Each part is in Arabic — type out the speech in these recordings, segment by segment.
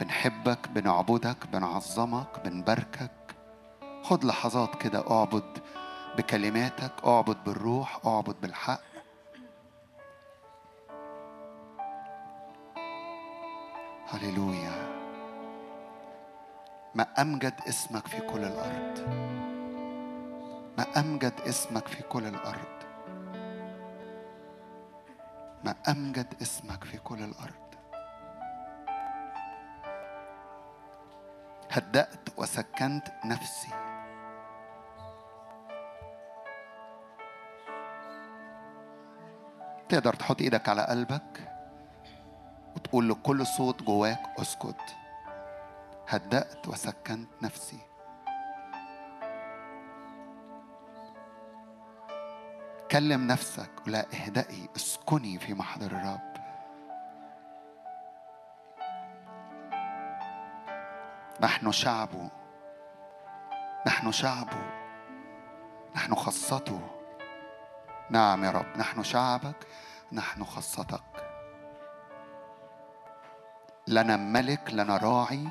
بنحبك بنعبدك بنعظمك بنباركك. خد لحظات كده اعبد بكلماتك اعبد بالروح اعبد بالحق. هللويا. ما أمجد اسمك في كل الأرض. ما أمجد اسمك في كل الأرض. ما أمجد اسمك في كل الأرض. هدأت وسكنت نفسي. تقدر تحط إيدك على قلبك وتقول لكل صوت جواك أسكت. هدأت وسكنت نفسي. كلم نفسك ولا اهدئي اسكني في محضر الرب. نحن شعبه نحن شعبه نحن خاصته نعم يا رب. نحن شعبك. نحن خاصتك. لنا ملك لنا راعي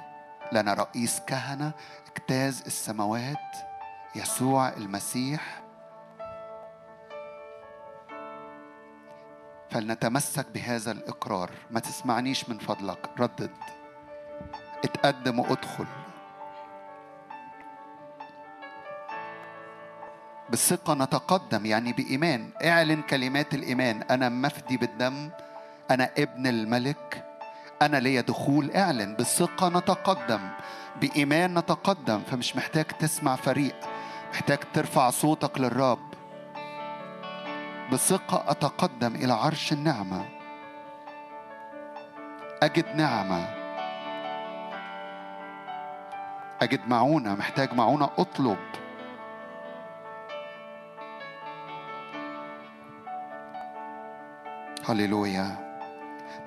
لنا رئيس كهنة اجتاز السماوات يسوع المسيح. فلنتمسك بهذا الإقرار. ما تسمعنيش من فضلك. ردد. اتقدم وادخل. بالثقة نتقدم يعني بإيمان. اعلن كلمات الإيمان. أنا مفدي بالدم. أنا ابن الملك. أنا ليا دخول. اعلن. بالثقة نتقدم. بإيمان نتقدم. فمش محتاج تسمع فريق. محتاج ترفع صوتك للرب. بثقة أتقدم إلى عرش النعمة. أجد نعمة. أجد معونة محتاج معونة أطلب. هللويا.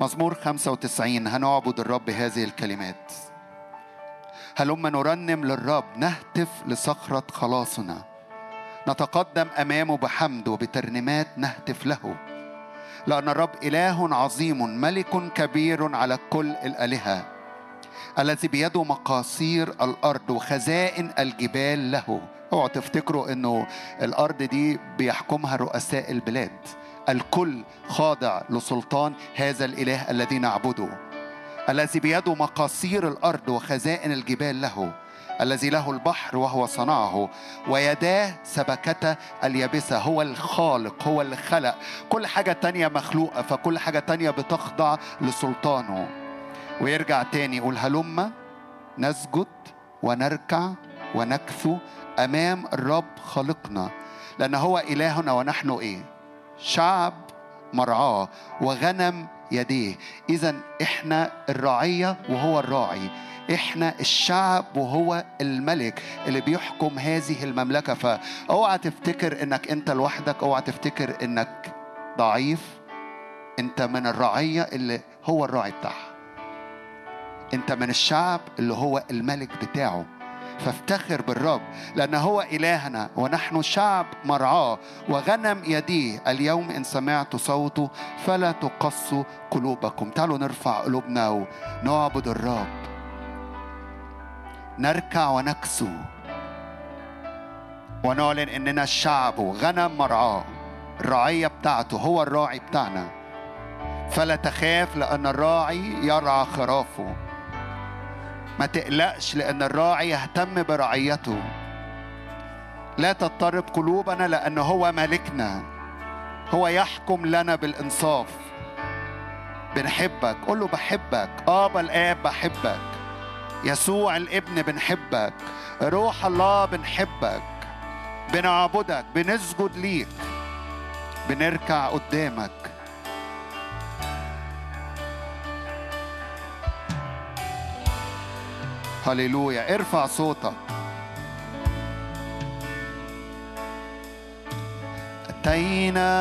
مزمور 95 هنعبد الرب بهذه الكلمات. هلما نرنم للرب نهتف لصخرة خلاصنا. نتقدم أمامه بحمد وبترنيمات نهتف له. لأن الرب إله عظيم ملك كبير على كل الآلهة. الذي بيده مقاصير الأرض وخزائن الجبال له. اوعوا تفتكروا إنه الأرض دي بيحكمها رؤساء البلاد. الكل خاضع لسلطان هذا الإله الذي نعبده. الذي بيده مقاصير الأرض وخزائن الجبال له. الذي له البحر وهو صنعه. ويداه سبكتا اليابسة. هو الخالق هو اللي خلق كل حاجة تانية مخلوقة. فكل حاجة تانية بتخضع لسلطانه. ويرجع تاني يقول هلم نسجد ونركع ونكثو أمام الرب خالقنا لأن هو إلهنا ونحن إيه؟ شعب مرعاه وغنم يديه. إذا إحنا الرعية وهو الراعي. إحنا الشعب وهو الملك اللي بيحكم هذه المملكة. فأوعى تفتكر إنك أنت لوحدك أوعى تفتكر إنك ضعيف. أنت من الرعية اللي هو الراعي بتاعها. انت من الشعب اللي هو الملك بتاعه. فافتخر بالرب لأن هو إلهنا ونحن شعب مرعاه. وغنم يديه اليوم إن سمعت صوته فلا تقصوا قلوبكم. تعالوا نرفع قلوبنا ونعبد الرب. نركع ونكسو. ونعلن إننا الشعب غنم مرعاه. الرعية بتاعته هو الراعي بتاعنا. فلا تخاف لأن الراعي يرعى خرافه. ما تقلقش لأن الراعي يهتم برعيته. لا تضطرب قلوبنا لأن هو مالكنا. هو يحكم لنا بالإنصاف. بنحبك. قول له بحبك. ابا الاب بحبك. يسوع الإبن بنحبك. روح الله بنحبك. بنعبدك. بنسجد ليك. بنركع قدامك. هللويا ارفع صوتك أتينا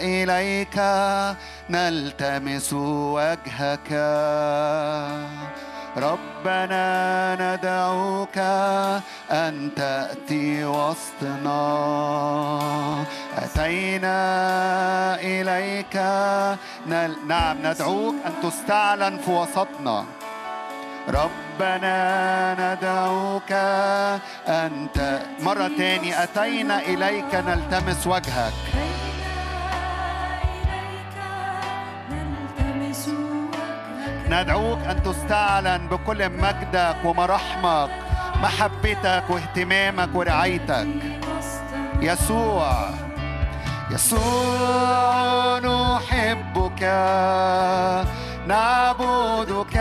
إليك نلتمس وجهك. ربنا ندعوك أن تأتي وسطنا. أتينا إليك نل... نعم ندعوك أن تستعلن في وسطنا. ربنا ندعوك أنت مرة تاني أتينا إليك نلتمس وجهك. ندعوك أن تستعلن بكل مجدك ومراحمك محبتك واهتمامك ورعايتك. يسوع يسوع نحبك. نعبدك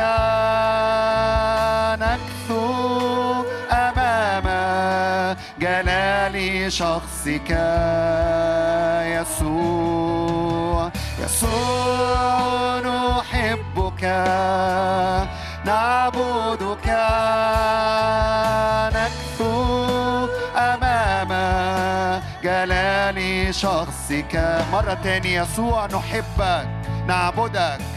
نكثو أمام جلال شخصك يسوع. يسوع نحبك. نعبدك نكثو أمام جلال شخصك. مرة تانية يسوع نحبك. نعبدك.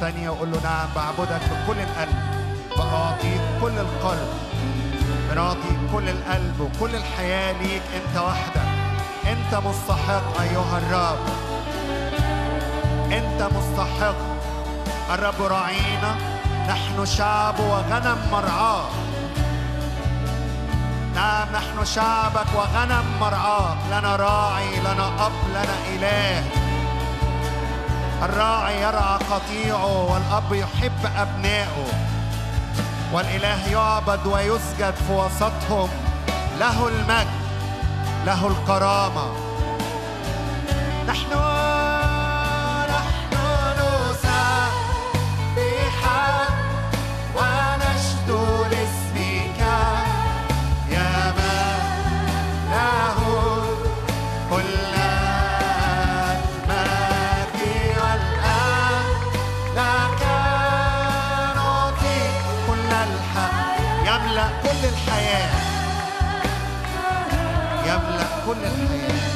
تانية وقول له نعم بعبدك بكل القلب بأعطيك كل القلب بنعطي كل القلب وكل الحياة ليك أنت وحدك. أنت مستحق أيها الرب. أنت مستحق. الرب راعينا نحن شعب وغنم مرعاه. نعم نحن شعبك وغنم مرعاك لنا راعي لنا أب لنا إله. الراعي يرعى قطيعه والأب يحب أبنائه. والإله يعبد ويسجد في وسطهم. له المجد له الكرامة. คนเนี่ย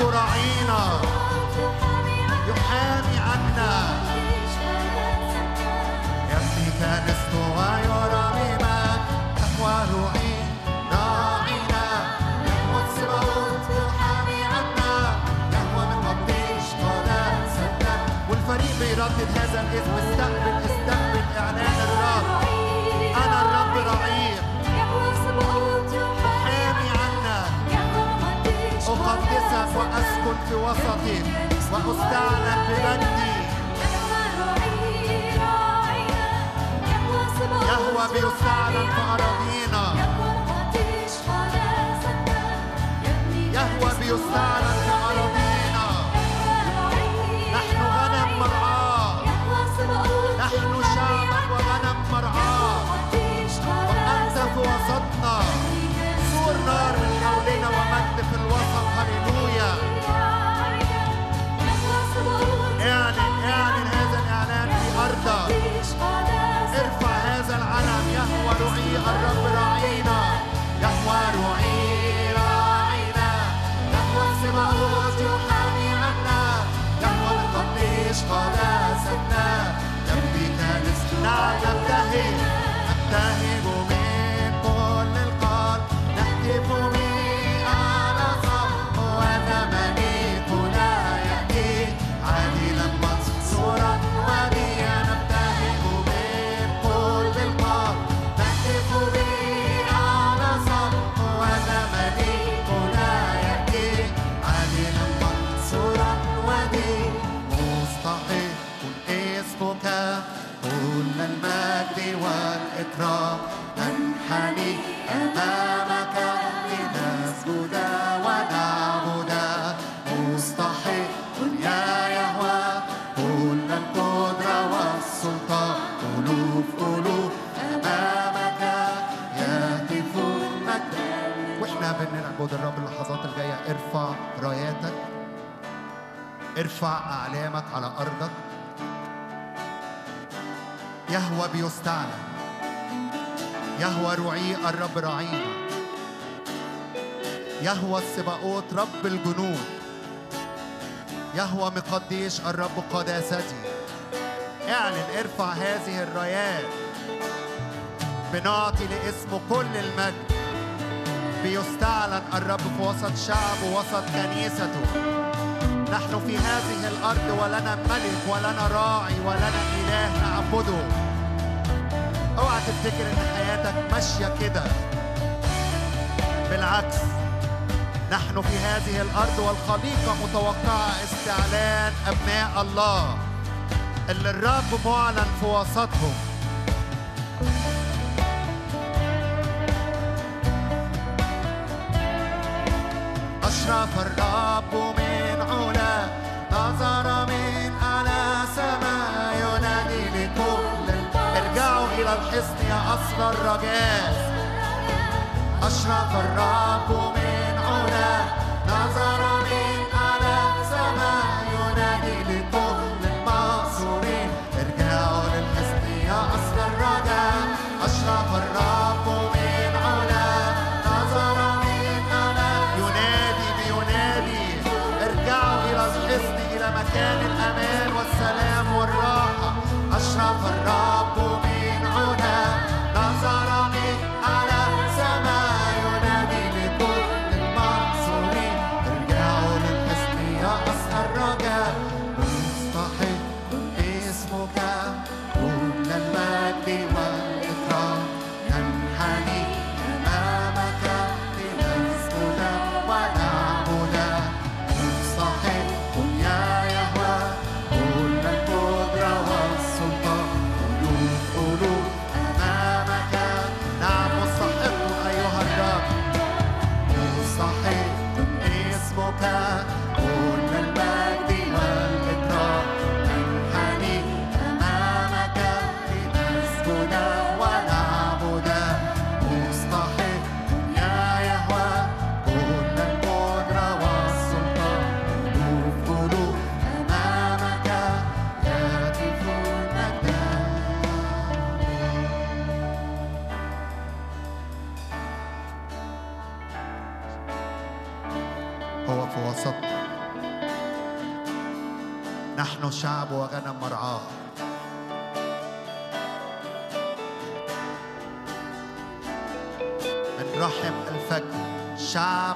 تراعينا يحامي عنا. يملك نسل ويرى بما تقوى روحي راعينا يهوى السباوت يحامي عنا. يهوى من ربي قد سدد والفريق بيردد هذا الاسم استقبل أقدسك وأسكن في وسطك وأستعلن بمجدي يهوى بيستعلن في أراضينا يهوى بيستعلن في أراضينا نحن غنم مرعاه نحن شعبك وغنم مرعاه وأنت في وسطنا. سور نار يهوى رعي الرب راعينا يهوى رعي اللحظات الجاية. ارفع راياتك. ارفع أعلامك على أرضك. يهوى بيستعلن. يهوى رعي الرب راعينا يهوى السباقوت رب الجنود. يهوى مقديش الرب قداستي اعلن ارفع هذه الرايات. بنعطي لاسمه كل المجد. بيستعلن الرب في وسط شعبه وسط كنيسته. نحن في هذه الأرض ولنا ملك ولنا راعي ولنا إله نعبده. اوعى تفتكر ان حياتك ماشية كده. بالعكس نحن في هذه الأرض والخليقة متوقعة استعلان أبناء الله اللي الرب معلن في وسطهم. أشرف الرب من علا يا أصل الرجاء أشرف الرب من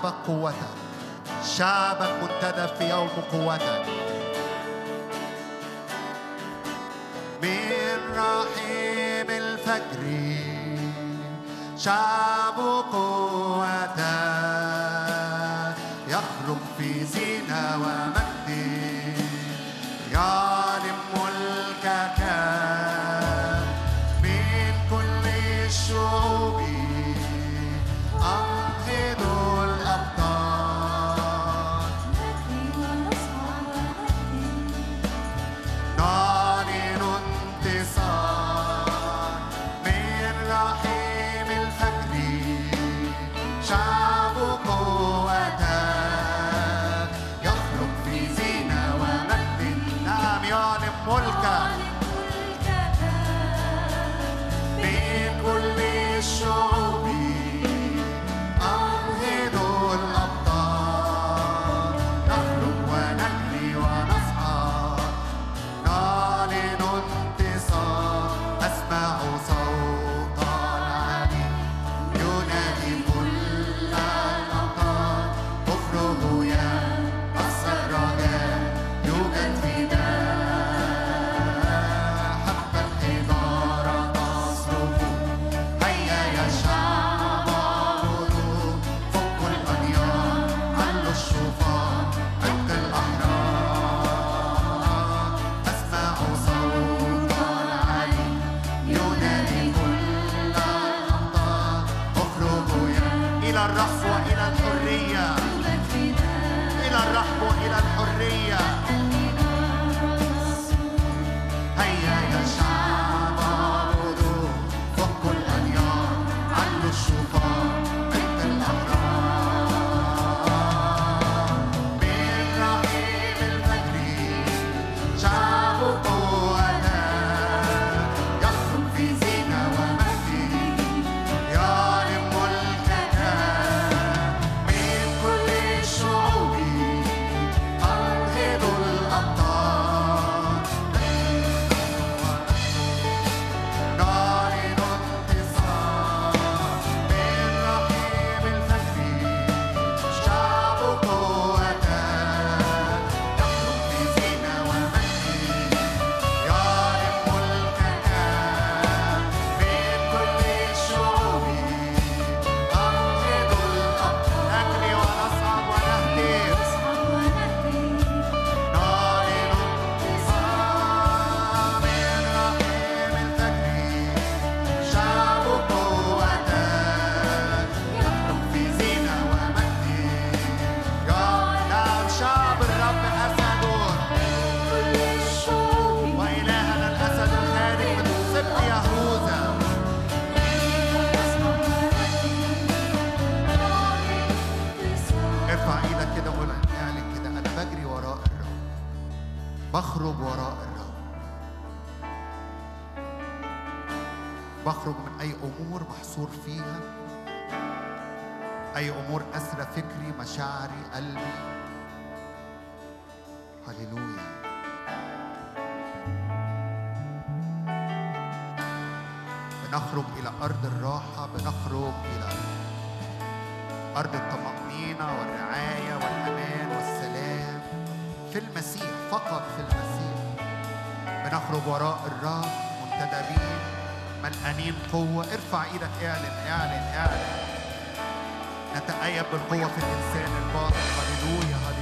شعبك قوتك شعبك منتدى في يوم قوتك من رحيم الفجر. شعبك أمور أسرى فكري مشاعري قلبي. هللويا. بنخرج إلى أرض الراحة بنخرج إلى أرض الطمأنينة والرعاية والأمان والسلام. في المسيح فقط في المسيح. بنخرج وراء الراحه منتدبين ملقانين قوة. ارفع إيدك اعلن اعلن اعلن. نتأيد بالقوة في الإنسان الباطن. هللويا.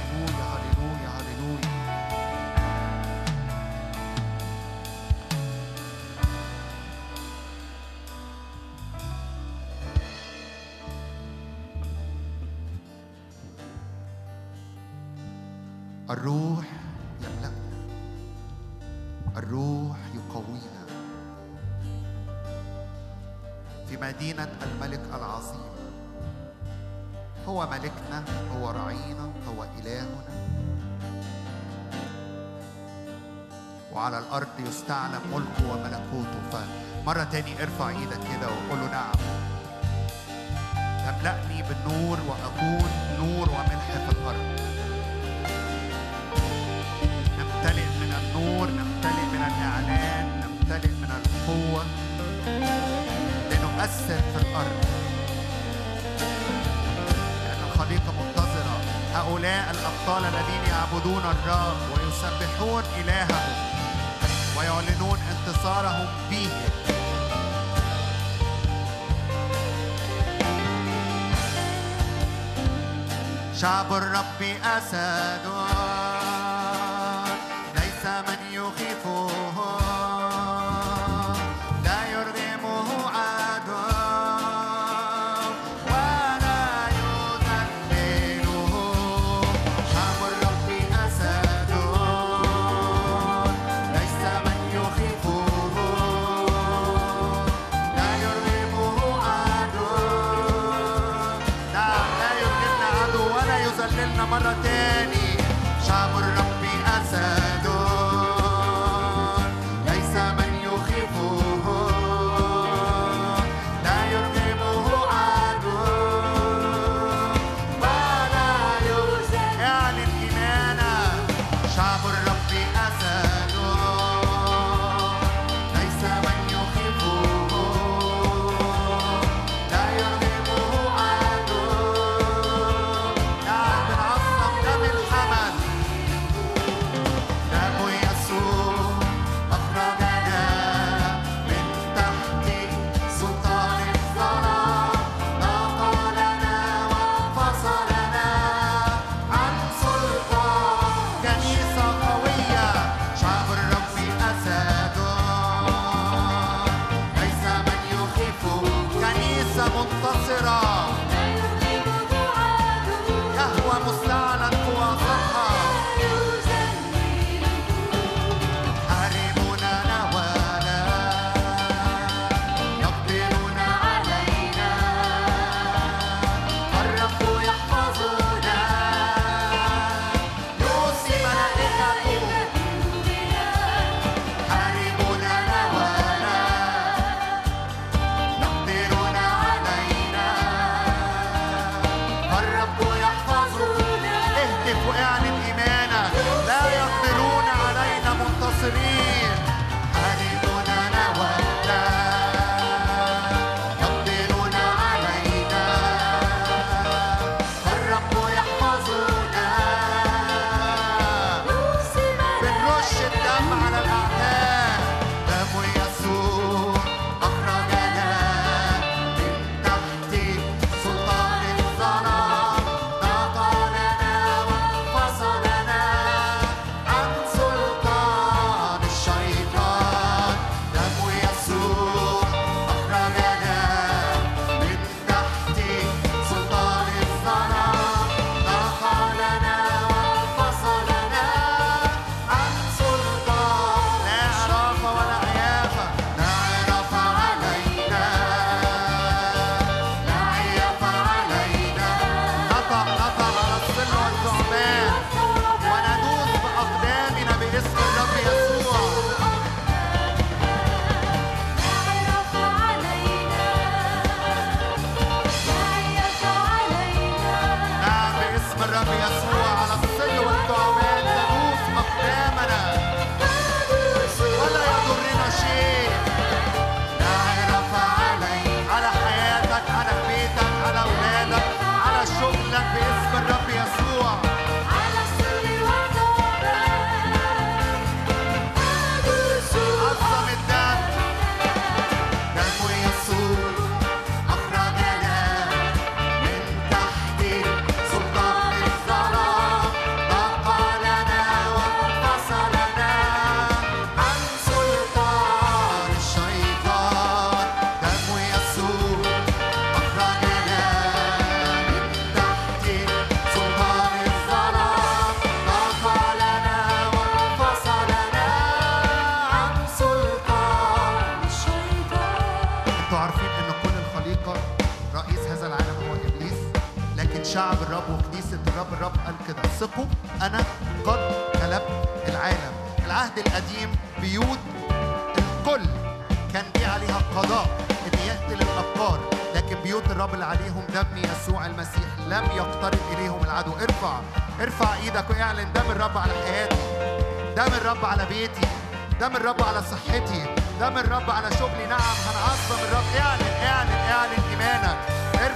شعب الرب أسد.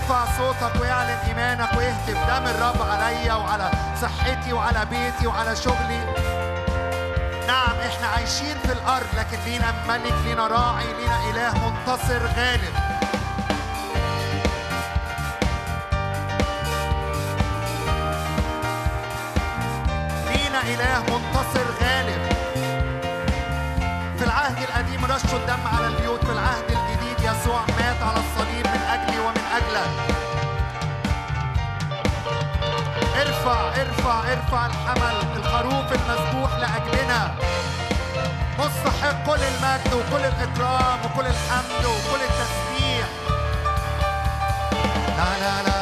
ارفع صوتك واعلن ايمانك واهتف دم الرب عليا وعلى صحتي وعلى بيتي وعلى شغلي. نعم إحنا عايشين في الأرض لكن لينا ملك لينا راعي لينا اله منتصر غالب. لينا إله منتصر غالب. في العهد القديم رشوا الدم على البيوت في العهد الجديد يسوع مات على الصليب. ارفع ارفع ارفع الحمل الخروف المذبوح لأجلنا. مستحق كل المجد وكل الإكرام وكل الحمد وكل التسبيح. لا لا لا.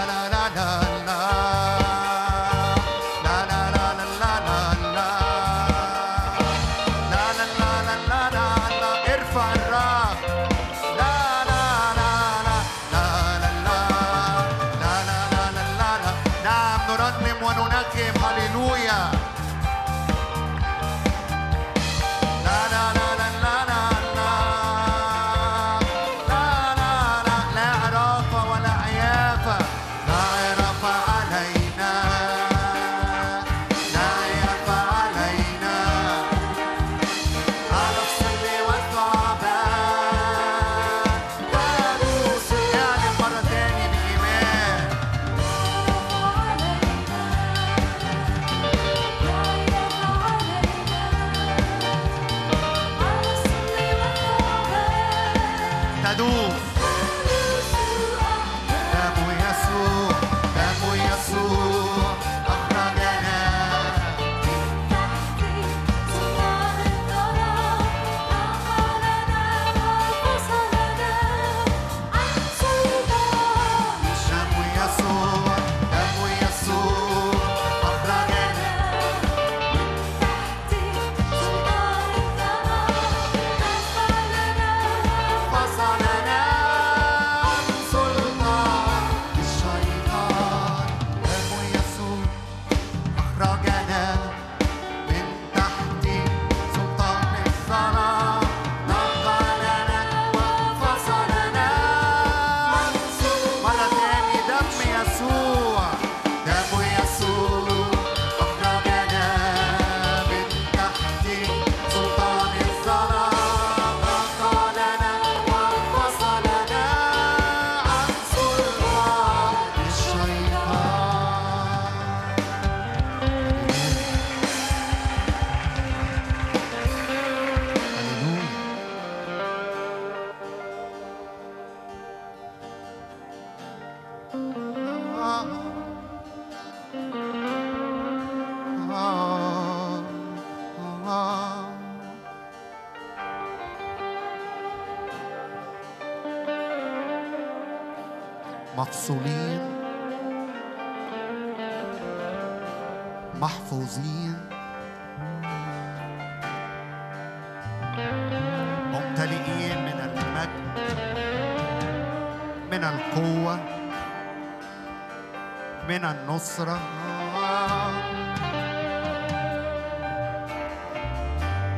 أسرع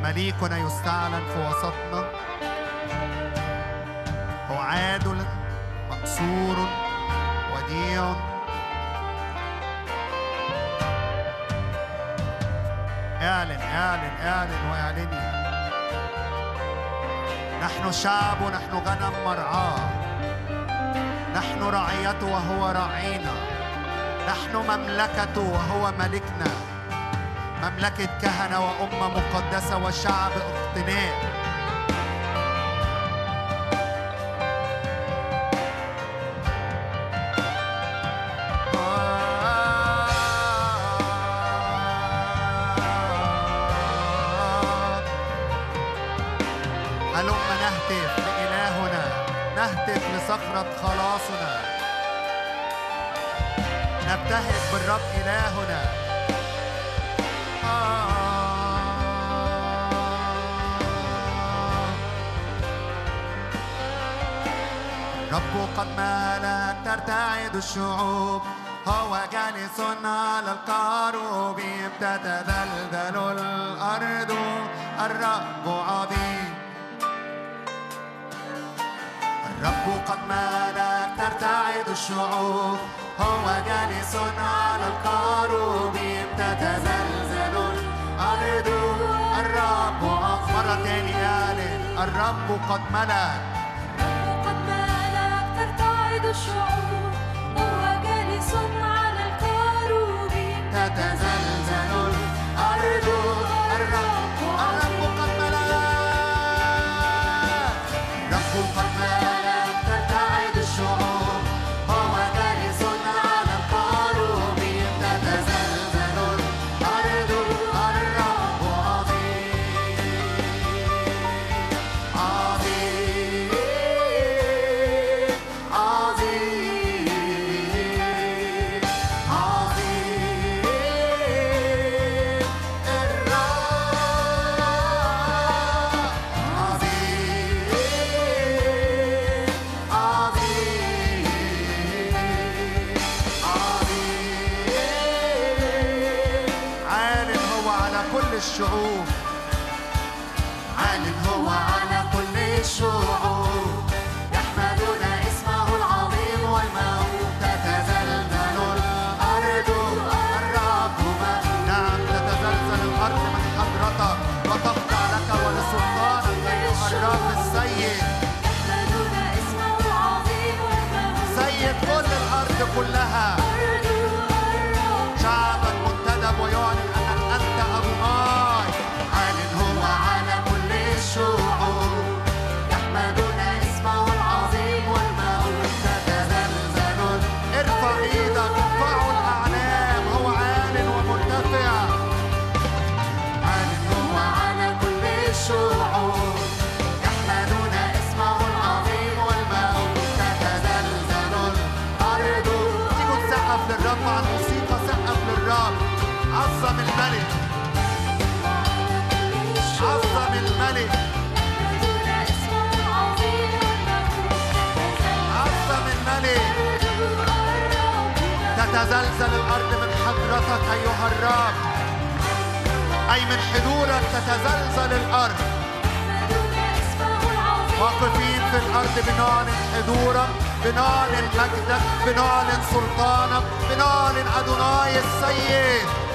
مليكنا يستعلن في وسطنا. مملكته وهو ملكنا. مملكة كهنة وأمة مقدسة وشعب اقتناء نلتهب بالرب إلهنا. آه. رب قد مال ترتعد الشعوب هو جالس على القارب تتذلذل الأرض. الرب عظيم. الرب قد مال ترتعد الشعوب هو جالس على الكروب تتزلزل. الأرض الرب مرة تاني الرب قد ملأ قد ملأ ترتعد الشعوب. حضرتك أيها الرب. أي من حضورك تتزلزل الأرض. واقفين في الأرض بنعلن حضورك بنعلن مجدك بنعلن سلطانك بنعلن أدوناي السيد.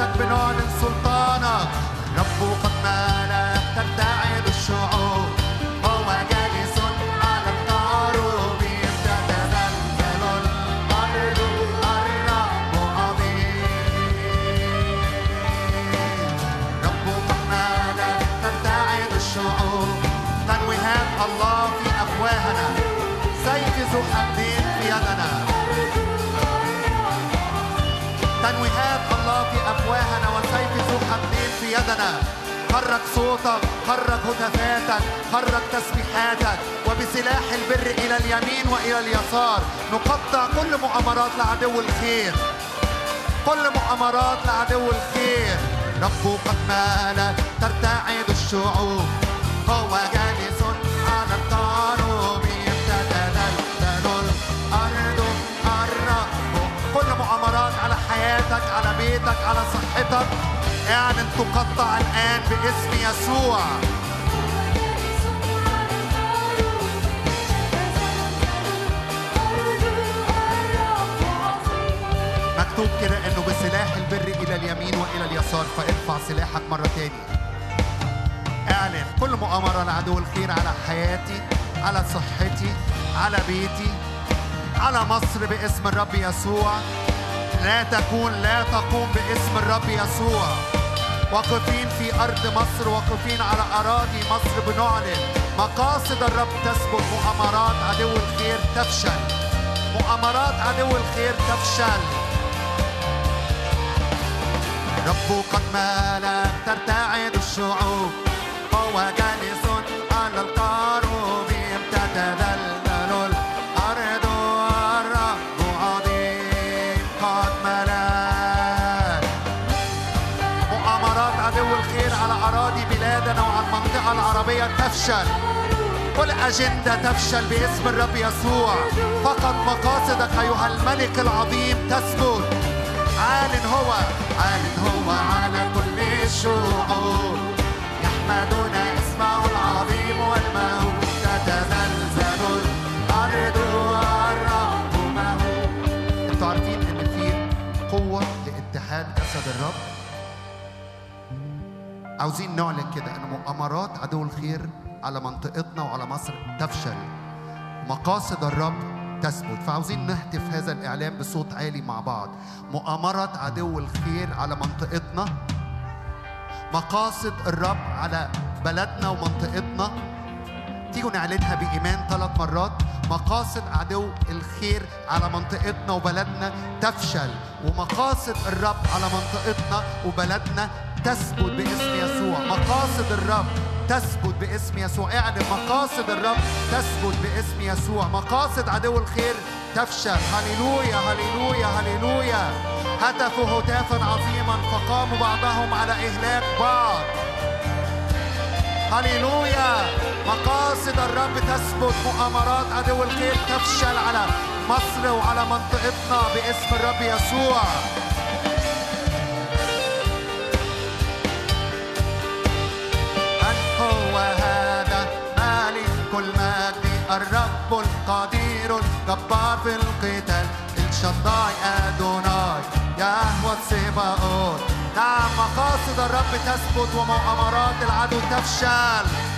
سيادتك بنعلن سلطانك رب قد مالك ترتعد الشعوب هو جالس على الرب رب قد ترتعد الشعوب الله في أفواهنا. سيف ذو حدين في يدنا. أفواهنا وسيف ذو حدين في يدنا. حرك صوتك حرك هتافاتك حرك تسبيحاتك وبسلاح البر إلى اليمين وإلى اليسار. نقطع كل مؤامرات لعدو الخير. كل مؤامرات لعدو الخير. رب قد مال ترتعد الشعوب. هو جالس حياتك على بيتك على صحتك. اعلن تقطع الآن باسم يسوع. مكتوب كده إنه بسلاح البر إلى اليمين وإلى اليسار فارفع سلاحك مرة تاني. اعلن كل مؤامرة لعدو الخير على حياتي على صحتي على بيتي على مصر باسم الرب يسوع. لا تكون لا تقوم باسم الرب يسوع. واقفين في أرض مصر واقفين على أراضي مصر بنعلن مقاصد الرب تثبت مؤامرات عدو الخير تفشل. مؤامرات عدو الخير تفشل. رب قد مالك ترتعد الشعوب هو جالس تفشل. كل أجندة تفشل باسم الرب يسوع. فقط مقاصدك أيها الملك العظيم تثبت عال هو عال هو على كل الشعوب يحمدون اسمه العظيم والموت. تتزلزل الأرض والرب مهول أنتوا عارفين إن في قوة لاتحاد جسد الرب؟ عاوزين نعلن كده ان مؤامرات عدو الخير على منطقتنا وعلى مصر تفشل. مقاصد الرب تثبت. فعاوزين نهتف هذا الاعلان بصوت عالي مع بعض. مؤامره عدو الخير على منطقتنا. مقاصد الرب على بلدنا ومنطقتنا. تيجوا نعلنها بإيمان ثلاث مرات. مقاصد عدو الخير على منطقتنا وبلدنا تفشل. ومقاصد الرب على منطقتنا وبلدنا تثبت باسم يسوع. مقاصد الرب تثبت باسم يسوع. اعلن مقاصد الرب تثبت باسم يسوع. مقاصد عدو الخير تفشل. هللويا هللويا هللويا. هتفوا هتافا عظيما. فقاموا بعضهم على إهلاك بعض. هللويا. مقاصد الرب تثبت. مؤامرات عدو الخير تفشل على مصر وعلى منطقتنا باسم الرب يسوع. المجد الرب القدير الجبار في القتال. الشداي أدوناي يهوى السباقون نعم مقاصد الرب تثبت ومؤامرات العدو تفشل.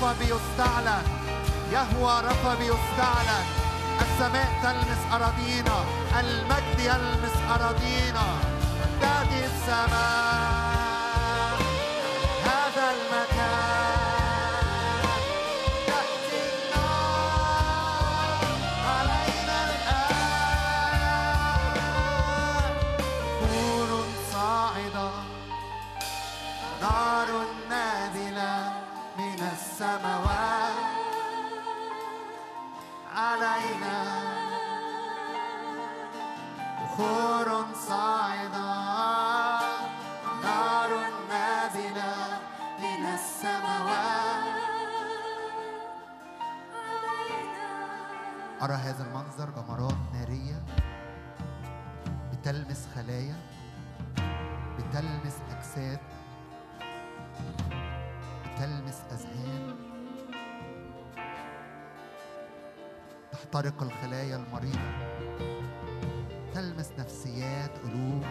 رفا بيستعلن يهوى رفا بيستعلن السماء تلمس أراضينا المجد يلمس أراضينا تأتي السماء. أرى هذا المنظر جمرات نارية بتلمس خلايا بتلمس أجساد بتلمس أذهان. تحترق الخلايا المريضة. نفسيات قلوب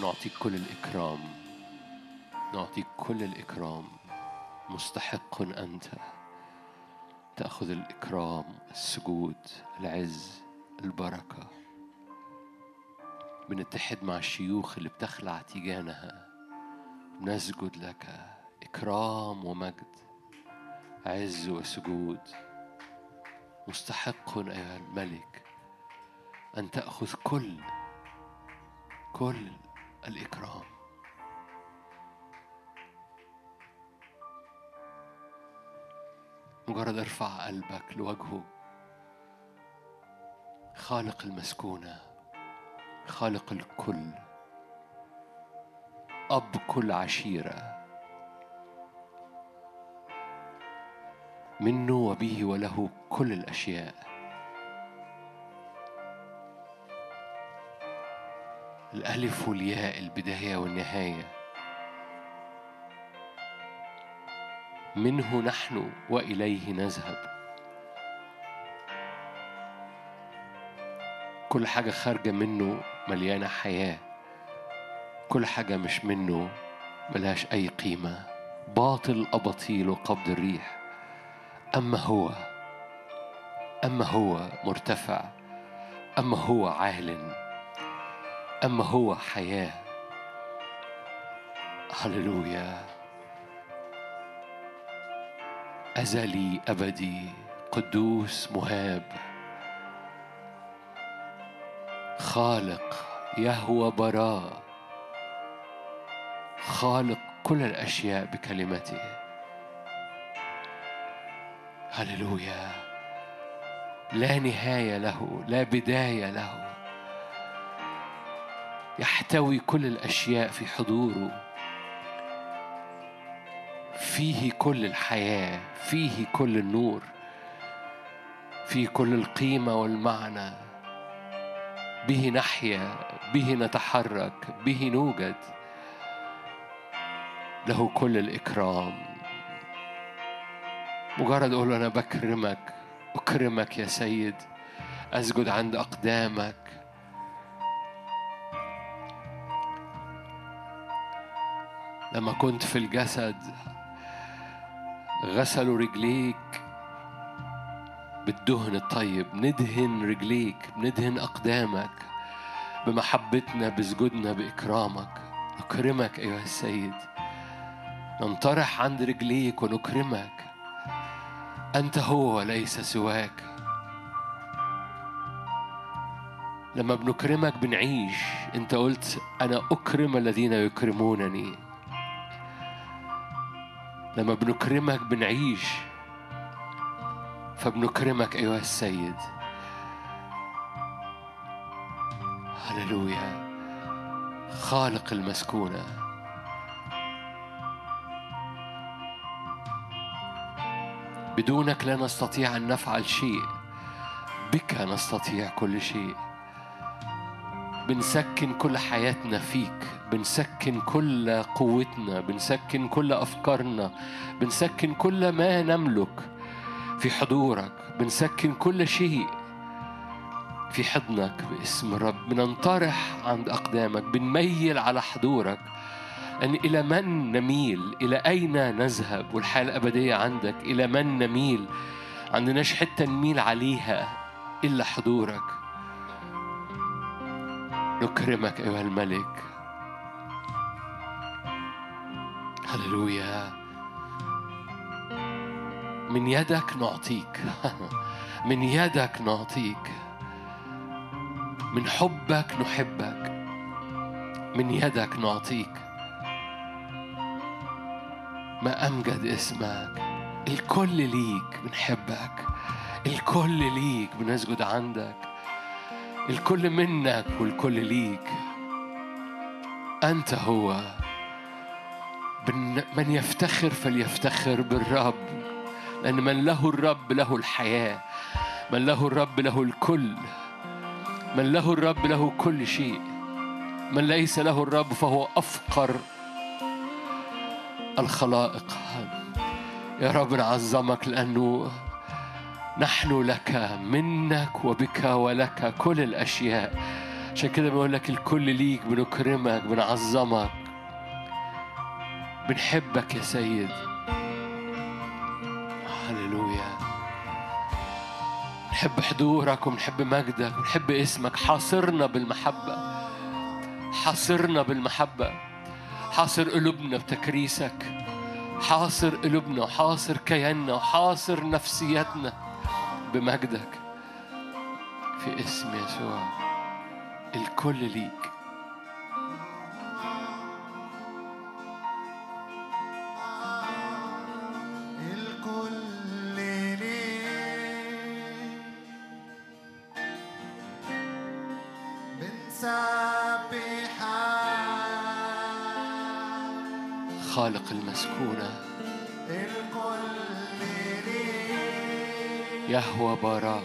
نعطيك كل الإكرام نعطيك كل الإكرام. مستحق أنت تأخذ الإكرام السجود العز البركة. بنتحد مع الشيوخ اللي بتخلع تيجانها. نسجد لك إكرام ومجد عز وسجود. مستحق أيها الملك أن تأخذ كل كل الإكرام. مجرد ارفع قلبك لوجهه. خالق المسكونة خالق الكل. أب كل عشيرة. منه وبه وله كل الأشياء. الألف والياء البداية والنهاية. منه نحن وإليه نذهب. كل حاجة خارجة منه مليانة حياة. كل حاجة مش منه ملهاش أي قيمة. باطل أباطيل وقبض الريح. أما هو أما هو مرتفع. أما هو عال أما هو حياة. هللويا. أزلي أبدي. قدوس مهاب. خالق يهوى براء خالق كل الأشياء بكلمته. هللويا. لا نهاية له لا بداية له. يحتوي كل الأشياء في حضوره. فيه كل الحياة فيه كل النور فيه كل القيمة والمعنى. به نحيا به نتحرك به نوجد. له كل الإكرام. مجرد أقول له أنا بكرمك أكرمك يا سيد. أسجد عند أقدامك. لما كنت في الجسد غسلوا رجليك بالدهن الطيب. ندهن رجليك ندهن أقدامك بمحبتنا بسجودنا بإكرامك. نكرمك أيها السيد. ننطرح عند رجليك ونكرمك. أنت هو وليس سواك. لما بنكرمك بنعيش. أنت قلت أنا أكرم الذين يكرمونني. لما بنكرمك بنعيش. فبنكرمك أيها السيد. هللويا. خالق المسكونة. بدونك لا نستطيع أن نفعل شيء. بك نستطيع كل شيء. بنسكن كل حياتنا فيك بنسكن كل قوتنا بنسكن كل أفكارنا بنسكن كل ما نملك في حضورك بنسكن كل شيء في حضنك باسم الرب. بننطرح عند أقدامك بنميل على حضورك. أن إلى من نميل؟ إلى أين نذهب؟ والحياة الأبدية عندك إلى من نميل؟ عندناش حتة نميل عليها إلا حضورك. نكرمك أيها الملك. هللويا. من يدك نعطيك. من يدك نعطيك. من حبك نحبك. من يدك نعطيك. ما أمجد اسمك. الكل ليك بنحبك الكل ليك بنسجد عندك. الكل منك والكل ليك. أنت هو. من يفتخر فليفتخر بالرب. لأن من له الرب له الحياة. من له الرب له الكل. من له الرب له كل شيء. من ليس له الرب فهو أفقر الخلائق. يا رب نعظمك لأنه نحن لك منك وبك ولك كل الأشياء. عشان كده بقول لك الكل ليك بنكرمك بنعظمك بنحبك يا سيد. هللويا. نحب حضورك ونحب مجدك ونحب اسمك. حاصرنا بالمحبة. حاصرنا بالمحبة. حاصر قلوبنا بتكريسك. حاصر قلوبنا وحاصر كياننا وحاصر نفسيتنا بمجدك في اسم يسوع. الكل ليك. خالق المسكونة. يهوى براء.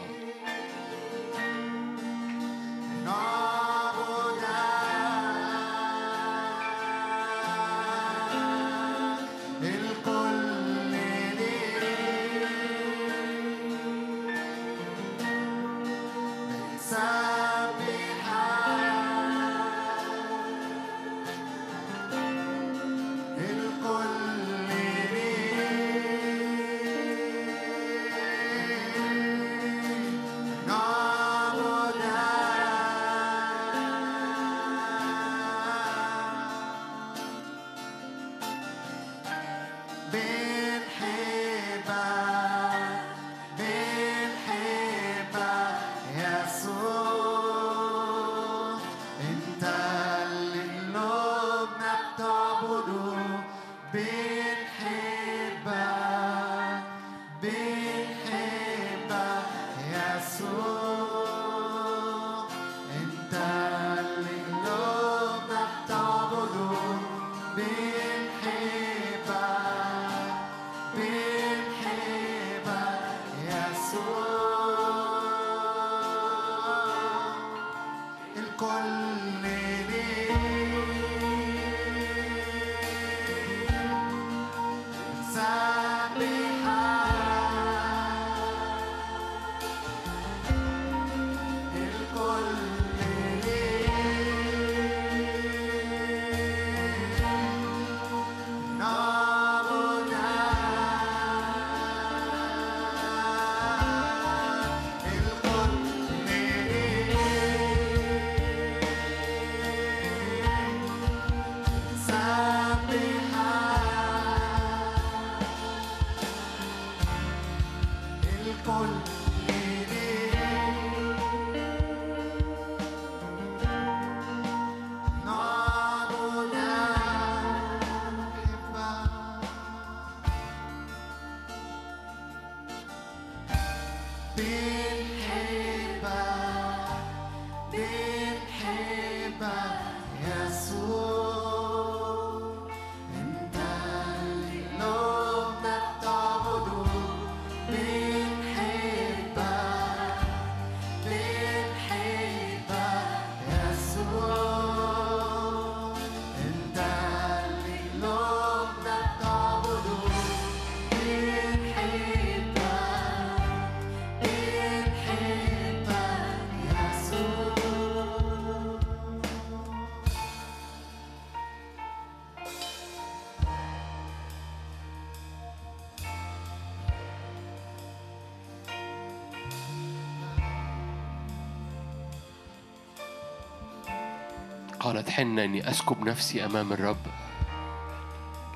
قالت حنة إني أسكب نفسي أمام الرب.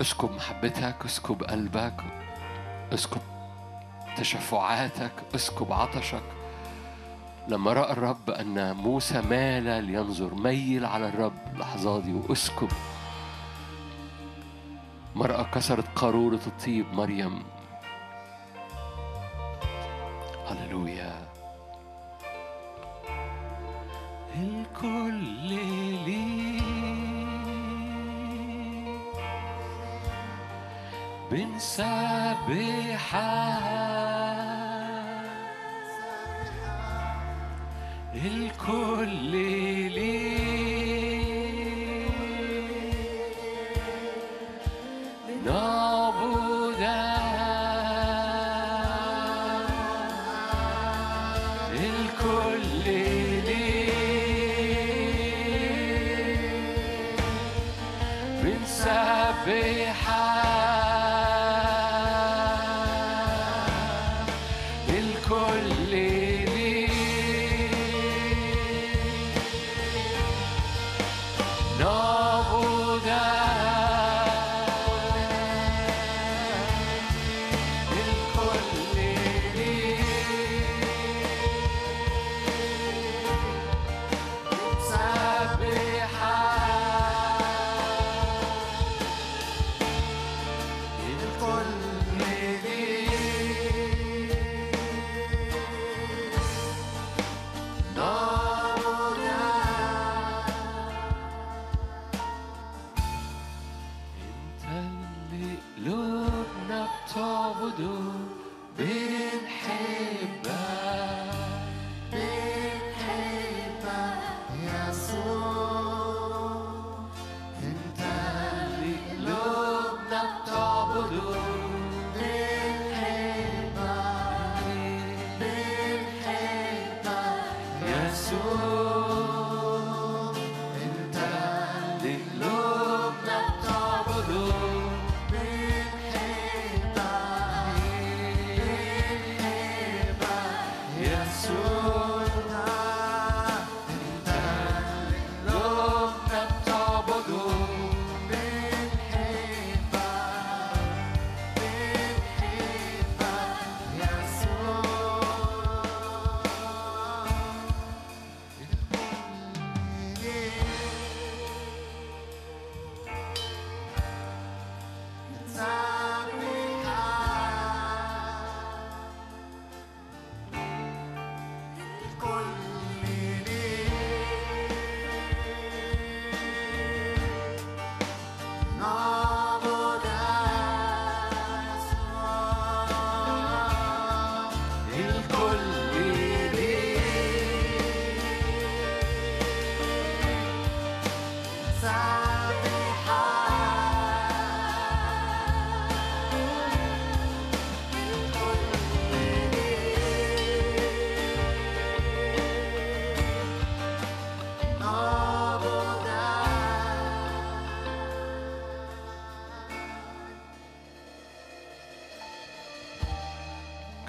أسكب محبتك أسكب قلبك أسكب تشفعاتك أسكب عطشك. لما رأى الرب أن موسى مال لينظر ميل على الرب لحظات دي وأسكب. مرأة كسرت قارورة الطيب مريم.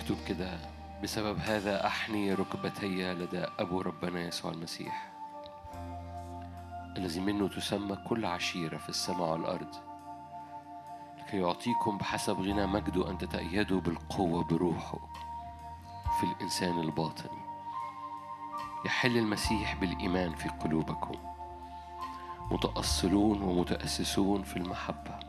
مكتوب كده بسبب هذا أحني ركبتي لدى أبو ربنا يسوع المسيح. الذي منه تسمى كل عشيرة في السماء والأرض. لكي يعطيكم بحسب غنى مجده أن تتأيدوا بالقوة بروحه في الإنسان الباطن. يحل المسيح بالإيمان في قلوبكم. متأصلون ومتأسسون في المحبة.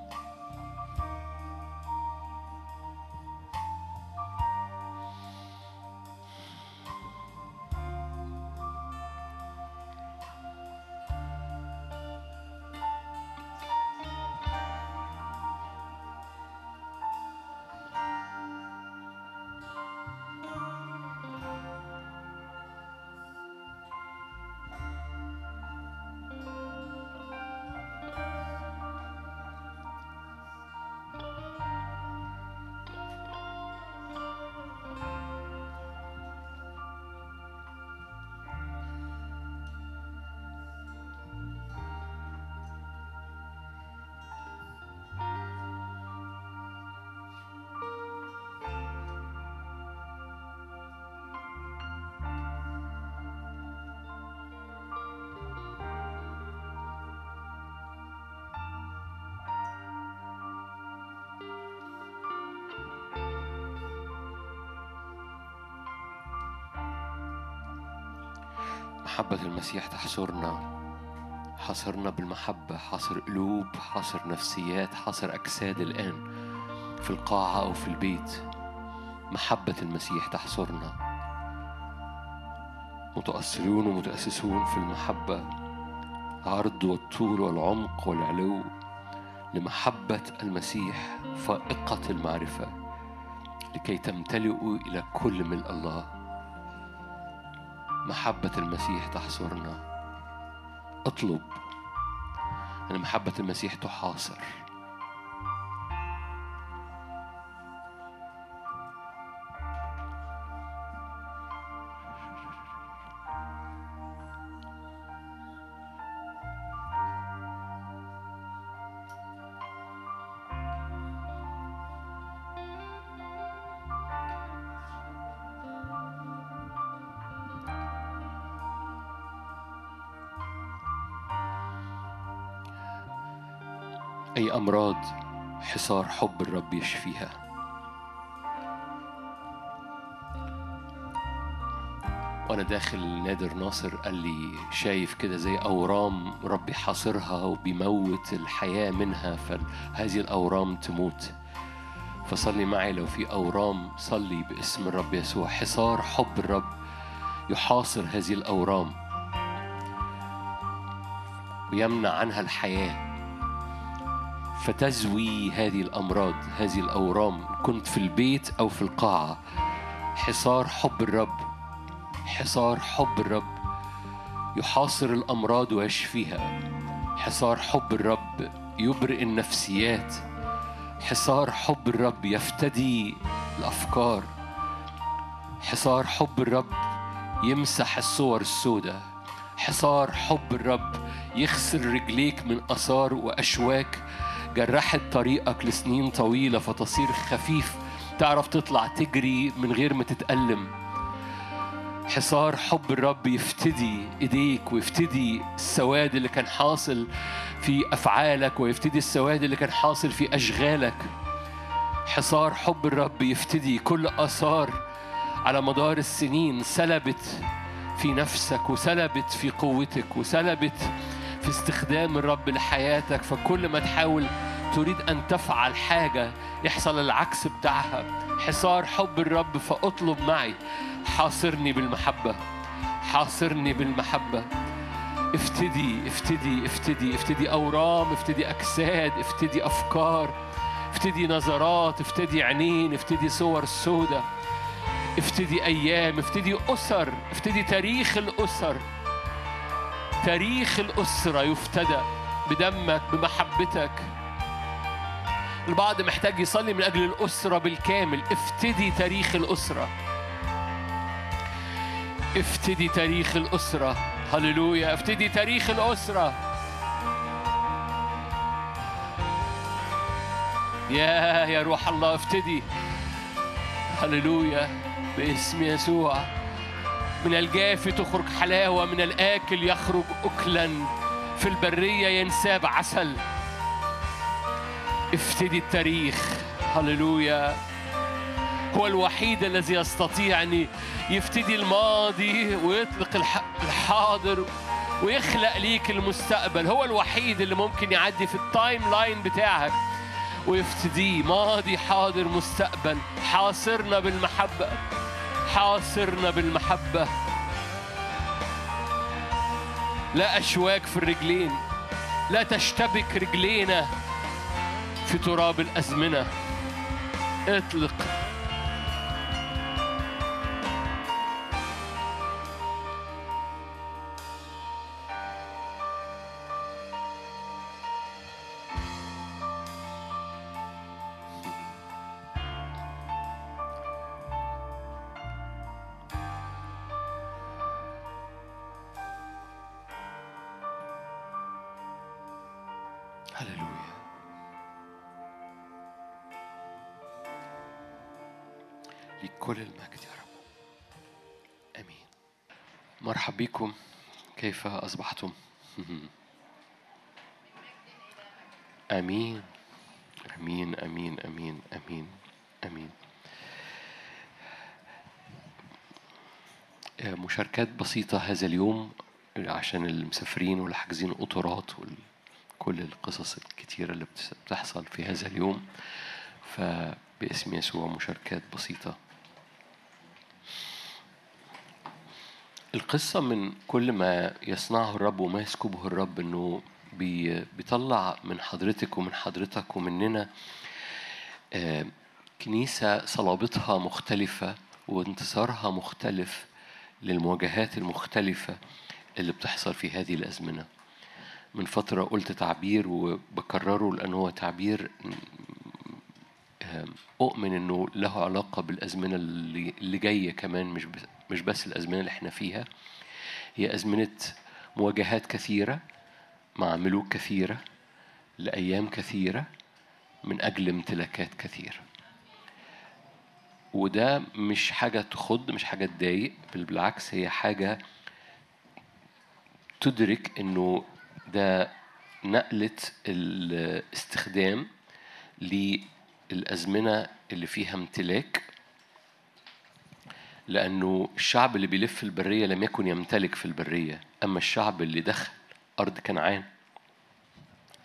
المسيح تحصرنا. حاصرنا بالمحبة حاصر قلوب حاصر نفسيات حاصر أجساد الآن في القاعة أو في البيت. محبة المسيح تحصرنا. متأصلون ومتأسسون في المحبة. العرض والطول والعمق والعلو لمحبة المسيح فائقة المعرفة لكي تمتلئوا إلى كل ملء الله. محبة المسيح تحصرنا. اطلب أن محبة المسيح تحاصر. حصار حب الرب يشفيها. وأنا داخل نادر ناصر قال لي شايف كده زي أورام ربي حاصرها وبيموت الحياة منها فهذه الأورام تموت. فصلي معي لو في أورام صلي باسم الرب يسوع. حصار حب الرب يحاصر هذه الأورام ويمنع عنها الحياة. فتزوي هذه الأمراض هذه الأورام كنت في البيت أو في القاعة. حصار حب الرب حصار حب الرب يحاصر الأمراض ويشفيها. حصار حب الرب يبرئ النفسيات. حصار حب الرب يفتدي الأفكار. حصار حب الرب يمسح الصور السوداء. حصار حب الرب يغسل رجليك من آثار وأشواك. جرحت طريقك لسنين طويلة فتصير خفيف. تعرف تطلع تجري من غير ما تتألم. حصار حب الرب يفتدي إيديك ويفتدي السواد اللي كان حاصل في أفعالك ويفتدي السواد اللي كان حاصل في أشغالك. حصار حب الرب يفتدي كل آثار على مدار السنين سلبت في نفسك وسلبت في قوتك وسلبت في استخدام الرب لحياتك. فكل ما تحاول تريد أن تفعل حاجة يحصل العكس بتاعها. حصار حب الرب فاطلب معي. حاصرني بالمحبة. حاصرني بالمحبة. افتدي افتدي افتدي افتدي أورام افتدي أجساد افتدي أفكار افتدي نظرات افتدي عينين افتدي صور سودة افتدي أيام افتدي أسر افتدي تاريخ الأسر. تاريخ الأسرة يفتدى بدمك بمحبتك. البعض محتاج يصلي من أجل الأسرة بالكامل. افتدي تاريخ الأسرة. افتدي تاريخ الأسرة. هللويا. افتدي تاريخ الأسرة. يا يا روح الله افتدي. هللويا. باسم يسوع. من الجافي تخرج حلاوة من الآكل يخرج أكلا. في البرية ينساب عسل. افتدي التاريخ. هللويا. هو الوحيد الذي يستطيع أن يفتدي الماضي ويطلق الح- الحاضر ويخلق ليك المستقبل. هو الوحيد اللي ممكن يعدي في ال timeline بتاعك ويفتديه ماضي حاضر مستقبل. حاصرنا بالمحبة. حاصرنا بالمحبة. لا أشواك في الرجلين. لا تشتبك رجلينا. في تراب الأزمنة. اطلق. كل المجد يا رب. آمين. مرحب بكم. كيف أصبحتم؟ آمين. آمين آمين آمين آمين آمين. مشاركات بسيطة هذا اليوم عشان المسافرين واللي حاجزين قطارات وكل القصص الكتيرة اللي بتحصل في هذا اليوم. فباسم يسوع مشاركات بسيطة. القصة من كل ما يصنعه الرب وما يسكبه الرب بي بيطلع من حضرتك ومن حضرتك ومننا آه، كنيسة صلابتها مختلفة وانتصارها مختلف للمواجهات المختلفة اللي بتحصل في هذه الأزمنة. من فترة قلت تعبير وبكرره لأنه هو تعبير أؤمن إنه له علاقة بالأزمنة اللي اللي جاية كمان مش مش بس الأزمنة اللي إحنا فيها. هي أزمنة مواجهات كثيرة مع ملوك كثيرة لأيام كثيرة من أجل امتلاكات كثيرة. وده مش حاجة تخض مش حاجة تضايق بل بالعكس هي حاجة تدرك إنه ده نقلة الاستخدام للأزمنة اللي فيها امتلاك لأنه الشعب اللي بيلف في البرية لم يكن يمتلك في البرية أما الشعب اللي دخل أرض كنعان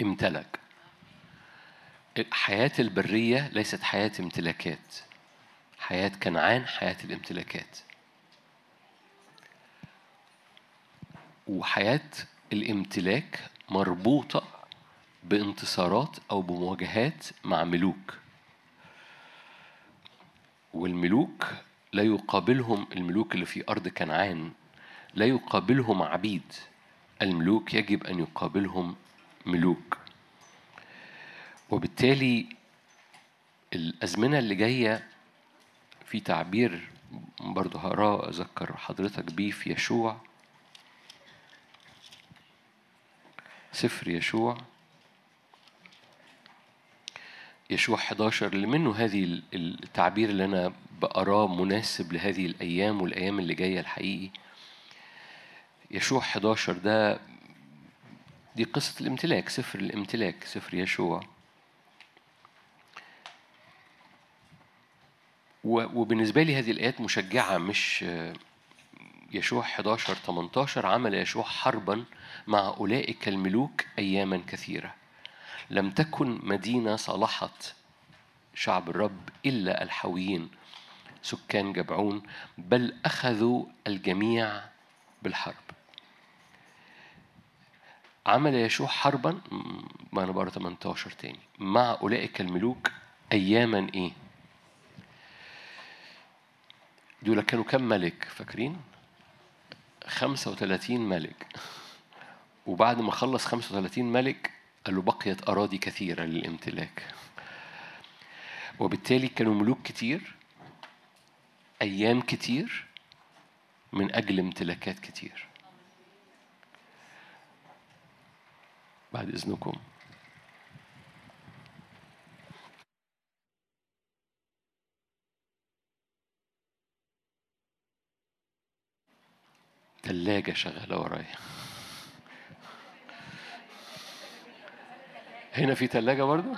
امتلك. حياة البرية ليست حياة امتلاكات. حياة كنعان حياة الامتلاكات. وحياة الامتلاك مربوطة بانتصارات أو بمواجهات مع ملوك. والملوك لا يقابلهم الملوك اللي في أرض كنعان لا يقابلهم عبيد. الملوك يجب أن يقابلهم ملوك. وبالتالي الأزمنة اللي جاية في تعبير برضه هقراه أذكر حضرتك بيه في يشوع. سفر يشوع. يشوع 11 اللي منه هذه ال- التعبير اللي أنا بقراه مناسب لهذه الأيام والأيام اللي جاية الحقيقي. يشوع 11 ده دي قصة الامتلاك سفر الامتلاك سفر يشوع. وبالنسبة لي هذه الآيات مشجعة مش يشوع 11 18 عمل يشوع حربا مع أولئك الملوك أياما كثيرة. لم تكن مدينة صلحت شعب الرب إلا الحويين سكان جبعون بل أخذوا الجميع بالحرب. عمل يشوع حربا؟ ما أنا بقرأ 18 تاني. مع أولئك الملوك أياما إيه؟ دول كانوا كم ملك؟ فاكرين؟ 35 ملك. وبعد ما خلص 35 ملك قال له بقيت أراضي كثيرة للامتلاك. وبالتالي كانوا ملوك كتير أيام كتير من أجل امتلاكات كتير. بعد إذنكم. تلاجة شغالة ورايا. هنا في تلاجة برضو؟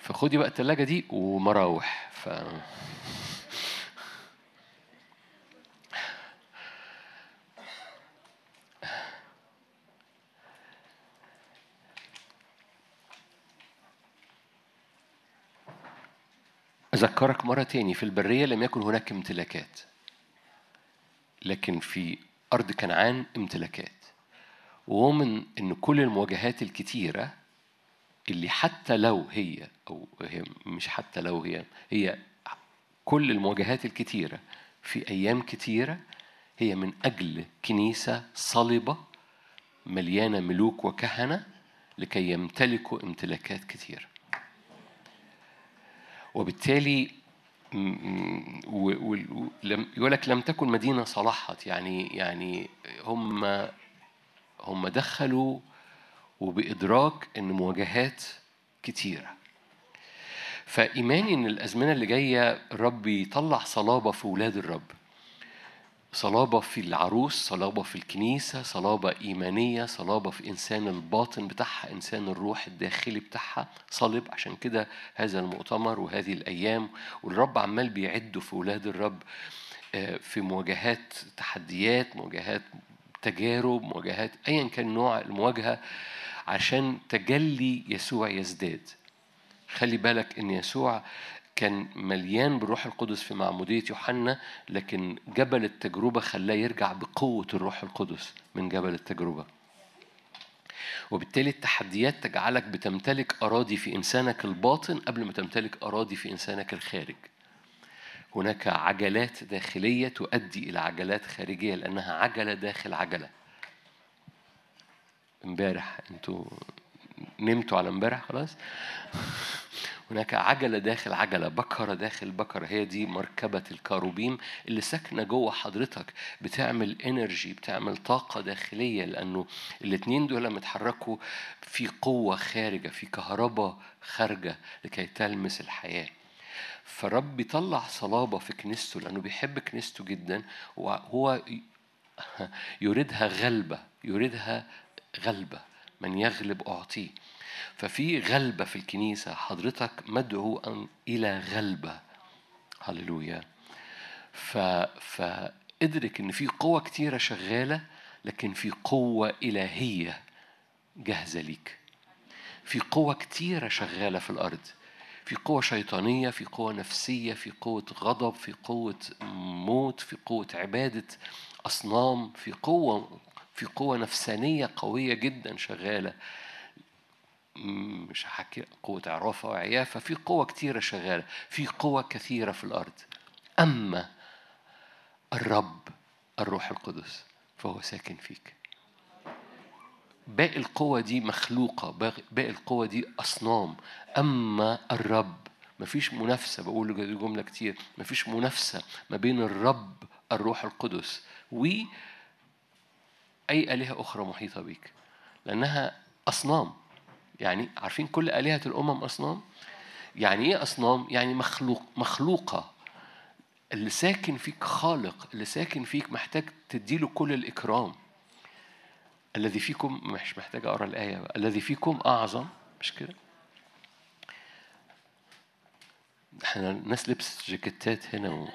فخدي بقى التلاجة دي ومراوح ف... أذكرك مرة تاني في البرية لم يكن هناك امتلاكات لكن في أرض كنعان امتلاكات. ومن إن كل المواجهات الكتيرة اللي حتى لو هي أو هي مش حتى لو هي هي كل المواجهات الكتيرة في أيام كتيرة هي من أجل كنيسة صلبة مليانة ملوك وكهنة لكي يمتلكوا امتلاكات كتيرة. وبالتالي يقول لك لم تكن مدينة صلحت يعني يعني هم هم دخلوا وبإدراك إن مواجهات كتيرة. فإيماني إن الأزمنة اللي جاية الرب يطلع صلابة في ولاد الرب. صلابة في العروس صلابة في الكنيسة صلابة إيمانية صلابة في إنسان الباطن بتاعها إنسان الروح الداخلي بتاعها صلب. عشان كده هذا المؤتمر وهذه الأيام والرب عمال بيعده في ولاد الرب آه، في مواجهات تحديات مواجهات تجارب مواجهات ايا كان نوع المواجهة عشان تجلي يسوع يزداد. خلي بالك إن يسوع كان مليان بالروح القدس في معمودية يوحنا لكن جبل التجربة خلاه يرجع بقوة الروح القدس من جبل التجربة. وبالتالي التحديات تجعلك بتمتلك أراضي في إنسانك الباطن قبل ما تمتلك أراضي في إنسانك الخارج. هناك عجلات داخلية تؤدي إلى عجلات خارجية لأنها عجلة داخل عجلة. امبارح أنتوا نمتوا على امبارح خلاص؟ هناك عجلة داخل عجلة بكرة داخل بكرة. هي دي مركبة الكاروبيم اللي ساكنة جوه حضرتك بتعمل انرجي بتعمل طاقة داخلية لأنه الاتنين دول لما يتحركوا في قوة خارجة في كهرباء خارجة لكي تلمس الحياة. فالرب بيطلع صلابة في كنيسته لأنه بيحب كنيسته جدا وهو يريدها غلبة يريدها غلبة من يغلب أعطيه. ففي غلبة في الكنيسة حضرتك مدعو أن إلى غلبة. هللويا. ف... فادرك إن في قوة كتيرة شغالة لكن في قوة إلهية جاهزة ليك. في قوة كتيرة شغالة في الأرض. في قوة شيطانية في قوة نفسية في قوة غضب في قوة موت في قوة عبادة أصنام في قوة في قوة نفسانية قوية جدا شغالة. مش هحكي قوة عرافة وعيافة في قوة كتيرة شغالة في قوة كثيرة في الأرض. أما الرب الروح القدس فهو ساكن فيك. باقي القوة دي مخلوقة باقي القوة دي أصنام. أما الرب مفيش منافسة بقول جملة كتير مفيش منافسة ما بين الرب الروح القدس و أي آلهة أخرى محيطة بيك لأنها أصنام. يعني عارفين كل آلهة الأمم أصنام؟ يعني إيه أصنام؟ يعني مخلوق مخلوقة. اللي ساكن فيك خالق اللي ساكن فيك محتاج تديله كل الإكرام. الذي فيكم مش محتاج أقرأ الآية بقى. الذي فيكم أعظم مش كده؟ إحنا الناس لبست جاكيتات هنا و...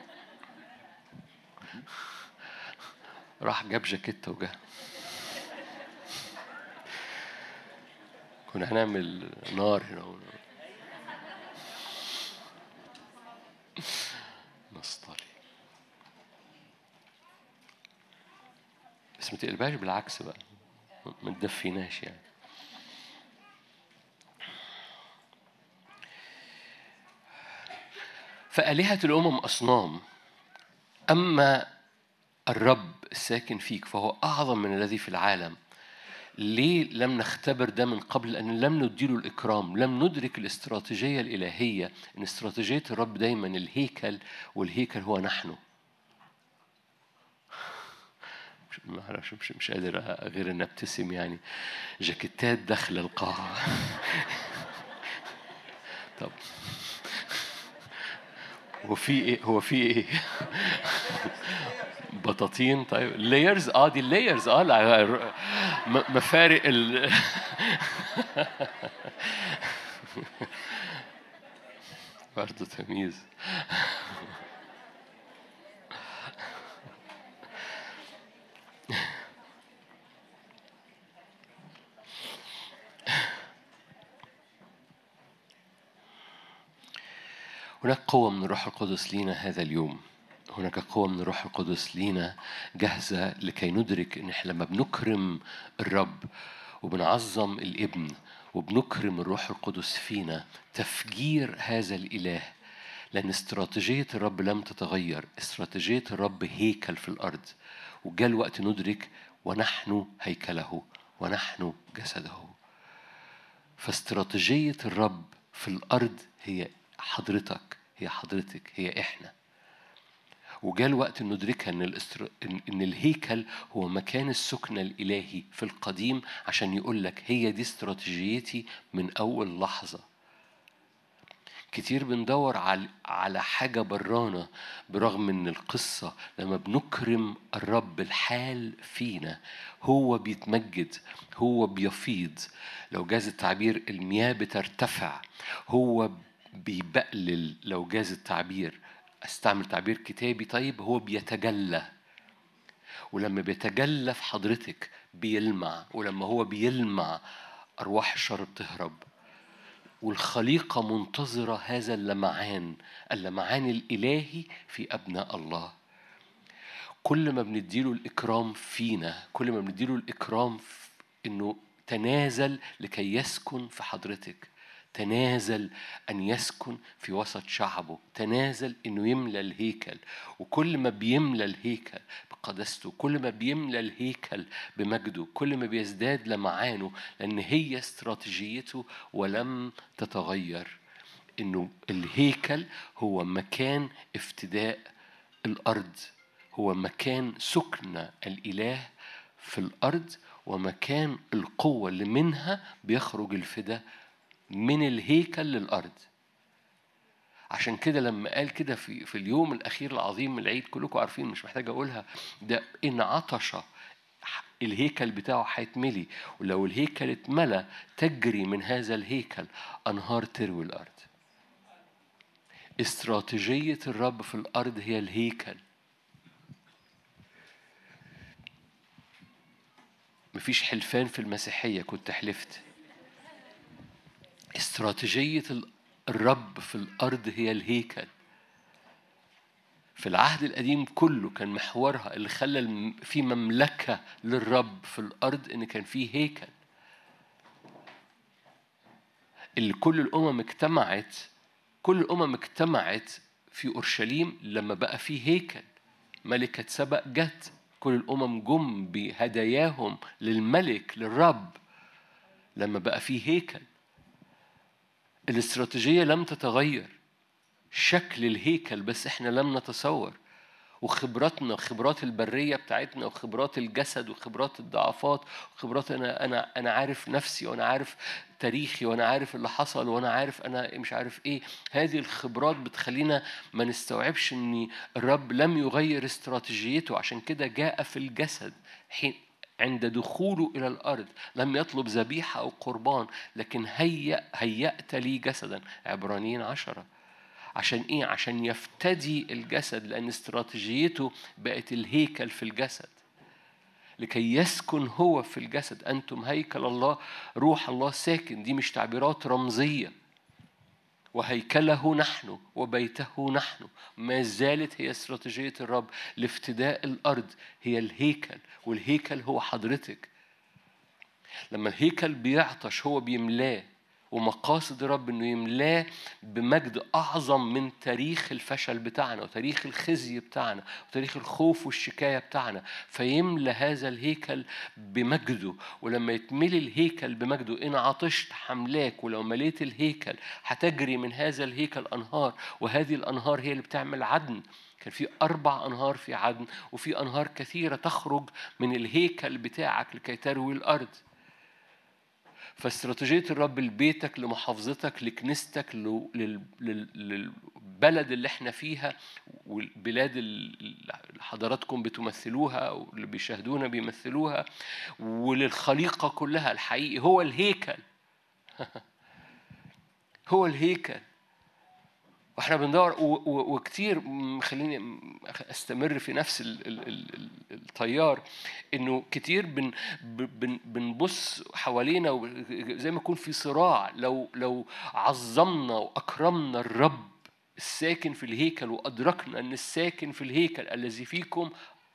راح جاب جاكيتة وجه كنا هنعمل نار هنا نصطلي بس ما تقلبهاش بالعكس بقى ما تدفيناش يعني. فآلهة الأمم أصنام. أما الرب الساكن فيك فهو أعظم من الذي في العالم ليه لم نختبر ده من قبل؟ لأن لم نديله الإكرام لم ندرك الاستراتيجية الإلهية. إن استراتيجية الرب دايما الهيكل والهيكل هو نحن مش معرفش مش, مش قادر غير ان أبتسم يعني. جاكيتات داخل القاعة. طب. هو في إيه؟ هو في إيه؟ بطاطين؟ طيب. layers آه دي ال layers آه مفارق ال برضه تمييز. هناك قوة من الروح القدس لينا هذا اليوم. هناك قوة من الروح القدس لينا جاهزة لكي ندرك إن إحنا لما بنكرم الرب وبنعظم الإبن وبنكرم الروح القدس فينا. تفجير هذا الإله لأن استراتيجية الرب لم تتغير. استراتيجية الرب هيكل في الأرض وجاء الوقت ندرك ونحن هيكله ونحن جسده. فاستراتيجية الرب في الأرض هي حضرتك هي حضرتك هي إحنا. وجاء الوقت ان ندركها إن الاستر... إن الهيكل هو مكان السكنة الإلهي في القديم عشان يقول لك هي دي استراتيجيتي من أول لحظة. كتير بندور على على حاجة برانا برغم إن القصة لما بنكرم الرب الحال فينا هو بيتمجد هو بيفيض. لو جاز التعبير المياه بترتفع هو بيبقلل لو جاز التعبير. أستعمل تعبير كتابي؟ طيب هو بيتجلى. ولما بيتجلى في حضرتك بيلمع ولما هو بيلمع أرواح الشر بتهرب. والخليقة منتظرة هذا اللمعان اللمعان الإلهي في أبناء الله. كل ما بنديله الإكرام فينا كل ما بنديله الإكرام في إنه تنازل لكي يسكن في حضرتك. تنازل أن يسكن في وسط شعبه تنازل أنه يملى الهيكل. وكل ما بيملى الهيكل بقدسته كل ما بيملى الهيكل بمجده كل ما بيزداد لمعانه لأن هي استراتيجيته ولم تتغير. أنه الهيكل هو مكان افتداء الأرض هو مكان سكن الإله في الأرض ومكان القوة اللي منها بيخرج الفداء من الهيكل للأرض. عشان كده لما قال كده في في اليوم الأخير العظيم من العيد كلكم عارفين مش محتاج أقولها ده إن عطش الهيكل بتاعه هيتملي. ولو الهيكل اتملى تجري من هذا الهيكل أنهار تروي الأرض. استراتيجية الرب في الأرض هي الهيكل. مفيش حلفان في المسيحية كنت حلفت. استراتيجية الرب في الأرض هي الهيكل. في العهد القديم كله كان محورها اللي خلى في مملكة للرب في الأرض إن كان في هيكل. اللي كل الأمم اجتمعت كل الأمم اجتمعت في أورشليم لما بقى في هيكل. ملكة سبأ جت. كل الأمم جم بهداياهم للملك للرب. لما بقى في هيكل. الاستراتيجية لم تتغير. شكل الهيكل بس إحنا لم نتصور. وخبراتنا وخبرات البرية بتاعتنا وخبرات الجسد وخبرات الضعفات وخبرات أنا أنا أنا عارف نفسي وأنا عارف تاريخي وأنا عارف اللي حصل وأنا عارف أنا مش عارف إيه. هذه الخبرات بتخلينا ما نستوعبش إن الرب لم يغير استراتيجيته. عشان كده جاء في الجسد حين عند دخوله إلى الأرض. لم يطلب ذبيحة أو قربان لكن هيأ هيأت لي جسدا. عبرانيين عشرة. عشان إيه؟ عشان يفتدي الجسد لأن استراتيجيته بقت الهيكل في الجسد. لكي يسكن هو في الجسد. أنتم هيكل الله روح الله ساكن. دي مش تعبيرات رمزية. وهيكله نحن وبيته نحن. ما زالت هي استراتيجية الرب لافتداء الأرض. هي الهيكل والهيكل هو حضرتك. لما الهيكل بيعطش هو بيملاه. ومقاصد الرب إنه يملاه بمجد أعظم من تاريخ الفشل بتاعنا وتاريخ الخزي بتاعنا وتاريخ الخوف والشكاية بتاعنا. فيملى هذا الهيكل بمجده ولما يتملي الهيكل بمجده إن عطشت حملاك ولو مليت الهيكل هتجري من هذا الهيكل أنهار. وهذه الأنهار هي اللي بتعمل عدن. كان في أربع أنهار في عدن وفي أنهار كثيرة تخرج من الهيكل بتاعك لكي تروي الأرض. فاستراتيجية الرب لبيتك لمحافظتك لكنيستك لل- لل- لل- للبلد اللي إحنا فيها والبلاد اللي حضراتكم بتمثلوها واللي بيشاهدونا بيمثلوها وللخليقة كلها الحقيقي هو الهيكل. هو الهيكل. وإحنا بندور وكتير خليني استمر في نفس ال- ال- ال- ال- التيار انه كتير بن بن بنبص حوالينا زي ما يكون في صراع لو لو عظمنا وأكرمنا الرب الساكن في الهيكل وأدركنا إن الساكن في الهيكل الذي فيكم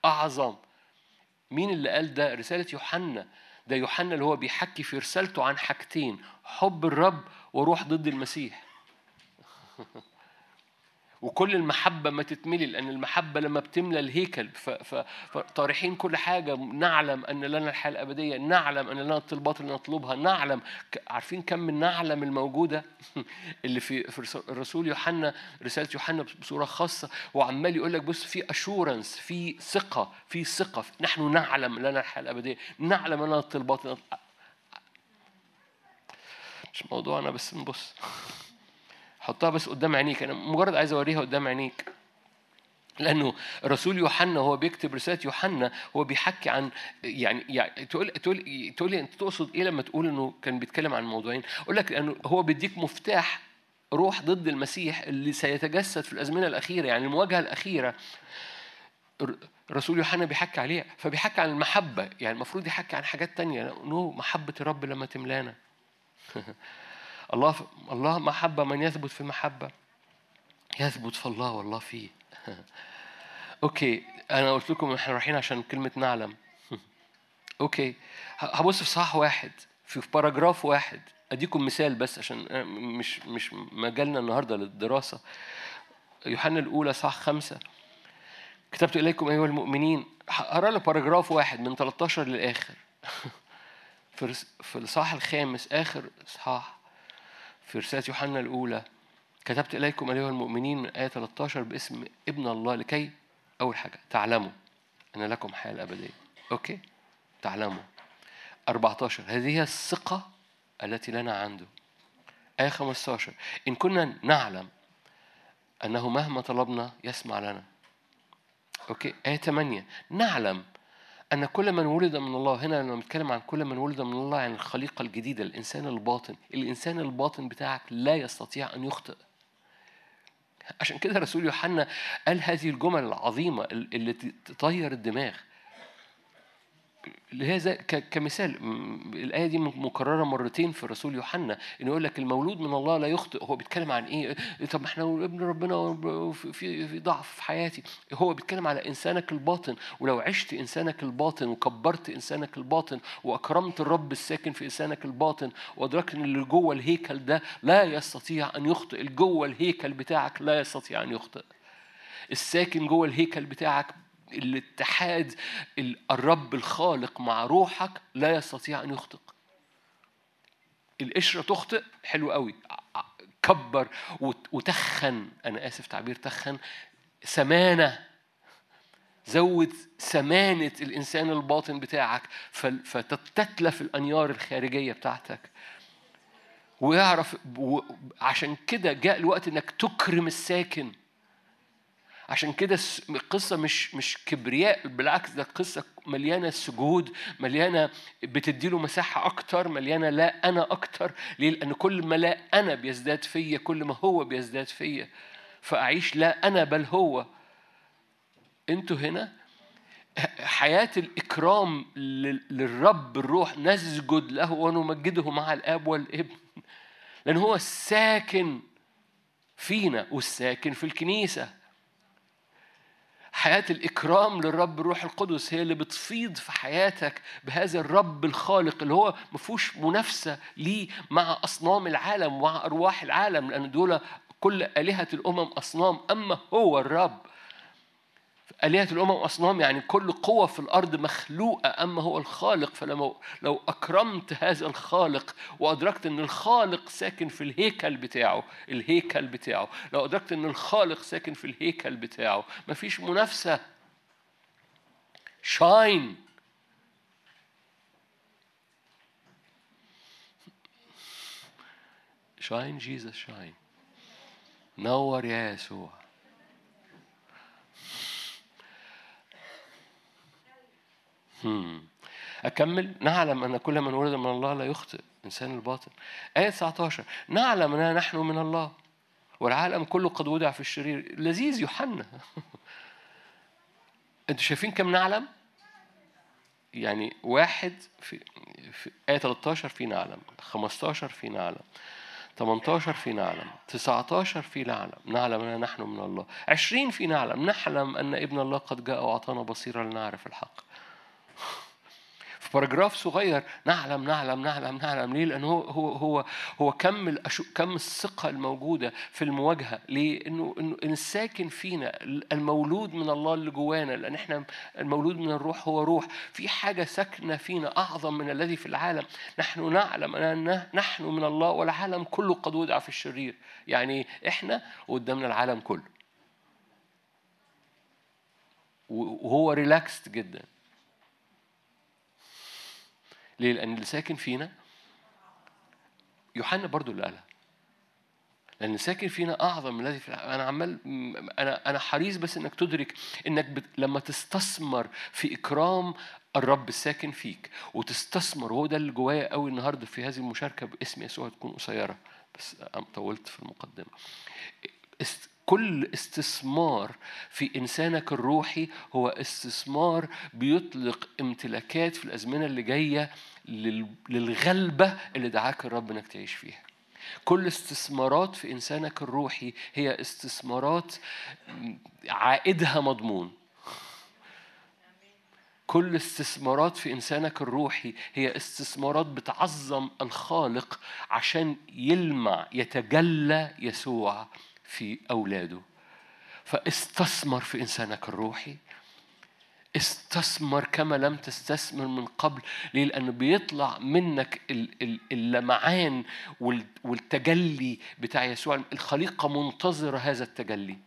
أعظم. مين اللي قال ده؟ رسالة يوحنا. ده يوحنا اللي هو بيحكي في رسالته عن حاجتين حب الرب وروح ضد المسيح. وكل المحبة ما تتملي لأن المحبة لما بتملى الهيكل. فطارحين كل حاجة نعلم أن لنا الحياة الأبدية نعلم أن لنا الطلبات اللي نطلبها نعلم عارفين كم من نعلم الموجودة؟ اللي في في رس- الرسول يوحنا رسالة يوحنا بصورة خاصة وعمال يقول لك بص في أشورنس في ثقة في ثقة. نحن نعلم لنا الحياة الأبدية نعلم لنا الطلبات. مش موضوعنا بس نبص حطها بس قدام عينيك. أنا مجرد عايز أوريها قدام عينيك. لأنه الرسول يوحنا هو بيكتب رسالة يوحنا هو بيحكي عن يعني يعني تقول تقول تقول لي أنت تقصد إيه لما تقول إنه كان بيتكلم عن موضوعين؟ أقول لك لأنه هو بيديك مفتاح روح ضد المسيح اللي سيتجسد في الأزمنة الأخيرة يعني المواجهة الأخيرة. الرسول يوحنا بيحكي عليها فبيحكي عن المحبة. يعني المفروض يحكي عن حاجات تانية. نو محبة الرب لما تملانا. الله الله محبة من يثبت في المحبة؟ يثبت في الله والله فيه. okay أنا قلت لكم إحنا رايحين عشان كلمة نعلم. okay هبص في صح واحد في paragraph واحد. أديكم مثال بس عشان أنا مش مش مجالنا النهارده للدراسة. يوحنا الأولى صح خمسة. كتبت إليكم أيها المؤمنين هقرأ لك paragraph واحد من 13 للآخر. في الاصحاح الخامس آخر اصحاح في رسالة يوحنا الأولى كتبت إليكم أيها المؤمنين من آية 13 باسم ابن الله لكي أول حاجة تعلموا أن لكم حياة الابديه okay؟ تعلموا. 14 هذه هي الثقة التي لنا عنده. آية 15 إن كنا نعلم أنه مهما طلبنا يسمع لنا. okay؟ آية 8 نعلم أن كل من ولد من الله هنا لما بنتكلم عن كل من ولد من الله عن الخليقة الجديدة الإنسان الباطن. الإنسان الباطن بتاعك لا يستطيع أن يخطئ. عشان كده رسول يوحنا قال هذه الجمل العظيمة اللي تطير الدماغ. ك- كمثال الآية دي مكررة مرتين في الرسول يوحنا إنه يقول لك المولود من الله لا يخطئ هو بيتكلم عن إيه؟ طب ما إحنا ابن ربنا في في ضعف في حياتي هو بيتكلم على إنسانك الباطن ولو عشت إنسانك الباطن وكبرت إنسانك الباطن وأكرمت الرب الساكن في إنسانك الباطن وأدركت إن اللي جوه الهيكل ده لا يستطيع أن يخطئ اللي جوه الهيكل بتاعك لا يستطيع أن يخطئ الساكن جوه الهيكل بتاعك الاتحاد ال- الرب الخالق مع روحك لا يستطيع أن يخطئ القشرة تخطئ حلو قوي. كبر وت- وتخن أنا آسف تعبير تخن سمانة. زود سمانة الإنسان الباطن بتاعك فتتلف الأنيار الخارجية بتاعتك. ويعرف عشان كده جاء الوقت إنك تكرم الساكن. عشان كده القصة مش مش كبرياء بالعكس ده قصة مليانة سجود مليانة بتديله مساحة أكتر مليانة لا أنا أكتر. ليه؟ لأن كل ما لا أنا بيزداد فيا كل ما هو بيزداد فيا. فأعيش لا أنا بل هو. أنتوا هنا؟ حياة الإكرام لل- للرب الروح نسجد له ونمجده مع الآب والابن. لأن هو الساكن فينا والساكن في الكنيسة. حياة الإكرام للرب الروح القدس هي اللي بتفيض في حياتك بهذا الرب الخالق اللي هو ما فيهوش منافسة ليه مع أصنام العالم ومع أرواح العالم لأن دول كل آلهة الأمم أصنام أما هو الرب آلهة الأمم أصنام يعني كل قوة في الأرض مخلوقة أما هو الخالق فلما لو أكرمت هذا الخالق وأدركت أن الخالق ساكن في الهيكل بتاعه الهيكل بتاعه لو أدركت أن الخالق ساكن في الهيكل بتاعه مفيش منافسة. شاين شاين جيزس شاين نور يا يسوع. أكمل. نعلم أن كل من ولد من الله لا يخطئ. إنسان الباطن. آية 19 نعلم أننا نحن من الله. والعالم كله قد وضع في الشرير. لذيذ يوحنا. أنتوا شايفين كم نعلم؟ يعني واحد في, في آية 13 في نعلم. 15 في نعلم. 18 في نعلم. 19 في نعلم. نعلم أننا نحن من الله. 20 في نعلم. نحلم أن ابن الله قد جاء وأعطانا بصيرة لنعرف الحق. في باراجراف صغير نعلم نعلم نعلم نعلم. ليه؟ لأن هو هو هو هو كم كم الثقة الموجودة في المواجهة. ليه؟ إنه إنه إن الساكن فينا المولود من الله اللي جوانا لأن إحنا المولود من الروح هو روح. في حاجة ساكنة فينا أعظم من الذي في العالم. نحن نعلم أن نحن من الله والعالم كله قد وضع في الشرير. يعني إحنا قدامنا العالم كله. وهو ريلاكست جدا. ليه؟ لأن اللي ساكن فينا يوحنا برضو اللي قالها. لأن ساكن فينا أعظم من الذي في العالم. أنا عمال أنا أنا حريص بس إنك تدرك إنك بت... لما تستثمر في إكرام الرب الساكن فيك وتستثمر وهو ده اللي جوايا قوي النهارده في هذه المشاركة باسم يسوع تكون قصيرة بس طولت في المقدمة. كل استثمار في إنسانك الروحي هو استثمار بيطلق امتلاكات في الأزمنة اللي جاية لل- للغلبة اللي دعاك الرب إنك تعيش فيها. كل استثمارات في إنسانك الروحي هي استثمارات عائدها مضمون. كل استثمارات في إنسانك الروحي هي استثمارات بتعظم الخالق عشان يلمع يتجلى يسوع. في أولاده. فاستثمر في إنسانك الروحي. استثمر كما لم تستثمر من قبل. ليه؟ لأنه بيطلع منك ال- ال- اللمعان وال- والتجلي بتاع يسوع. الخليقة منتظرة هذا التجلي.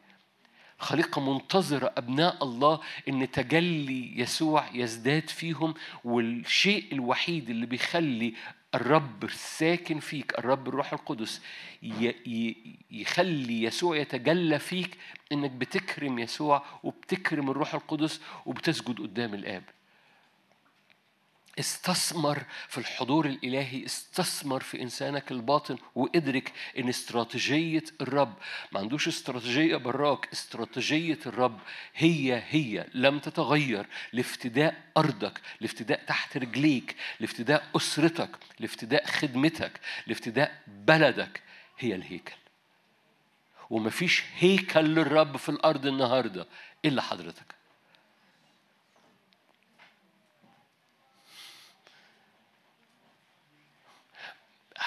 خليقة منتظرة أبناء الله إن تجلي يسوع يزداد فيهم. والشيء الوحيد اللي بيخلي الرب الساكن فيك الرب الروح القدس يخلي يسوع يتجلى فيك إنك بتكرم يسوع وبتكرم الروح القدس وبتسجد قدام الآب. استثمر في الحضور الإلهي استثمر في إنسانك الباطن وادرك إن استراتيجية الرب ما عندوش استراتيجية براك استراتيجية الرب هي هي لم تتغير لافتداء أرضك لافتداء تحت رجليك لافتداء أسرتك لافتداء خدمتك لافتداء بلدك هي الهيكل. ومفيش هيكل للرب في الأرض النهاردة إلا حضرتك.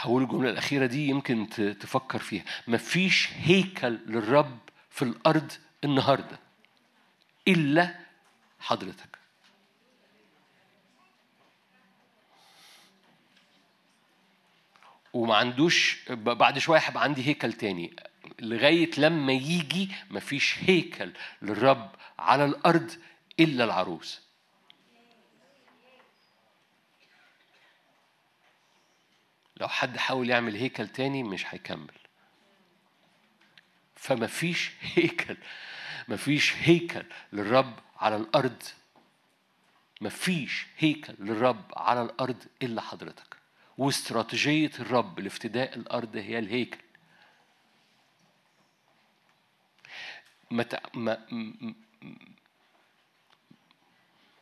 هقول الجملة الأخيرة دي يمكن تفكر فيها. مفيش هيكل للرب في الأرض النهاردة إلا حضرتك. وما عندوش بعد شوية هيبقى عندي هيكل تاني. لغاية لما يجي مفيش هيكل للرب على الأرض إلا العروس. لو حد حاول يعمل هيكل تاني مش هيكمل. فما فيش هيكل ما فيش هيكل للرب على الأرض. ما فيش هيكل للرب على الأرض إلا حضرتك. واستراتيجية الرب لافتداء الأرض هي الهيكل. ما ما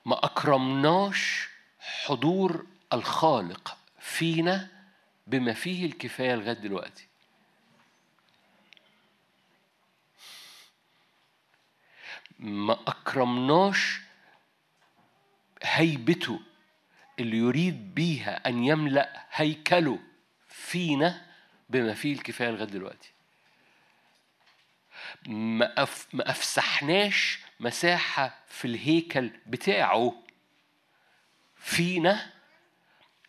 ما أكرمناش حضور الخالق فينا بما فيه الكفاية لغاية دلوقتي. ما أكرمناش هيبته اللي يريد بيها أن يملأ هيكله فينا بما فيه الكفاية لغاية دلوقتي. ما, أف... ما أفسحناش مساحة في الهيكل بتاعه فينا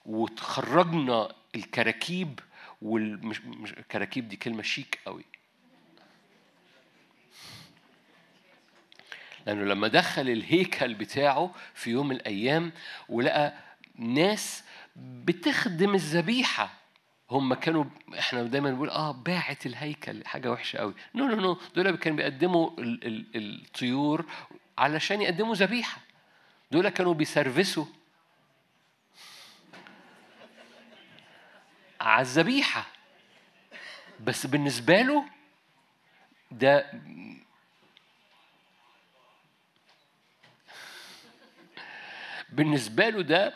وتخرجنا الكراكيب والمش مش الكراكيب دي كلمة شيك قوي. لأنه لما دخل الهيكل بتاعه في يوم من الأيام ولقى ناس بتخدم الذبيحة. هم كانوا إحنا دايما بنقول آه باعة الهيكل حاجة وحشة قوي. no no no دول كانوا بيقدموا ال ال الطيور علشان يقدموا ذبيحة. دول كانوا بيسرفسوا. على الذبيحة. بس بالنسبة له ده بالنسبة له ده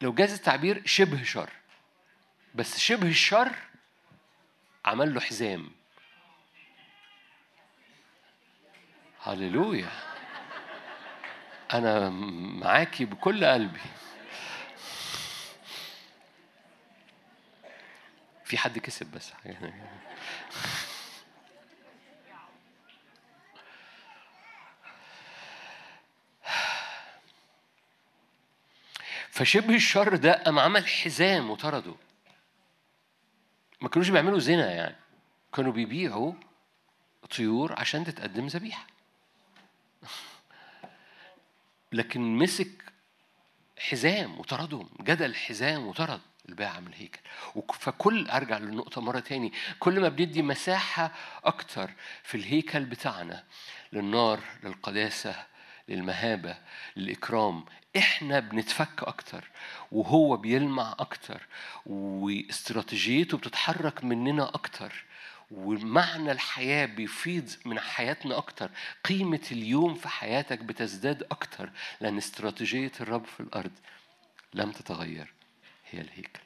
لو جاز التعبير شبه شر. بس شبه الشر عمل له حزام. هللويا. أنا معاكي بكل قلبي. في حد كسب بس. فشبه الشر ده قام عمل حزام وطرده. ما كانوش بيعملوا زنا يعني. كانوا بيبيعوا طيور عشان تتقدم ذبيحة. لكن مسك حزام وطردهم. جدل حزام وطرد. الباعة من الهيكل. فكل ارجع للنقطة مرة تاني كل ما بندي مساحة أكتر في الهيكل بتاعنا للنار للقداسة للمهابة للإكرام إحنا بنتفك أكتر وهو بيلمع أكتر واستراتيجيته بتتحرك مننا أكتر ومعنى الحياة بيفيض من حياتنا أكتر قيمة اليوم في حياتك بتزداد أكتر لأن استراتيجية الرب في الأرض لم تتغير. هي الهيكل.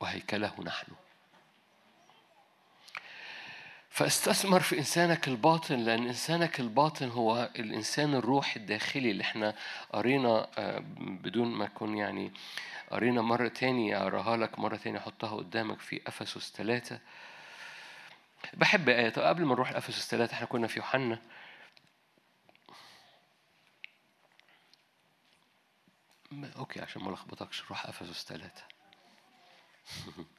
وهيكله نحن. فاستثمر في إنسانك الباطن لأن إنسانك الباطن هو الإنسان الروحي الداخلي اللي إحنا قرينا آه، بدون ما أكون يعني قرينا مرة تاني أقراها لك مرة تاني أحطها قدامك في أفسس ثلاثة بحب آية طب قبل ما نروح لأفسس ثلاثة إحنا كنا في يوحنا. أوكي عشان ما لخبطكش. روح أفسس ثلاثة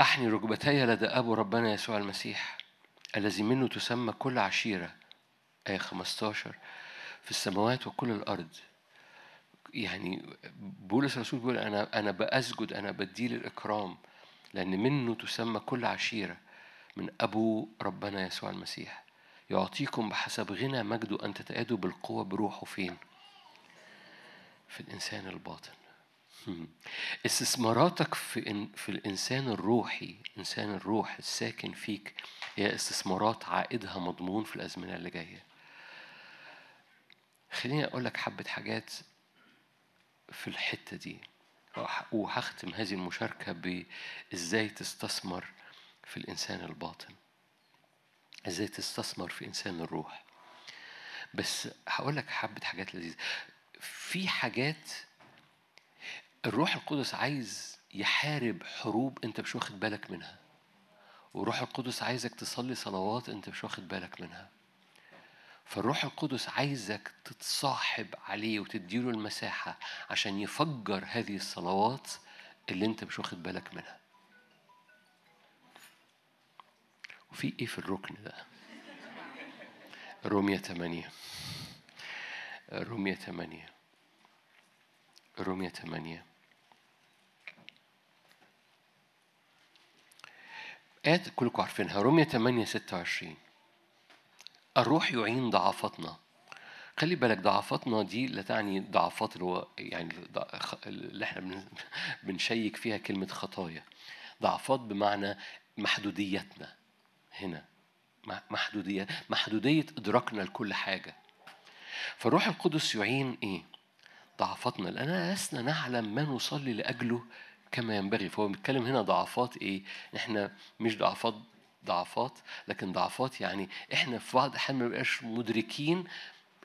أحني ركبتي لدى أبو ربنا يسوع المسيح الذي منه تسمى كل عشيرة آية 15 في السماوات وكل الأرض. يعني بولس الرسول بيقول أنا أنا بأسجد أنا بديل الإكرام لأن منه تسمى كل عشيرة من أبو ربنا يسوع المسيح. يعطيكم بحسب غنى مجده أن تتأيدوا بالقوة بروحه فين؟ في الإنسان الباطن. استثماراتك في إن في الإنسان الروحي إنسان الروح الساكن فيك هي استثمارات عائدها مضمون في الأزمنة اللي جاية. خليني أقول لك حبة حاجات في الحتة دي. وهختم هذه المشاركة بإزاي تستثمر في الإنسان الباطن. إزاي تستثمر في إنسان الروح. بس هقول لك حبة حاجات لذيذة. في حاجات الروح القدس عايز يحارب حروب انت مش واخد بالك منها والروح القدس عايزك تصلي صلوات انت مش واخد بالك منها. فالروح القدس عايزك تتصاحب عليه وتديله المساحة عشان يفجر هذه الصلوات اللي انت مش واخد بالك منها. وفي إيه في الركن ده؟ رومية 8 رومية 8 رومية 8 آيات كلكم عارفينها. رومية 8 26 الروح يعين ضعفاتنا. خلي بالك ضعفاتنا دي لا تعني ضعفات اللي هو يعني اللي إحنا بن- بنشيك فيها كلمة خطايا. ضعفات بمعنى محدوديتنا. هنا. مح- محدودية محدودية إدراكنا لكل حاجة. فالروح القدس يعين إيه؟ ضعفاتنا. لأننا لسنا نعلم ما نصلي لأجله كما ينبغي. فهو بيتكلم هنا ضعفات إيه؟ إحنا مش ضعفات ضعفات لكن ضعفات يعني إحنا في بعض الأحيان ما بنبقاش مدركين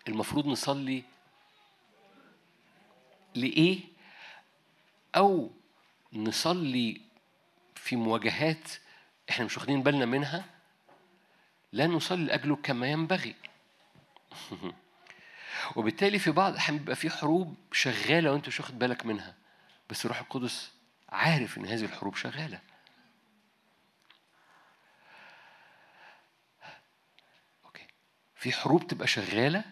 المفروض نصلي لإيه؟ أو نصلي في مواجهات إحنا مش واخدين بالنا منها لا نصلي لأجله كما ينبغي. وبالتالي في بعض الأحيان بيبقى في حروب شغالة وأنت مش واخد بالك منها. بس الروح القدس عارف إن هذه الحروب شغالة. أوكي. في حروب تبقى شغالة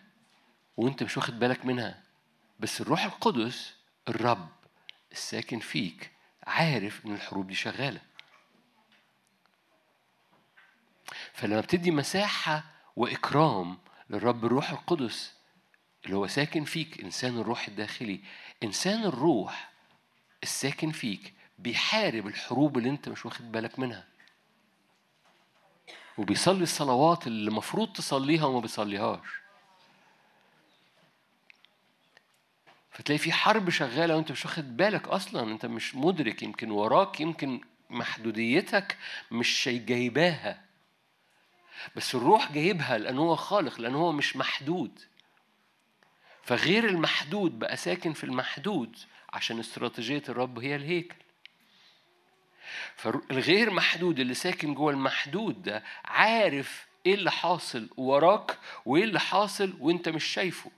وأنت مش واخد بالك منها. بس الروح القدس الرب الساكن فيك عارف إن الحروب دي شغالة. فلما بتدي مساحة وإكرام للرب الروح القدس اللي هو ساكن فيك إنسان الروح الداخلي إنسان الروح الساكن فيك بيحارب الحروب اللي أنت مش واخد بالك منها. وبيصلي الصلوات اللي المفروض تصليها وما بيصليهاش. فتلاقي في حرب شغالة وأنت مش واخد بالك أصلا أنت مش مدرك يمكن وراك يمكن محدوديتك مش جايباها. بس الروح جايبها لأن هو خالق لأن هو مش محدود. فغير المحدود بقى ساكن في المحدود عشان استراتيجية الرب هي الهيكل. فالغير محدود اللي ساكن جوه المحدود ده عارف إيه اللي حاصل وراك وإيه اللي حاصل وإنت مش شايفه.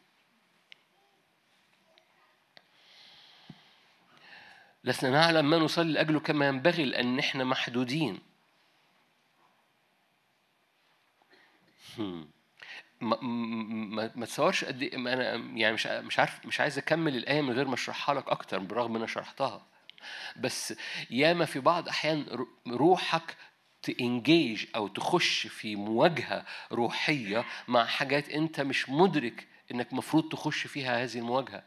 لسنا نعلم ما نصلي لأجله كما ينبغي لأن إحنا محدودين. ما ما ما تصورش قد إيه أنا يعني مش مش عارف مش عايز أكمل الآية من غير ما أشرحها لك أكتر برغم إن أنا شرحتها. بس ياما في بعض أحيان رو- روحك تإنجيج أو تخش في مواجهة روحية مع حاجات أنت مش مدرك إنك مفروض تخش فيها هذه المواجهة.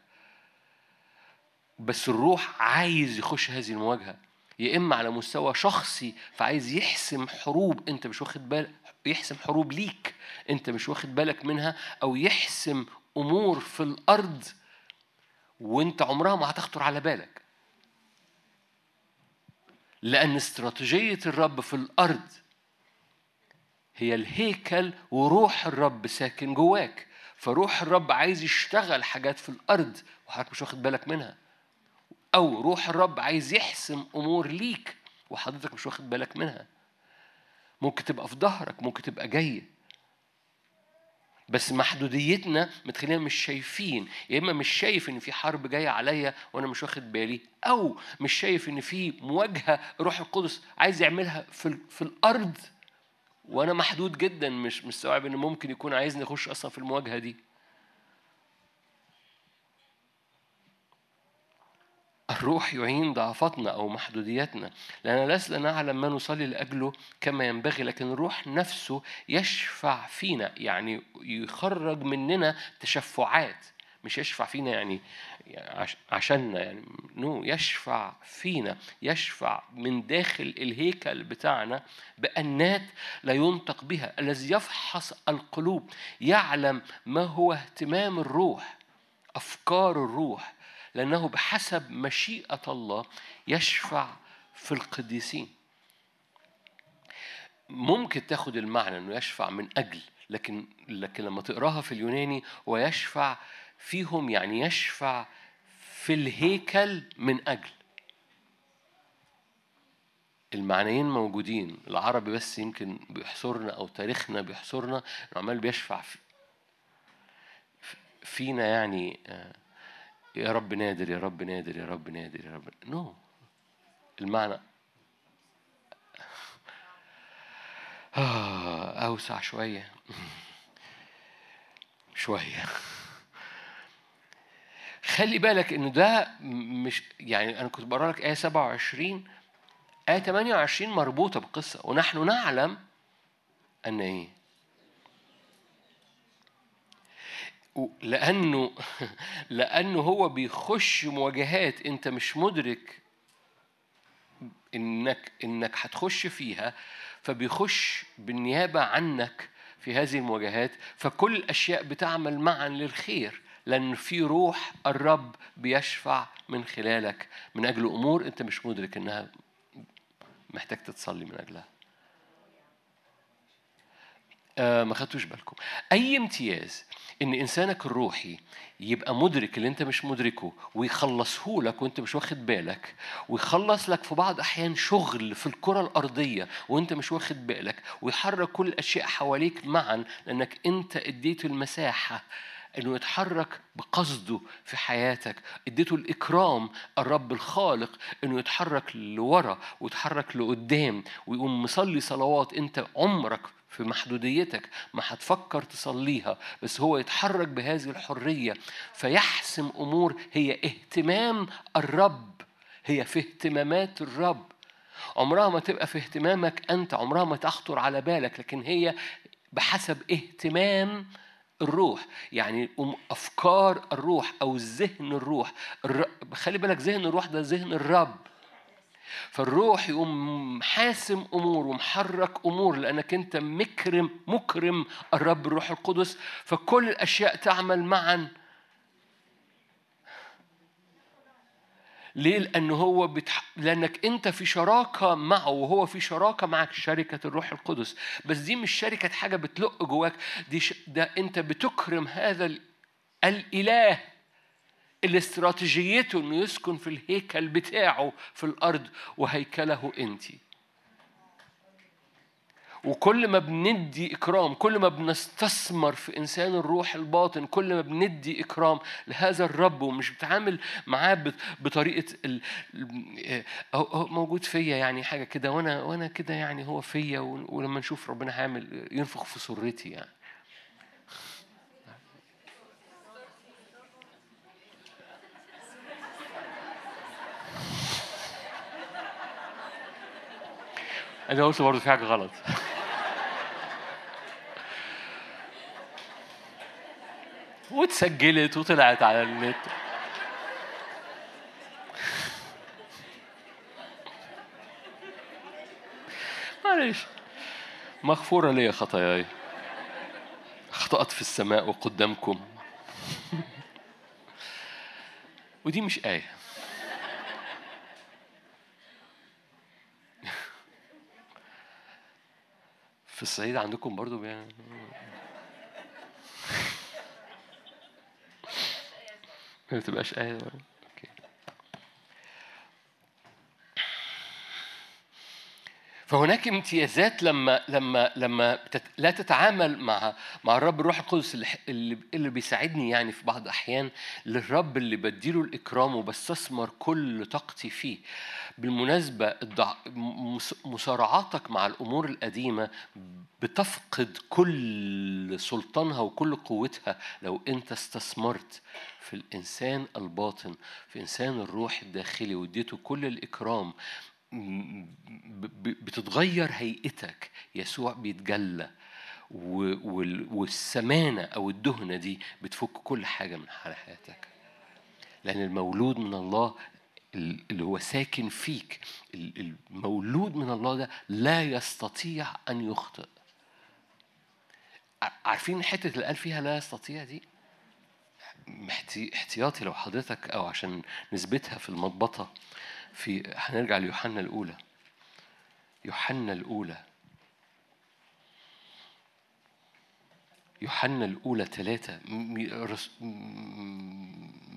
بس الروح عايز يخش هذه المواجهة. يا إما على مستوى شخصي فعايز يحسم حروب أنت مش واخد بالك يحسم حروب ليك انت مش واخد بالك منها أو يحسم امور في الأرض وانت عمرها ما هتخطر على بالك. لأن استراتيجية الرب في الأرض هي الهيكل وروح الرب ساكن جواك. فروح الرب عايز يشتغل حاجات في الأرض وحضرتك مش واخد بالك منها. أو روح الرب عايز يحسم امور ليك وحضرتك مش واخد بالك منها. ممكن تبقى في ظهرك ممكن تبقى جاية بس محدوديتنا متخلينا مش شايفين. يا إما مش شايف إن في حرب جاية عليا وأنا مش واخد بالي أو مش شايف إن في مواجهة روح القدس عايز يعملها في في الأرض. وأنا محدود جدا مش مستوعب إن ممكن يكون عايزني أخش أصلا في المواجهة دي. الروح يعين ضعفاتنا أو محدودياتنا لأن لسنا نعلم ما نصلي لأجله كما ينبغي لكن الروح نفسه يشفع فينا يعني يخرج مننا تشفعات مش يشفع فينا يعني عش- عشاننا يعني نو يشفع فينا يشفع من داخل الهيكل بتاعنا بأنات لا ينطق بها الذي يفحص القلوب يعلم ما هو اهتمام الروح أفكار الروح لأنه بحسب مشيئة الله يشفع في القديسين. ممكن تاخد المعنى إنه يشفع من أجل لكن لكن لما تقراها في اليوناني ويشفع فيهم يعني يشفع في الهيكل من أجل. المعنيين موجودين العربي بس يمكن بيحصرنا أو تاريخنا بيحصرنا إنه عمال بيشفع في فينا يعني آه، يا رب نادر يا رب نادر يا رب نادر يا رب. نو no. المعنى. آه أوسع شوية. شوية. خلي بالك إن ده مش يعني أنا كنت بقرأ لك آية 27 آية 28 مربوطة بالقصة ونحن نعلم أن إيه؟ و- لأنه لأنه هو بيخش مواجهات أنت مش مدرك إنك إنك هتخش فيها فبيخش بالنيابة عنك في هذه المواجهات. فكل الأشياء بتعمل معا للخير لأن في روح الرب بيشفع من خلالك. من أجل أمور أنت مش مدرك إنها محتاج تتصلي من أجلها. آه ما خدتوش بالكم. أي امتياز إن إنسانك الروحي يبقى مدرك اللي أنت مش مدركه ويخلصه لك وأنت مش واخد بالك ويخلص لك في بعض أحيان شغل في الكرة الأرضية وأنت مش واخد بالك ويحرك كل الأشياء حواليك معا لأنك أنت اديته المساحة إنه يتحرك بقصده في حياتك اديته الإكرام الرب الخالق إنه يتحرك لورا ويتحرك لقدام ويقوم مصلي صلوات أنت عمرك في محدوديتك ما هتفكر تصليها بس هو يتحرك بهذه الحرية. فيحسم أمور هي اهتمام الرب هي في اهتمامات الرب. عمرها ما تبقى في اهتمامك أنت عمرها ما تخطر على بالك لكن هي بحسب اهتمام الروح. يعني أفكار الروح أو ذهن الروح. الر... خلي بالك ذهن الروح ده ذهن الرب. فالروح يقوم حاسم أمور ومحرك أمور لأنك أنت مكرم مكرم الرب الروح القدس. فكل الأشياء تعمل معا. ليه؟ لأنه هو بتح... لأنك أنت في شراكة معه وهو في شراكة معك شركة الروح القدس. بس دي مش شركة حاجة بتلق جواك دي ش... ده أنت بتكرم هذا ال... الإله. اللي استراتيجيته إنه يسكن في الهيكل بتاعه في الأرض وهيكله أنتِ. وكل ما بندي إكرام كل ما بنستثمر في إنسان الروح الباطن كل ما بندي إكرام لهذا الرب ومش بتعامل معاه بطريقة ال... موجود فيا يعني حاجة كده وأنا وأنا كده يعني هو فيا ولما نشوف ربنا هيعمل ينفخ في سرتي يعني. أنا قلت برضه في حاجة غلط. واتسجلت وطلعت على النت. معلش. مغفورة لي خطاياي. أخطأت في السماء وقدامكم. ودي مش آية. في الصعيد عندكم برضو بي... ما بتبقاش آية ولا- أوكي. فهناك امتيازات لما لما لما. لا تتعامل مع مع الرب الروح القدس اللي اللي, بيساعدني يعني في بعض الأحيان للرب اللي بديله الإكرام وبستثمر كل طاقتي فيه بالمناسبة مصارعاتك مع الأمور القديمة بتفقد كل سلطانها وكل قوتها لو أنت استثمرت في الإنسان الباطن في إنسان الروح الداخلي واديته كل الإكرام بتتغير هيئتك يسوع بيتجلى والسمانة أو الدهنة دي بتفك كل حاجة من حياتك لأن المولود من الله ال- اللي هو ساكن فيك ال- المولود من الله ده لا يستطيع أن يخطئ عارفين حتة اللي قال فيها لا يستطيع دي احتياطي لو حضرتك أو عشان نثبتها في المضبطة في هنرجع ليوحنا الأولى. يوحنا الأولى. يوحنا الأولى ثلاثة.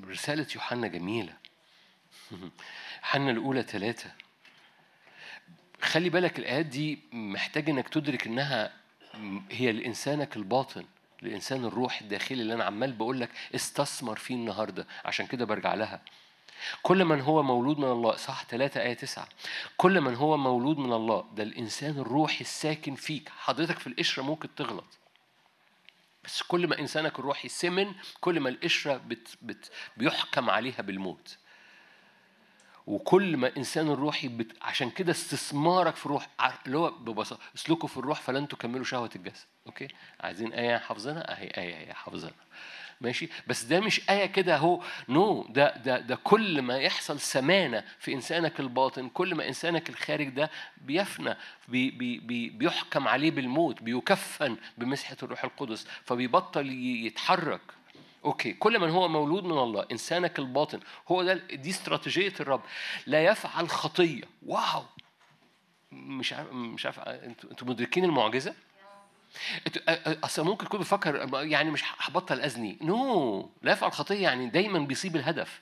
رسالة يوحنا جميلة. يوحنا الأولى ثلاثة. خلي بالك الآيات دي محتاج إنك تدرك إنها هي لإنسانك الباطن لإنسان الروح الداخلي اللي أنا عمال بقول لك استثمر فيه النهاردة. عشان كده برجع لها. كل من هو مولود من الله صح 3 آية 9 كل من هو مولود من الله ده الإنسان الروحي الساكن فيك. حضرتك في القشرة ممكن تغلط. بس كل ما إنسانك الروحي سمن كل ما القشرة بت بت بيحكم عليها بالموت. وكل ما إنسان الروحي بت... عشان كده استثمارك في الروح اللي هو ببساطة اسلكوا في الروح فلن تكملوا شهوة الجسد. أوكي؟ عايزين آية حافظينها؟ أهي آية هي حافظينها. ماشي؟ بس ده مش آية كده أهو. no ده ده ده كل ما يحصل سمانة في إنسانك الباطن كل ما إنسانك الخارج ده بيفنى بي بي بي بيحكم عليه بالموت بيكفن بمسحة الروح القدس فبيبطل يتحرك. okay كل من هو مولود من الله إنسانك الباطن هو ده دي استراتيجية الرب. لا يفعل خطية. wow! مش عارف مش عارف أنتوا مدركين المعجزة؟ أصل ممكن تكون بفكر يعني مش هبطل أزني. no لا يفعل خطيه يعني دايما بيصيب الهدف.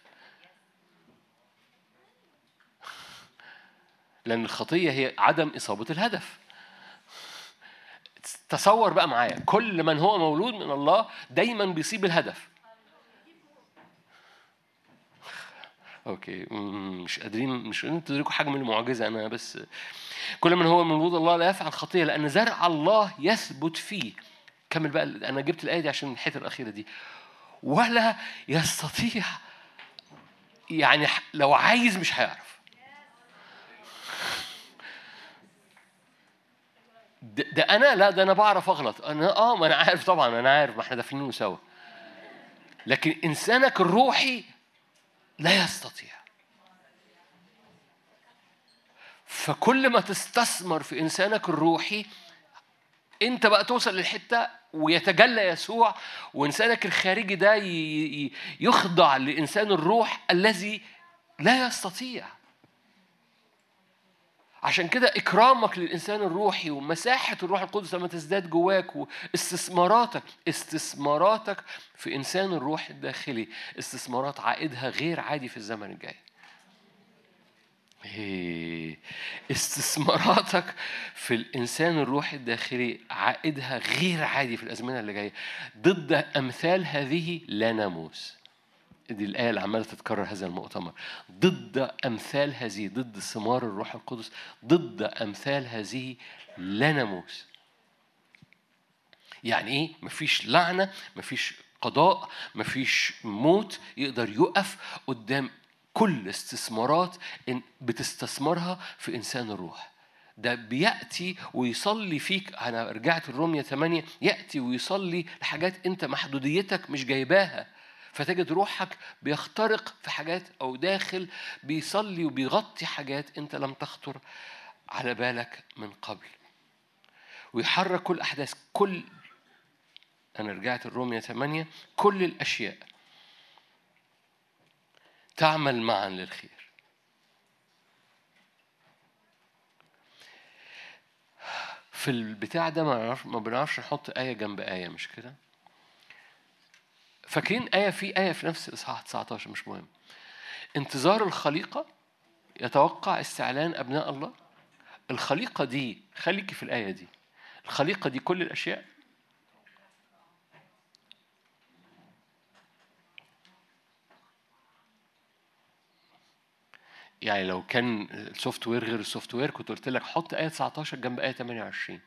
لأن الخطية هي عدم إصابة الهدف. تصور بقى معايا كل من هو مولود من الله دايما بيصيب الهدف. okay. مش قادرين مش قادرين تدركوا حجم المعجزة. أنا بس كل من هو مولود الله لا يفعل خطيه لأن زرع الله يثبت فيه. كمل بقى أنا جبت الآية دي عشان الحتة الأخيرة دي. ولا يستطيع يعني لو عايز مش هيعرف. ده, ده أنا لا ده أنا بعرف أغلط. أنا آه ما أنا عارف طبعا أنا عارف ما إحنا دافنينه سوا. لكن إنسانك الروحي لا يستطيع. فكل ما تستثمر في إنسانك الروحي أنت بقى توصل للحتة ويتجلى يسوع وإنسانك الخارجي ده يخضع لإنسان الروح الذي لا يستطيع. عشان كده إكرامك للإنسان الروحي ومساحة الروح القدس لما تزداد جواك واستثماراتك استثماراتك في إنسان الروح الداخلي استثمارات عائدها غير عادي في الزمن الجاي. استثماراتك في الإنسان الروحي الداخلي عائدها غير عادي في الأزمنة اللي جاية ضد أمثال هذه لا ناموس دي الآية اللي عمالة تتكرر هذا المؤتمر. ضد أمثال هذه ضد ثمار الروح القدس ضد أمثال هذه لا ناموس يعني إيه؟ مفيش لعنة مفيش قضاء مفيش موت يقدر يقف قدام كل استثمارات بتستثمرها في إنسان الروح. ده بيأتي ويصلي فيك أنا رجعت الرومية 8 يأتي ويصلي لحاجات أنت محدوديتك مش جايباها. فتجد روحك بيخترق في حاجات أو داخل بيصلي وبيغطي حاجات أنت لم تخطر على بالك من قبل ويحرك كل أحداث كل أنا رجعت الرومية 8 كل الأشياء تعمل معا للخير في البتاع ده ما نعرف ما بنعرفش نحط آية جنب آية مش كده؟ فاكرين آية في آية في نفس إصحاح 19 مش مهم. انتظار الخليقة يتوقع استعلان أبناء الله. الخليقة دي خليكي في الآية دي. الخليقة دي كل الأشياء يعني لو كان ال software غير ال software كنت قلت لك حط آية 19 جنب آية 28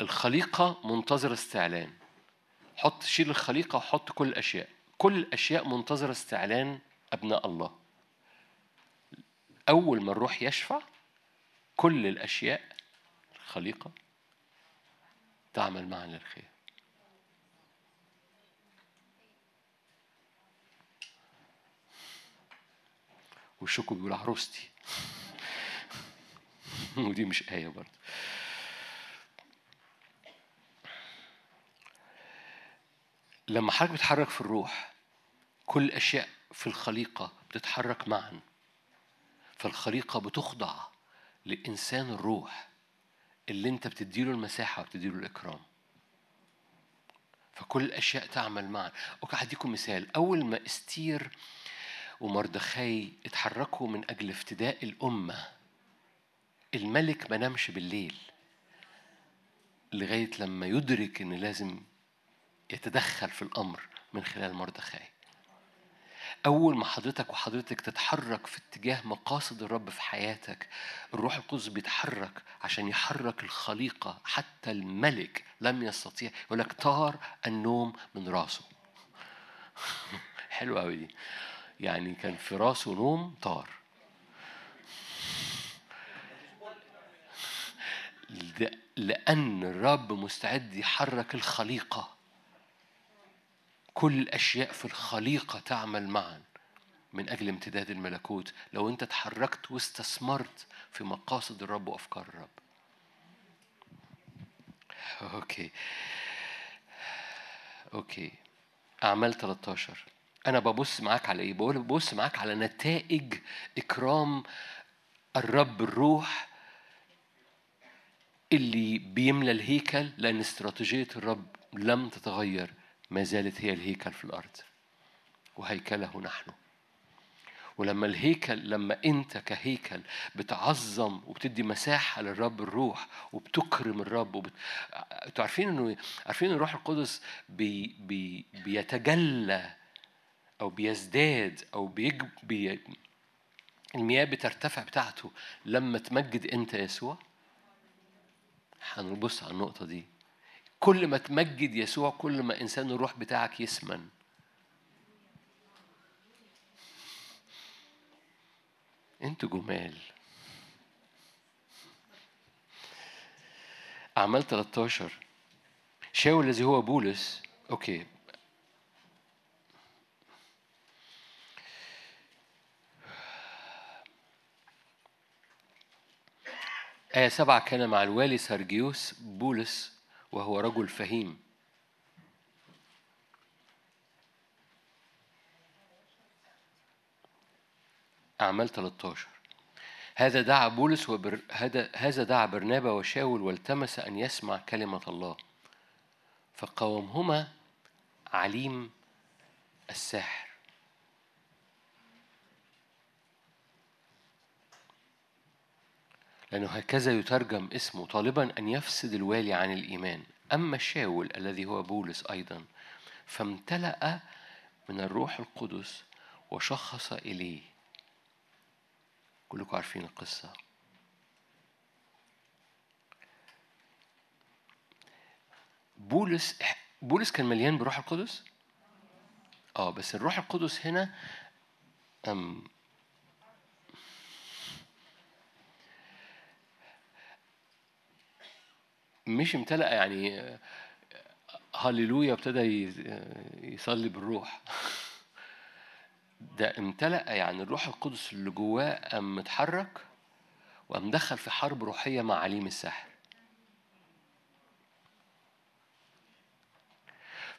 الخليقة منتظرة استعلان حط شيل الخليقة وحط كل الأشياء. كل الأشياء منتظرة استعلان أبناء الله. أول ما الروح يشفع كل الأشياء الخليقة تعمل معا للخير. والشكو بيقول عروستي ودي مش آية برضه. لما حضرتك بتتحرك في الروح كل الأشياء في الخليقة بتتحرك معا. فالخليقة بتخضع لإنسان الروح اللي أنت بتديله المساحة وبتديله الإكرام. فكل الأشياء تعمل معا. okay هديكم مثال. أول ما إستير ومردخاي اتحركوا من أجل افتداء الأمة الملك ما نامش بالليل لغاية لما يدرك إن لازم يتدخل في الأمر من خلال مردخاي. أول ما حضرتك وحضرتك تتحرك في اتجاه مقاصد الرب في حياتك الروح القدس بيتحرك عشان يحرك الخليقة حتى الملك لم يستطيع يقول لك طار النوم من راسه. حلوة أوي دي. يعني كان في راسه نوم طار. لأن الرب مستعد يحرك الخليقة. كل الأشياء في الخليقة تعمل معا من أجل امتداد الملكوت. لو أنت اتحركت واستثمرت في مقاصد الرب وأفكار الرب. okay. okay. أعمال 13 أنا ببص معاك على إيه؟ بقول ببص معاك على نتائج إكرام الرب الروح اللي بيملى الهيكل لأن استراتيجية الرب لم تتغير. ما زالت هي الهيكل في الأرض. وهيكله نحن. ولما الهيكل لما أنت كهيكل بتعظم وبتدي مساحة للرب الروح وبتكرم الرب وبت... أنتوا عارفين إنه عارفين الروح القدس بي... بي... بيتجلى أو بيزداد أو بيج... بي... المياه بترتفع بتاعته لما تمجد أنت يسوع؟ هنبص على النقطة دي. كل ما تمجد يسوع كل ما إنسان الروح بتاعك يسمن. أنتوا جمال. أعمال 13 شاول الذي هو بولس؟ أوكي. آية سبعة كان مع الوالي سرجيوس بولس وهو رجل فهيم. أعمال 13 هذا دعا بولس وبر... هذا هذا دعا برنابا وشاول والتمس أن يسمع كلمة الله. فقاومهما عليم الساحر. لأنه هكذا يترجم اسمه طالبا أن يفسد الوالي عن الإيمان. أما شاول الذي هو بولس أيضا فامتلأ من الروح القدس وشخص إليه. كلكم عارفين القصة. بولس بولس كان مليان بروح القدس؟ آه بس الروح القدس هنا مش امتلأ يعني هللويا ابتدى يصلي بالروح. ده امتلأ يعني الروح القدس اللي جواه قام متحرك وقام دخل في حرب روحية مع عليم الساحر.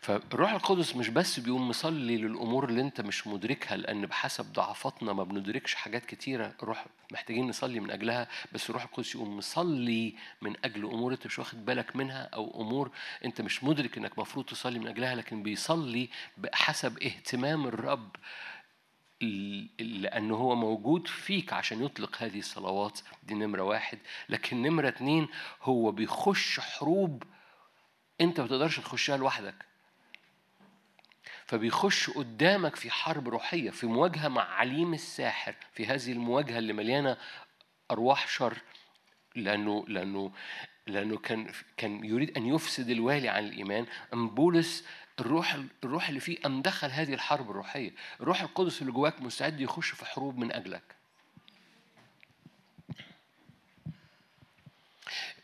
فالروح القدس مش بس بيقوم مصلي للأمور اللي أنت مش مدركها لأن بحسب ضعفاتنا ما بندركش حاجات كتيرة. الروح محتاجين نصلي من أجلها بس الروح القدس يقوم مصلي من أجل أمور أنت مش واخد بالك منها أو أمور أنت مش مدرك إنك مفروض تصلي من أجلها لكن بيصلي بحسب اهتمام الرب لأنه هو موجود فيك عشان يطلق هذه الصلوات. دي نمرة واحد. لكن نمرة اتنين هو بيخش حروب أنت ما تقدرش تخشها لوحدك. فبيخش قدامك في حرب روحية في مواجهة مع عليم الساحر في هذه المواجهة اللي مليانة أرواح شر لأنه لأنه لأنه كان كان يريد أن يفسد الوالي عن الإيمان. أم بولس الروح الروح اللي فيه أم دخل هذه الحرب الروحية. الروح القدس اللي جواك مستعد يخش في حروب من أجلك.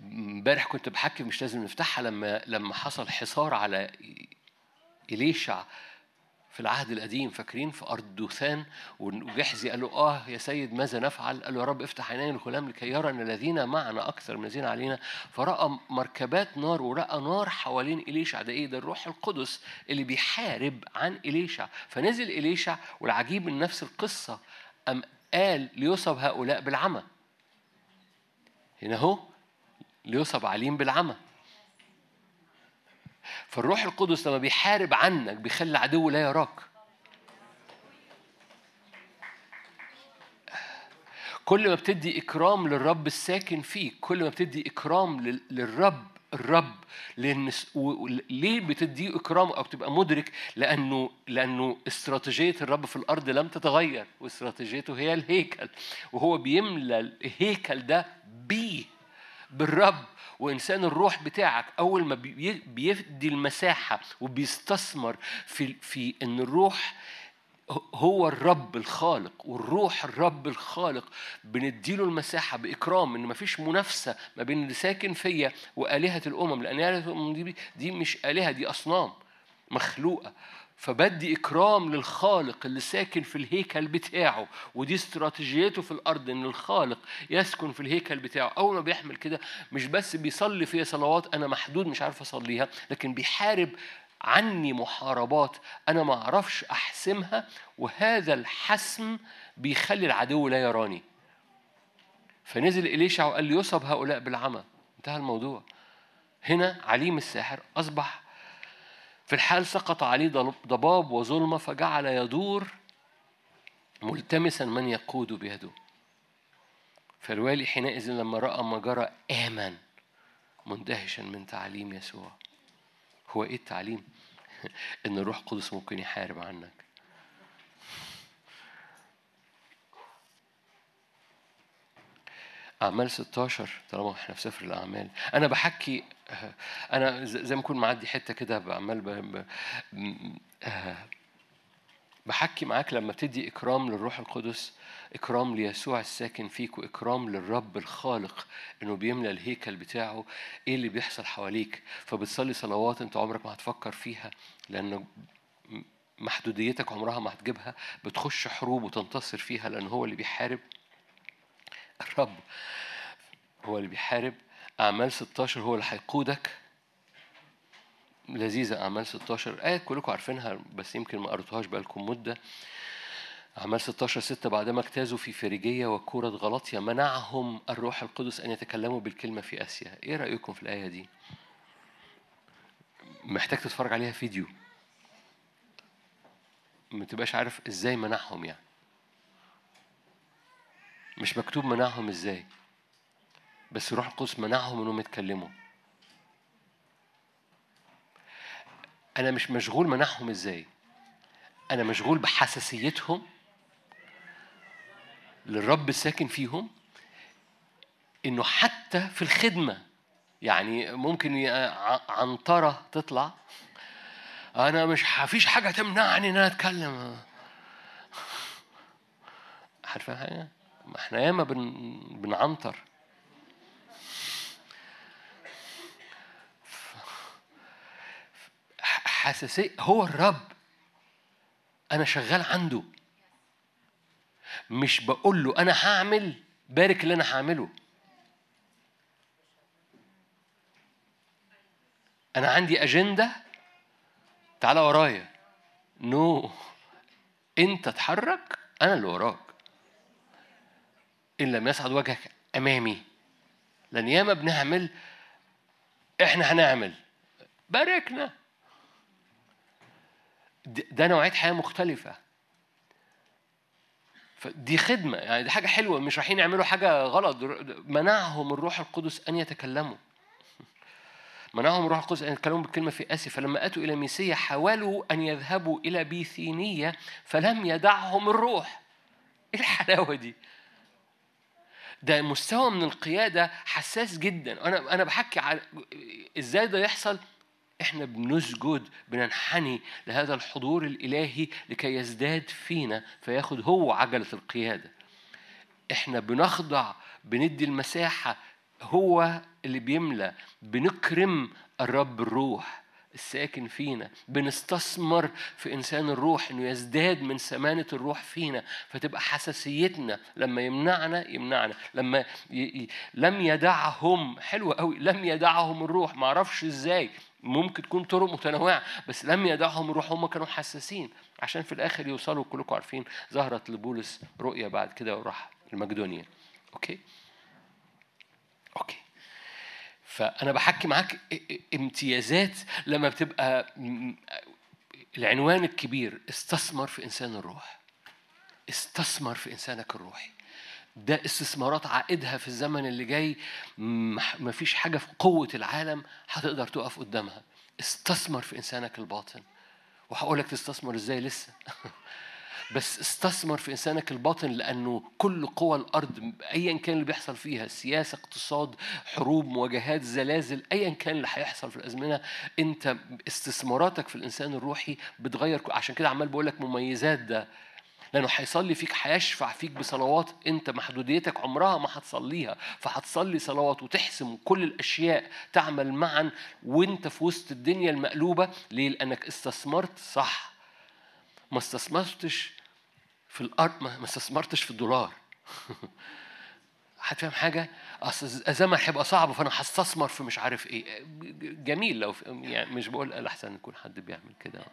امبارح كنت بحكي مش لازم نفتحها لما لما حصل حصار على إليشع في العهد القديم فاكرين؟ في أرض دوثان وجحزي قال له آه يا سيد ماذا نفعل؟ قال له يا رب افتح عيني الغلام لكي يرى أن الذين معنا أكثر من الذين علينا. فرأى مركبات نار ورأى نار حوالين إليشع. ده إيه؟ ده الروح القدس اللي بيحارب عن إليشع. فنزل إليشع والعجيب من نفس القصة أم قال ليصب هؤلاء بالعمى. هنا هو ليصب عليم بالعمى. فالروح القدس لما بيحارب عنك بيخلي العدو لا يراك. كل ما بتدي إكرام للرب الساكن فيك كل ما بتدي إكرام لل- للرب الرب و- ليه بتديه إكرام أو بتبقى مدرك؟ لأنه لأنه استراتيجية الرب في الأرض لم تتغير واستراتيجيته هي الهيكل وهو بيملى الهيكل ده بيه بالرب. وإنسان الروح بتاعك أول ما بي- بيدي المساحة وبيستثمر في في إن الروح هو الرب الخالق والروح الرب الخالق بنديله المساحة بإكرام إن مفيش منافسة ما بين اللي ساكن فيا وآلهة الأمم لأن آلهة الأمم دي, دي مش آلهة دي أصنام مخلوقة. فبدي إكرام للخالق اللي ساكن في الهيكل بتاعه ودي استراتيجيته في الأرض إن الخالق يسكن في الهيكل بتاعه. أول ما بيحمل كده مش بس بيصلي فيها صلوات أنا محدود مش عارف أصليها لكن بيحارب عني محاربات أنا ما أعرفش أحسمها وهذا الحسم بيخلي العدو لا يراني. فنزل إليشع وقال لي يصب هؤلاء بالعمى. انتهى الموضوع. هنا عليم الساحر أصبح في الحال سقط عليه ضباب وظلمة فجعل يدور ملتمسا من يقود بيده. فالوالي حينئذ لما رأى ما جرى آمن مندهشا من تعليم يسوع. هو إيه التعليم؟ إن الروح القدس ممكن يحارب عنك. أعمال 16 طالما إحنا في سفر الأعمال. أنا بحكي أنا ز- زي ما أكون معدي حتة كده بعمال ب... آه، بحكي معاك لما بتدي إكرام للروح القدس إكرام ليسوع الساكن فيك وإكرام للرب الخالق إنه بيملى الهيكل بتاعه إيه اللي بيحصل حواليك؟ فبتصلي صلوات أنت عمرك ما هتفكر فيها لأنه محدوديتك عمرها ما هتجيبها بتخش حروب وتنتصر فيها لأن هو اللي بيحارب الرب هو اللي بيحارب أعمال 16 هو اللي هيقودك. لذيذة أعمال 16 آية كلكم عارفينها بس يمكن ما قريتوهاش بقالكم مدة. أعمال 16 ستة بعدما اجتازوا في فريجية وكورة غلطية منعهم الروح القدس أن يتكلموا بالكلمة في آسيا. إيه رأيكم في الآية دي؟ محتاج تتفرج عليها فيديو. ما تبقاش عارف إزاي منعهم يعني. مش مكتوب منعهم إزاي. بس الروح القدس منعهم إنهم يتكلموا. أنا مش مشغول منعهم إزاي؟ أنا مشغول بحساسيتهم للرب الساكن فيهم إنه حتى في الخدمة يعني ممكن ي- ع- عنطرة تطلع أنا مش مفيش حاجة تمنعني إن أنا أتكلم. عارفة حاجة؟ ما إحنا ياما بن... بنعنطر حساسية هو الرب. أنا شغال عنده. مش بقول له أنا هعمل بارك اللي أنا هعمله. أنا عندي أجندة. تعالى ورايا. نو. أنت اتحرك أنا اللي وراك. إن لم يسعد وجهك أمامي. لأن ياما بنعمل إحنا هنعمل. باركنا. ده نوعية حياة مختلفة. فدي خدمة يعني دي حاجة حلوة مش رايحين يعملوا حاجة غلط. منعهم الروح القدس أن يتكلموا. منعهم الروح القدس أن يتكلموا بالكلمة في آسيا. فلما أتوا إلى ميسية حاولوا أن يذهبوا إلى بيثينية فلم يدعهم الروح. إيه الحلاوة دي؟ ده مستوى من القيادة حساس جدا. أنا أنا بحكي على إزاي ده يحصل؟ إحنا بنسجد بننحني لهذا الحضور الإلهي لكي يزداد فينا فياخد هو عجلة القيادة. إحنا بنخضع بندي المساحة هو اللي بيملى بنكرم الرب الروح. الساكن فينا بنستثمر في إنسان الروح إنه يزداد من سمانة الروح فينا فتبقى حساسيتنا لما يمنعنا يمنعنا. لما ي... ي... لم يدعهم حلو قوي لم يدعهم الروح. ما أعرفش إزاي ممكن تكون طرق متنوعة بس لم يدعهم الروح هم كانوا حساسين. عشان في الآخر يوصلوا كلكم عارفين ظهرت لبولس رؤيه بعد كده وراح المقدونيا أوكي؟ أوكي. فأنا بحكي معاك امتيازات لما بتبقى العنوان الكبير استثمر في إنسان الروح. استثمر في إنسانك الروحي. ده استثمارات عائدها في الزمن اللي جاي مفيش حاجة في قوة العالم هتقدر تقف قدامها. استثمر في إنسانك الباطن. وهقول لك تستثمر إزاي لسه؟ بس استثمر في إنسانك الباطن لأنه كل قوى الأرض ايا كان اللي بيحصل فيها سياسة اقتصاد حروب مواجهات زلازل ايا كان اللي هيحصل في الأزمنة أنت استثماراتك في الإنسان الروحي بتغير عشان كده عمال بقول لك مميزات ده. لأنه هيصلي فيك هيشفع فيك بصلوات أنت محدوديتك عمرها ما هتصليها فهتصلي صلوات وتحسم كل الأشياء تعمل معا وأنت في وسط الدنيا المقلوبة ليه؟ لأنك استثمرت صح. ما استثمرتش في الأرض ما استثمرتش في الدولار. هتفهم حاجة؟ اصل الزمن هيبقى صعب فأنا هستثمر في مش عارف إيه. جميل لو يعني مش بقول الاحسن يكون حد بيعمل كده.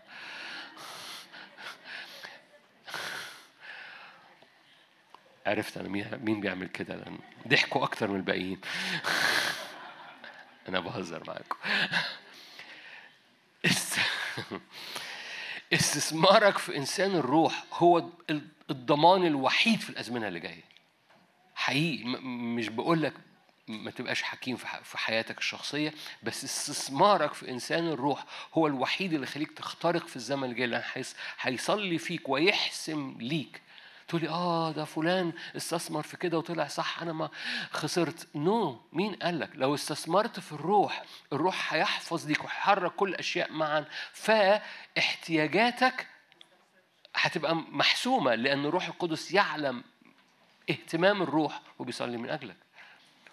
عرفت أنا مين مين بيعمل كده لأن ضحكوا أكتر من الباقيين. أنا بهزر معاكم. استثمارك في إنسان الروح هو الضمان الوحيد في الأزمنة اللي جاية. حقيقي مش بقول لك ما تبقاش حكيم في حياتك الشخصية بس استثمارك في إنسان الروح هو الوحيد اللي يخليك تخترق في الزمن الجاي هيص- هيصلي فيك ويحسم ليك تقولي آه ده فلان استثمر في كده وطلع صح أنا ما خسرت. نو no. مين قال لك؟ لو استثمرت في الروح الروح هيحفظ ليك وهيحرك كل الاشياء معا. فاحتياجاتك هتبقى محسومة لأن الروح القدس يعلم اهتمام الروح وبيصلي من أجلك.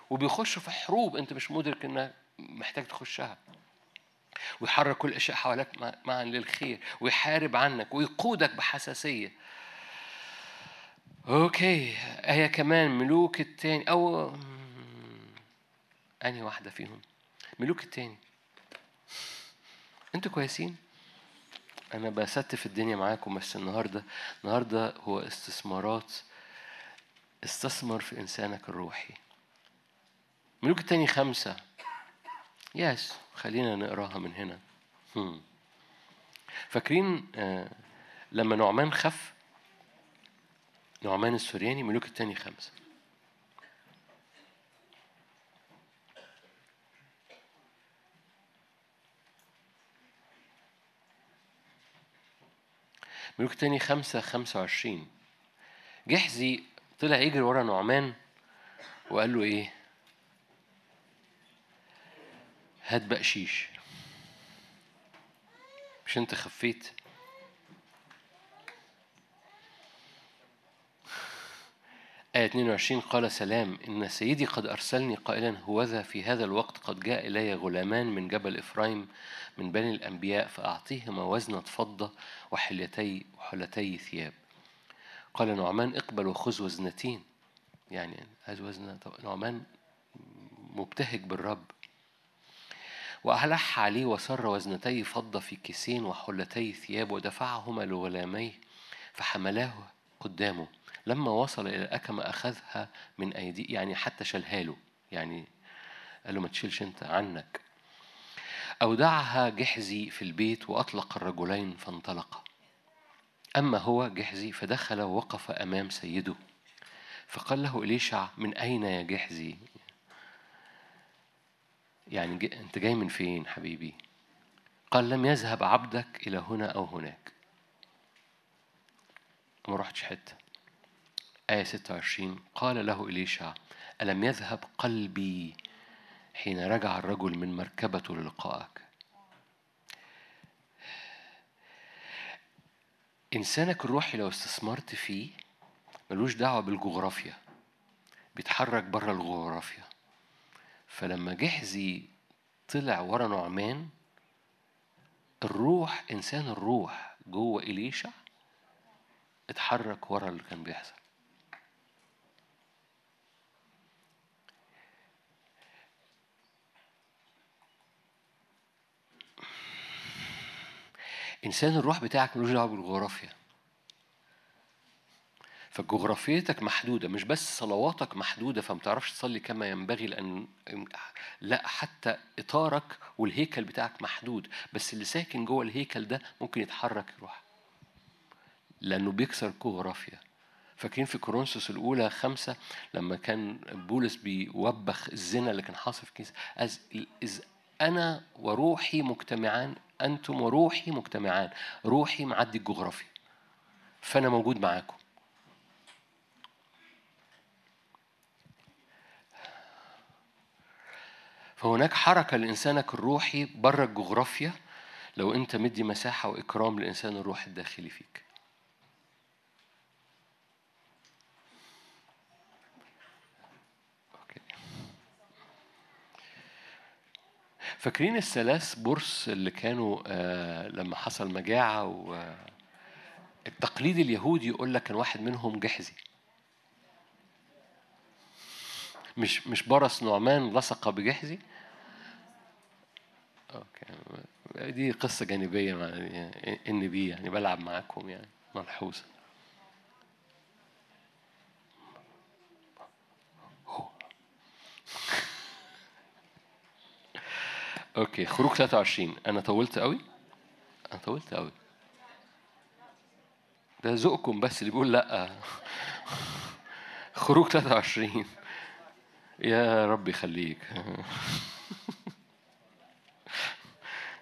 وبيخش في حروب أنت مش مدرك انك محتاج تخشها. ويحرك كل الاشياء حواليك مع- معا للخير ويحارب عنك ويقودك بحساسية. أوكي آية كمان ملوك التاني أو أنهي واحدة فيهم؟ ملوك التاني. أنتوا كويسين؟ أنا بستف الدنيا معاكم بس النهارده النهارده هو استثمارات استثمر في إنسانك الروحي. ملوك التاني خمسة. يس خلينا نقراها من هنا. فاكرين آه، لما نعمان خف نعمان السورياني ملوك التاني خمسة. ملوك التاني خمسة خمسة وعشرين. جحزي طلع يجري ورا نعمان وقال له إيه؟ هات بقشيش. مش أنت خفيت؟ آية 22 قال سلام إن سيدي قد أرسلني قائلا هوذا في هذا الوقت قد جاء إلي غلامان من جبل إفرايم من بني الأنبياء فأعطيهما وزنة فضة وحلتي وحلتي ثياب. قال نعمان اقبل وخذ وزنتين. يعني عايز وزنة نعمان مبتهج بالرب. وألح عليه وسر وزنتي فضة في كيسين وحلتي ثياب ودفعهما لغلاميه فحملاه قدامه. لما وصل إلى الأكمة أخذها من أيدي يعني حتى شالها له يعني قال له ما تشيلش أنت عنك. أودعها جحزي في البيت وأطلق الرجلين فانطلقا أما هو جحزي فدخل ووقف أمام سيده. فقال له إليشع من أين يا جحزي؟ يعني أنت جاي من فين حبيبي؟ قال لم يذهب عبدك إلى هنا أو هناك. ما رحتش حتة. آية 26 قال له إليشع ألم يذهب قلبي حين رجع الرجل من مركبته للقائك؟ إنسانك الروحي لو استثمرت فيه ملوش دعوة بالجغرافيا بيتحرك بره الجغرافيا. فلما جحزي طلع ورا نعمان الروح إنسان الروح جوه إليشع اتحرك ورا اللي كان بيحصل. إنسان الروح بتاعك ملوش دعوة بالجغرافيا. فجغرافيتك محدودة مش بس صلواتك محدودة فما تعرفش تصلي كما ينبغي لأن لا حتى إطارك والهيكل بتاعك محدود. بس اللي ساكن جوه الهيكل ده ممكن يتحرك يروح. لأنه بيكسر جغرافيا فاكرين في كورنثوس الأولى خمسة لما كان بولس بيوبخ الزنا اللي كان حاصل في أز إذ أنا وروحي مجتمعان أنتم وروحي مجتمعان روحي معدي الجغرافيا فأنا موجود معاكم. فهناك حركة لإنسانك الروحي بره الجغرافيا لو أنت مدي مساحة وإكرام لإنسان الروح الداخلي فيك. فاكرين الثلاث برص اللي كانوا آه، لما حصل مجاعة و التقليد اليهودي يقول لك كان واحد منهم جحزي. مش مش برص نعمان لصق بجحزي؟ okay. دي قصة جانبية مع إن بي يعني بلعب معاكم يعني ملحوظة. okay خروج 23 أنا طولت قوي أنا طولت قوي ده ذوقكم بس اللي بيقول لأ. خروج 23 يا رب يخليك.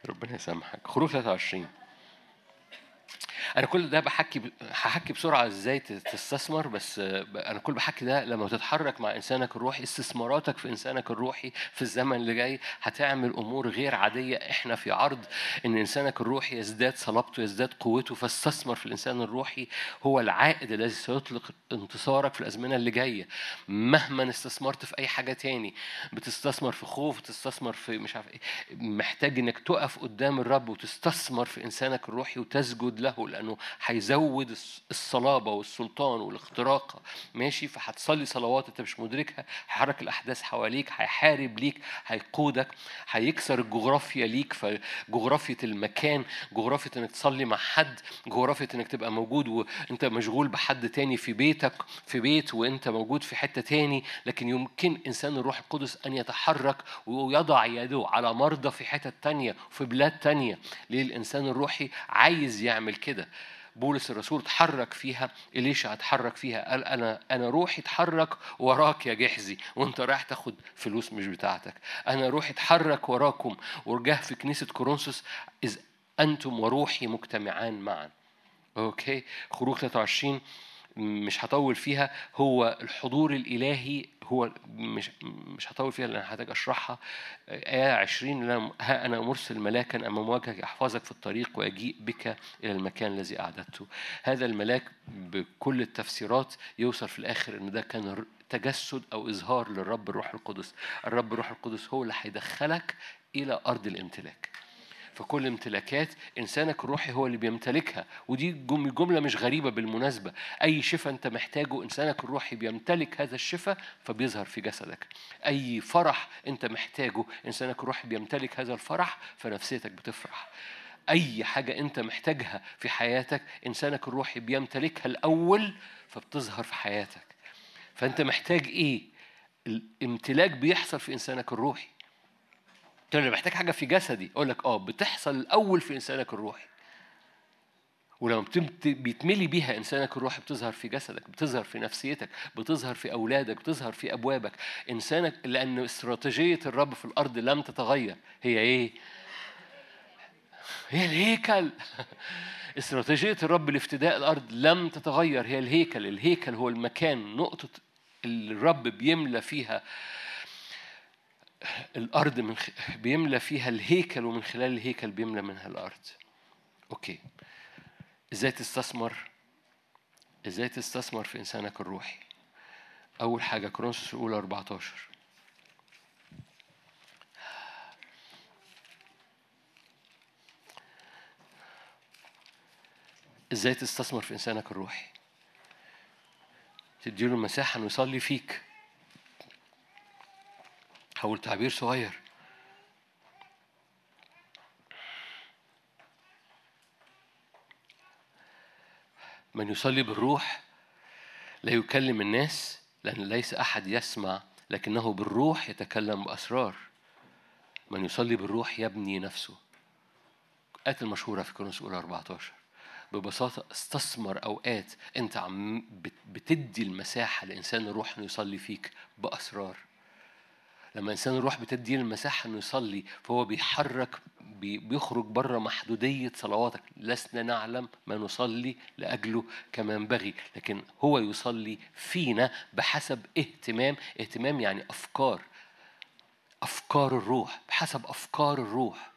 ربنا يسامحك. خروج 23 أنا كل ده بحكي هحكي بسرعة إزاي تستثمر بس أنا كل بحكي ده لما تتحرك مع إنسانك الروحي استثماراتك في إنسانك الروحي في الزمن اللي جاي هتعمل أمور غير عادية. إحنا في عرض إن إنسانك الروحي يزداد صلابته يزداد قوته فاستثمر في الإنسان الروحي هو العائد الذي سيطلق انتصارك في الأزمنة اللي جاية. مهما استثمرت في أي حاجة تاني بتستثمر في خوف بتستثمر في مش عارف إيه محتاج إنك تقف قدام الرب وتستثمر في إنسانك الروحي وتسجد له لأنه هيزود الص- الصلابة والسلطان والاختراق. ماشي؟ فهتصلي صلوات أنت مش مدركها. هيحرك الأحداث حواليك هيحارب ليك هيقودك هيكسر الجغرافيا ليك. فجغرافيا المكان جغرافيا إنك تصلي مع حد جغرافيا إنك تبقى موجود وأنت مشغول بحد تاني في بيتك في بيت وأنت موجود في حتة تاني. لكن يمكن إنسان الروح القدس أن يتحرك ويضع يده على مرضى في حتت تانية وفي بلاد تانية. ليه؟ الانسان الروحي عايز يعمل كده. بولس الرسول اتحرك فيها إليشا اتحرك فيها قال أنا أنا روحي اتحرك وراك يا جحزي وأنت رايح تاخد فلوس مش بتاعتك. أنا روحي اتحرك وراكم ورجاه في كنيسة كورنثوس إذ أنتم وروحي مجتمعان معا. أوكي؟ خروج 23 مش هطول فيها هو الحضور الإلهي هو مش مش هطول فيها لأن هحتاج أشرحها. آية 20 لأن ها أنا مرسل ملاكا أمام وجهك يحفظك في الطريق ويجيء بك إلى المكان الذي أعددته. هذا الملاك بكل التفسيرات يوصل في الآخر إن ده كان تجسد أو إظهار للرب الروح القدس. الرب الروح القدس هو اللي هيدخلك إلى أرض الامتلاك. فكل امتلاكات إنسانك الروحي هو اللي بيمتلكها ودي جم- جملة مش غريبة بالمناسبة. أي شفاء أنت محتاجه إنسانك الروحي بيمتلك هذا الشفاء فبيظهر في جسدك. أي فرح أنت محتاجه إنسانك الروحي بيمتلك هذا الفرح فنفسيتك بتفرح. أي حاجة أنت محتاجها في حياتك إنسانك الروحي بيمتلكها الأول فبتظهر في حياتك. فأنت محتاج إيه؟ الامتلاك بيحصل في إنسانك الروحي. تقول لي محتاج حاجة في جسدي أقول لك آه بتحصل الأول في إنسانك الروحي. ولما بيتملي بيها إنسانك الروحي بتظهر في جسدك بتظهر في نفسيتك بتظهر في أولادك بتظهر في أبوابك. إنسانك لأن استراتيجية الرب في الأرض لم تتغير. هي إيه؟ هي الهيكل. استراتيجية الرب لافتداء الأرض لم تتغير. هي الهيكل. الهيكل هو المكان نقطة اللي الرب بيملى فيها الأرض من خ... بيملى فيها الهيكل ومن خلال الهيكل بيملى منها الأرض. أوكي. إزاي تستثمر؟ إزاي تستثمر في إنسانك الروحي؟ أول حاجة كورنثوس الأولى 14 إزاي تستثمر في إنسانك الروحي؟ تديله مساحة إنه يصلي فيك. هقول تعبير صغير. من يصلي بالروح لا يكلم الناس لأن ليس أحد يسمع لكنه بالروح يتكلم بأسرار. من يصلي بالروح يبني نفسه. آيات المشهورة في كورنثوس الأولى 14 ببساطة استثمر أوقات أنت عم بت- بتدي المساحة لإنسان الروح إنه يصلي فيك بأسرار. لما انسان الروح بتدي له المساحة إنه يصلي فهو بيحرك بي- بيخرج بره محدودية صلواتك. لسنا نعلم ما نصلي لأجله كما ينبغي لكن هو يصلي فينا بحسب اهتمام. اهتمام يعني أفكار أفكار الروح بحسب أفكار الروح.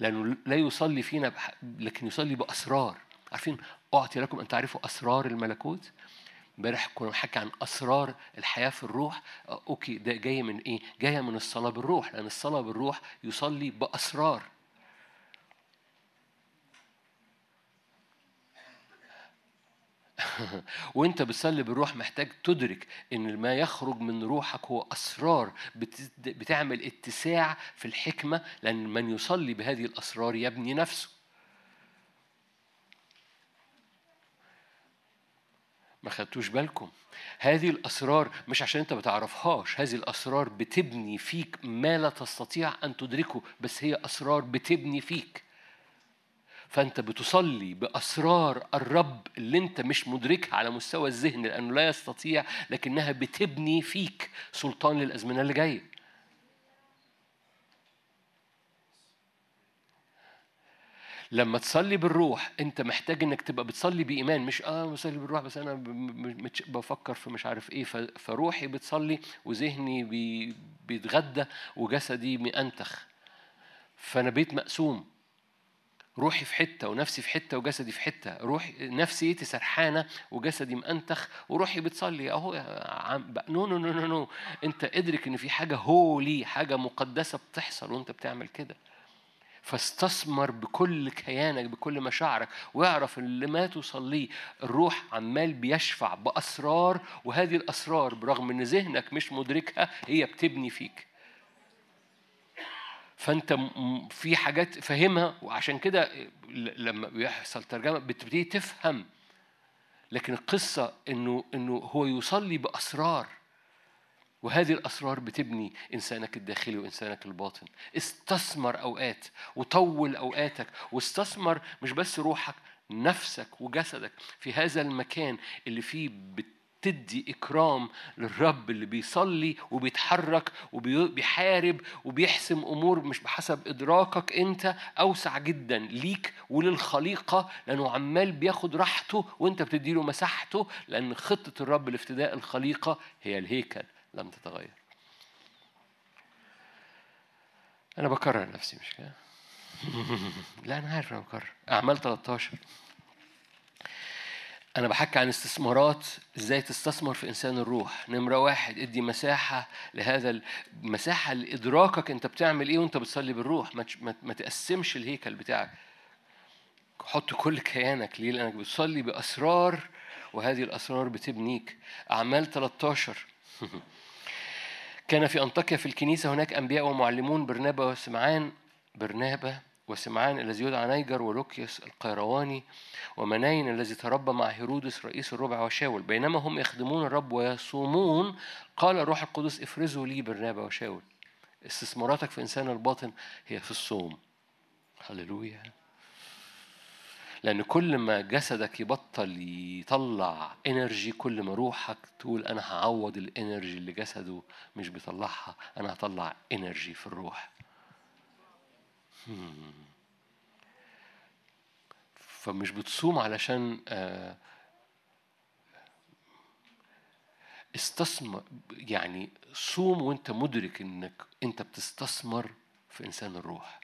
لأنه لا يصلي فينا بح... لكن يصلي بأسرار. عارفين أعطي لكم ان تعرفوا أسرار الملكوت؟ امبارح كنا بنحكي عن أسرار الحياة في الروح. آه، أوكي ده جاي من إيه؟ جاية من الصلاة بالروح لأن الصلاة بالروح يصلي بأسرار. وأنت بتصلي بالروح محتاج تدرك إن ما يخرج من روحك هو أسرار. بت- بتعمل اتساع في الحكمة لأن من يصلي بهذه الأسرار يبني نفسه. ما خدتوش بالكم. هذه الأسرار مش عشان أنت ما تعرفهاش هذه الأسرار بتبني فيك ما لا تستطيع أن تدركه بس هي أسرار بتبني فيك. فأنت بتصلي بأسرار الرب اللي أنت مش مدركها على مستوى الذهن لأنه لا يستطيع لكنها بتبني فيك سلطان للأزمنة اللي جاية. لما تصلي بالروح انت محتاج انك تبقى بتصلي بإيمان. مش آه بصلي بالروح بس أنا بفكر في مش عارف إيه. فروحي بتصلي وذهني بي- بيتغدى وجسدي مأنتخ فأنا بيت مقسوم. روحي في حتة ونفسي في حتة وجسدي في حتة. روحي نفسيتي سرحانة وجسدي مأنتخ وروحي بتصلي. أهو no no no no انت ادرك إن في حاجة holy حاجة مقدسة بتحصل وأنت بتعمل كده. فاستثمر بكل كيانك بكل مشاعرك واعرف اللي ما تصليه الروح عمال بيشفع بأسرار وهذه الأسرار برغم إن ذهنك مش مدركها هي بتبني فيك. فأنت في حاجات فاهمها وعشان كده لما بيحصل ترجمة بتبتدي تفهم. لكن القصة إنه إنه هو يصلي بأسرار. وهذه الأسرار بتبني إنسانك الداخلي وإنسانك الباطن. استثمر أوقات وطول أوقاتك واستثمر مش بس روحك نفسك وجسدك في هذا المكان اللي فيه بت- تدي إكرام للرب اللي بيصلي وبيتحرك وبيحارب وبيحسم أمور مش بحسب إدراكك أنت أوسع جدا ليك وللخليقة لأنه عمال بياخد راحته وأنت بتديله مساحته لأن خطة الرب لافتداء الخليقة هي الهيكل. لم تتغير. أنا بكرر نفسي مش كده؟ لا أنا عارف أنا بكرر. أعمال 13 أنا بحكي عن استثمارات إزاي تستثمر في إنسان الروح. نمرة واحد ادي مساحة لهذا ال- مساحة لإدراكك أنت بتعمل إيه وأنت بتصلي بالروح. ما تقسمش الهيكل بتاعك. حط كل كيانك ليه؟ لأنك بتصلي بأسرار وهذه الأسرار بتبنيك. أعمال 13 كان في أنطاكيا في الكنيسة هناك أنبياء ومعلمون برنابا وسمعان برنابا وسمعان الذي يدعى نيجر ولوكيوس القيرواني ومناين الذي تربى مع هيرودس رئيس الربع وشاول. بينما هم يخدمون الرب ويصومون قال الروح القدس افرزوا لي برنابا وشاول. استثماراتك في إنسان الباطن هي في الصوم. هللويا. لأن كل ما جسدك يبطل يطلع إنرجي كل ما روحك تقول أنا هعوض الإنرجي اللي جسده مش بيطلعها أنا هطلع إنرجي في الروح. فمش بتصوم علشان آه، استثمر يعني صوم وأنت مدرك إنك أنت بتستثمر في إنسان الروح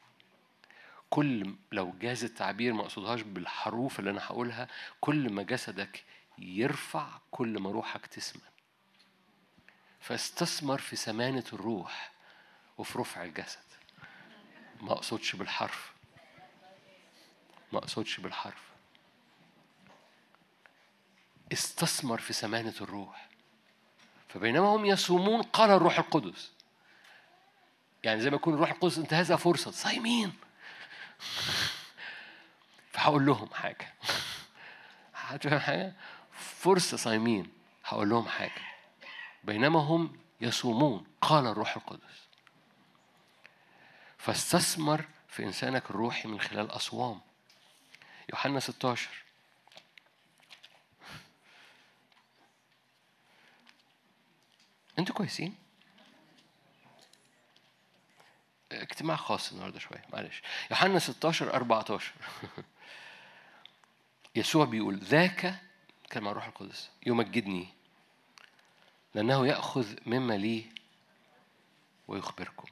كل لو جاز التعبير ما اقصدهاش بالحروف اللي أنا هقولها كل ما جسدك يرفع كل ما روحك تسمن. فاستثمر في سمانة الروح وفي رفع الجسد. ما اقصدش بالحرف. ما اقصدش بالحرف. استثمر في سمانة الروح. فبينما هم يصومون قال الروح القدس. يعني زي ما يكون الروح القدس انتهزها فرصة. صايمين. فهقول لهم حاجة. هتفهم حاجة؟ فرصة صايمين. هقول لهم حاجة. بينما هم يصومون. قال الروح القدس. فاستثمر في إنسانك الروحي من خلال أصوام. يوحنا 16 أنتوا كويسين؟ اجتماع خاص النهارده شوية معلش. يوحنا 16 14 يسوع بيقول ذاك كان مع الروح القدس يمجدني لأنه يأخذ مما لي ويخبركم.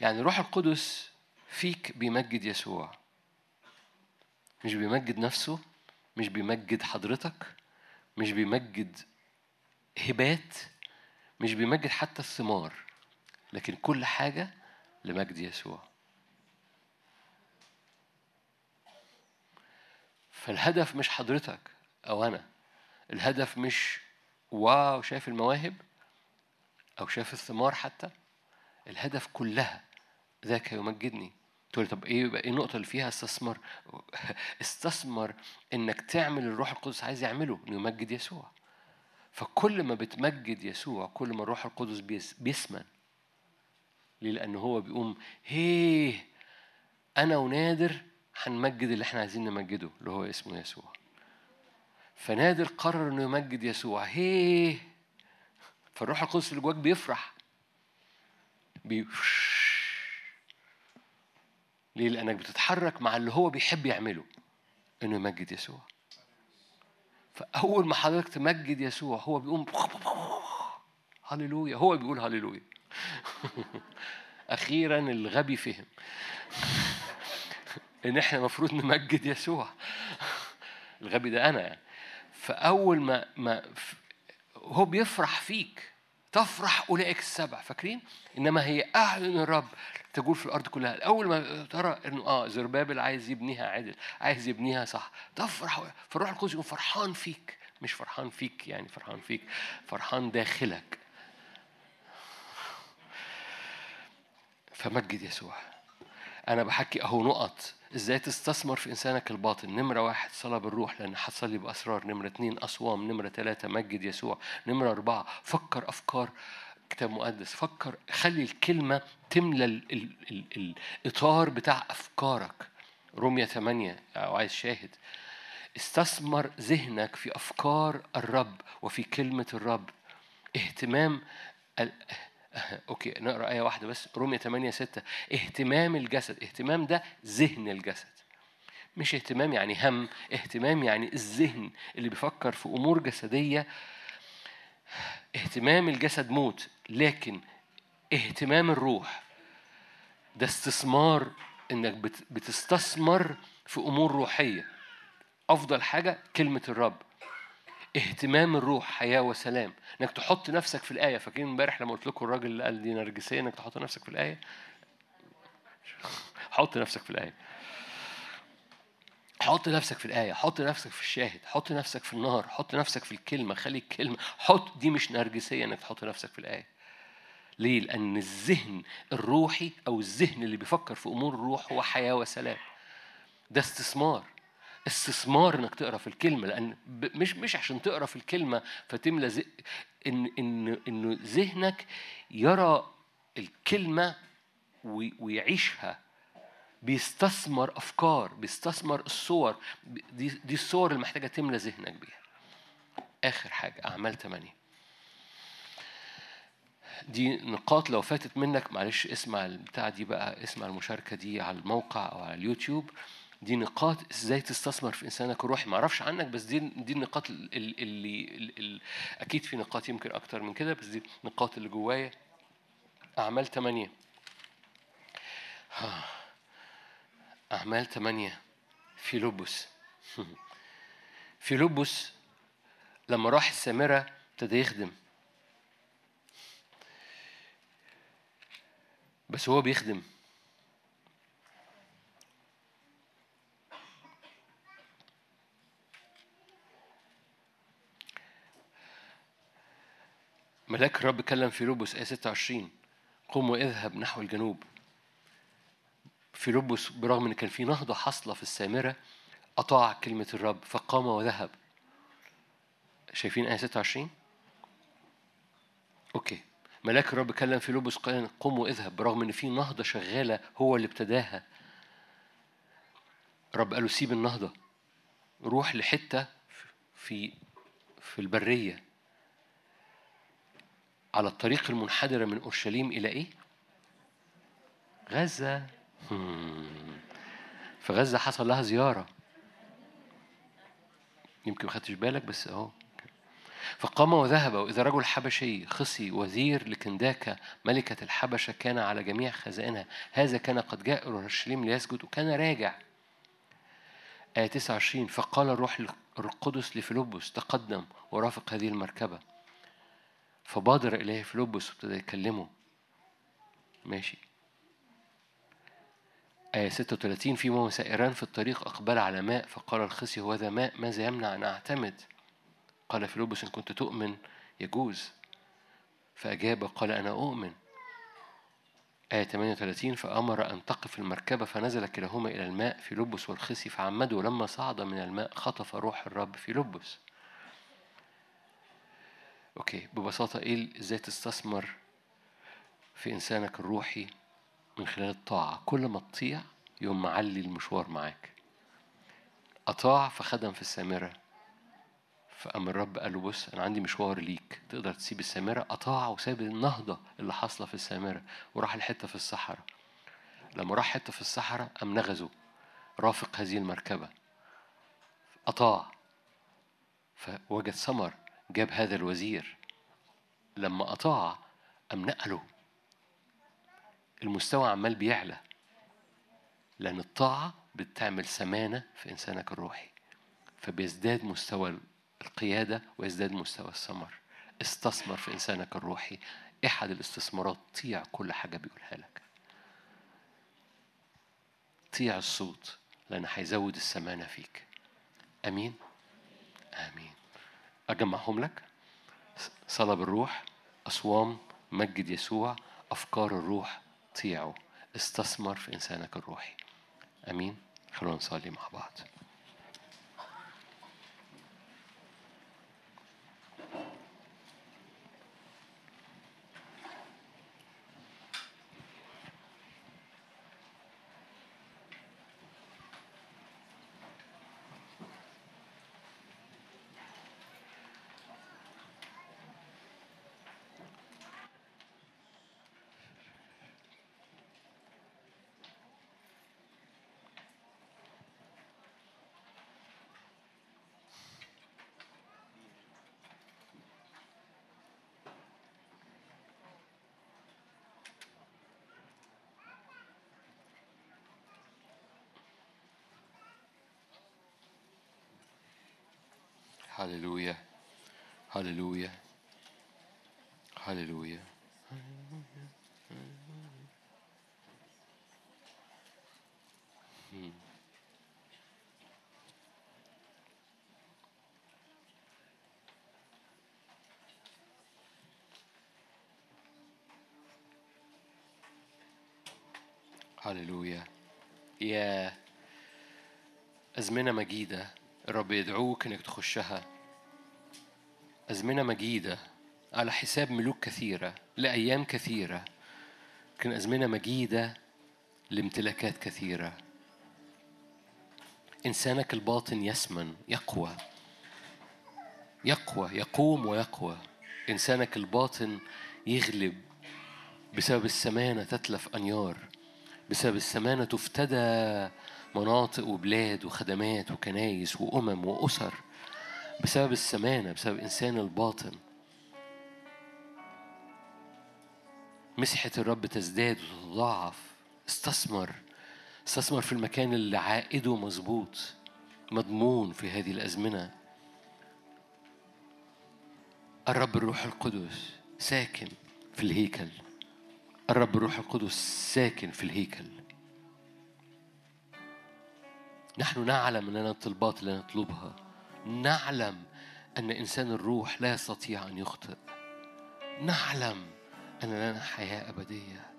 يعني الروح القدس فيك بيمجد يسوع. مش بيمجد نفسه مش بيمجد حضرتك مش بيمجد هبات مش بيمجد حتى الثمار. لكن كل حاجة لمجد يسوع. فالهدف مش حضرتك أو أنا. الهدف مش واو شايف المواهب أو شايف الثمار حتى. الهدف كلها ذاك يمجدني. تقول طب إيه بقى؟ إيه النقطة اللي فيها استثمر؟ استثمر إنك تعمل الروح القدس عايز يعمله إنه يمجد يسوع. فكل ما بتمجد يسوع كل ما الروح القدس بيس- بيسمن ليه؟ لأنه هو بيقوم هيه أنا ونادر هنمجد اللي إحنا عايزين نمجده اللي هو اسمه يسوع فنادر قرر إنه يمجد يسوع هيه فالروح القدس اللي جواك بيفرح بي ليه؟ لأنك بتتحرك مع اللي هو بيحب يعمله إنه يمجد يسوع. فأول ما حضرتك تمجد يسوع هو بيقوم هللويا هو بيقول هللويا. أخيرا الغبي فهم إن إحنا المفروض نمجد يسوع. الغبي ده أنا يعني. فأول ما ما هو بيفرح فيك. تفرح أولئك السبع. فاكرين؟ إنما هي أعلن الرب تجول في الأرض كلها. أول ما ترى إنه آه زربابل عايز يبنيها عدل عايز يبنيها صح. تفرح. فالروح القدس يكون فرحان فيك. مش فرحان فيك يعني فرحان فيك. فرحان داخلك. فمجد يسوع. أنا بحكي أهو نقط. إزاي تستثمر في إنسانك الباطن؟ نمرة واحد صلاة بالروح لأن هتصلي بأسرار. نمرة اتنين أصوام. نمرة ثلاثة مجد يسوع. نمرة أربعة فكر أفكار كتاب مقدس. فكر خلي الكلمة تملى ال ال ال الإطار بتاع أفكارك. رومية ثمانية أو عايز شاهد. استثمر ذهنك في أفكار الرب وفي كلمة الرب. اهتمام. أوكي نقرأ آية واحدة بس رومية 8 6 اهتمام الجسد اهتمام ده ذهن الجسد. مش اهتمام يعني هم اهتمام يعني الذهن اللي بيفكر في أمور جسدية. اهتمام الجسد موت لكن اهتمام الروح. ده استثمار إنك بت- بتستثمر في أمور روحية. أفضل حاجة كلمة الرب. اهتمام الروح حياة وسلام. إنك تحط نفسك في الآية. فاكرين امبارح لما قلت لكم الراجل اللي قال دي نرجسية إنك تحط نفسك في الآية؟ حط نفسك في الآية. حط نفسك في الآية. حط نفسك في الشاهد. حط نفسك في النار حط نفسك في الكلمة. خلي الكلمة. حط. دي مش نرجسية إنك تحط نفسك في الآية. ليه؟ لأن الذهن الروحي أو الذهن اللي بيفكر في أمور الروح هو حياة وسلام. ده استثمار. استثمار إنك تقرأ في الكلمة لأن مش مش عشان تقرأ في الكلمة فتملى ز... إن إن انه ذهنك يرى الكلمة وي- ويعيشها. بيستثمر أفكار بيستثمر الصور. دي دي الصور اللي محتاجة تملى ذهنك بيها. آخر حاجة أعمال ثمانية دي نقاط لو فاتت منك معلش اسمع البتاع دي بقى اسمع المشاركة دي على الموقع أو على اليوتيوب. دي نقاط إزاي تستثمر في إنسانك الروحي. ما أعرفش عنك بس دي دي النقاط ال- ال- اللي ال- ال- أكيد في نقاط يمكن أكتر من كده بس دي النقاط اللي جوايا. أعمال ثمانية أعمال ثمانية في لبس في لبس لما راح السامرة ابتدى يخدم. بس هو بيخدم. ملاك الرب كلم في لبس آية 26 قم واذهب نحو الجنوب. في لبس برغم إن كان في نهضة حاصلة في السامرة أطاع كلمة الرب فقام وذهب. شايفين آية 26 أوكي. ملاك الرب كلم في لبس قال قم واذهب. برغم إن في نهضة شغالة هو اللي ابتداها. رب قال له سيب النهضة. روح لحتة في في البرية. على الطريق المنحدره من غزة. هم. في غزة حصل لها زيارة. يمكن ما خدتش بالك بس أهو. فقام وذهب وإذا رجل حبشي خصي وزير لكنداكا ملكة الحبشة كان على جميع خزائنها. هذا كان قد جاء إلى أورشليم ليسجد وكان راجع. آية 29 فقال الروح القدس لفيلبس تقدم ورافق هذه المركبة. فبادر إليه فيلبس وابتدى يكلمه. ماشي. آية 36 فيما هو سائران في الطريق أقبل على ماء فقال الخصي هو ذا ماء ماذا يمنع أن أعتمد؟ قال فيلبس إن كنت تؤمن يجوز. فأجاب قال أنا أؤمن. آية 38 فأمر أن تقف المركبة فنزل كلاهما إلى الماء في لبس والخصي فعمدوا لما صعد من الماء خطف روح الرب في لبس أوكي ببساطة إيه إزاي تستثمر في إنسانك الروحي من خلال الطاعة؟ كل ما تطيع يوم معلي المشوار معاك. أطاع فخدم في السامرة. فأما الرب قال له بص أنا عندي مشوار ليك. تقدر تسيب السامرة؟ أطاع وساب النهضة اللي حاصلة في السامرة. وراح لحتة في الصحراء. لما راح حتة في الصحراء قام نغزه. رافق هذه المركبة. أطاع. فوجد ثمر. جاب هذا الوزير. لما أطاع قام نقله. المستوى عمال بيعلى. لأن الطاعة بتعمل سمانة في إنسانك الروحي. فبيزداد مستوى القيادة ويزداد مستوى الثمر. استثمر في إنسانك الروحي. أحد الاستثمارات طيع كل حاجة بيقولها لك. طيع الصوت لأن هيزود السمانة فيك. أمين؟ آمين. أجمعهم لك. صلاة بالروح أصوام مجد يسوع أفكار الروح طيعه استثمر في إنسانك الروحي. أمين. خلونا نصلي مع بعض هللويا هللويا هللويا هللويا يا أزمنة مجيدة. الرب يدعوك إنك تخشها. أزمنة مجيدة على حساب ملوك كثيرة لأيام كثيرة. لكن أزمنة مجيدة لامتلاكات كثيرة. إنسانك الباطن يسمن يقوى. يقوى يقوم ويقوى. إنسانك الباطن يغلب. بسبب السمانة تتلف أنيار. بسبب السمانة تفتدى مناطق وبلاد وخدمات وكنايس وأمم وأسر. بسبب السمانة بسبب إنسان الباطن. مسحة الرب تزداد وتتضاعف استثمر. استثمر في المكان اللي عائده مظبوط مضمون في هذه الأزمنة. الرب الروح القدس ساكن في الهيكل. الرب الروح القدس ساكن في الهيكل. نحن نعلم أننا الطلبات اللي نطلبها نعلم أن إنسان الروح لا يستطيع أن يخطئ. نعلم أن لنا حياة أبدية.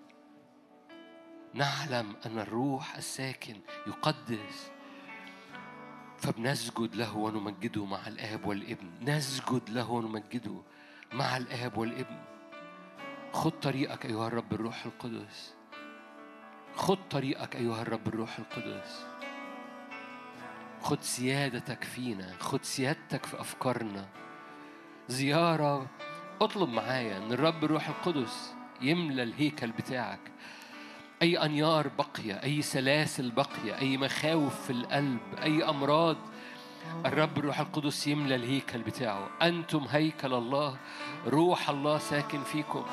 نعلم أن الروح الساكن يقدس. فبنسجد له ونمجده مع الآب والابن. نسجد له ونمجده مع الآب والابن. خد طريقك أيها الرب الروح القدس. خد طريقك أيها الرب الروح القدس. خد سيادتك فينا خد سيادتك في أفكارنا. زيارة اطلب معايا إن الرب الروح القدس يملى الهيكل بتاعك. أي أنيار باقية أي سلاسل باقية أي مخاوف في القلب أي أمراض الرب الروح القدس يملى الهيكل بتاعه. أنتم هيكل الله روح الله ساكن فيكم.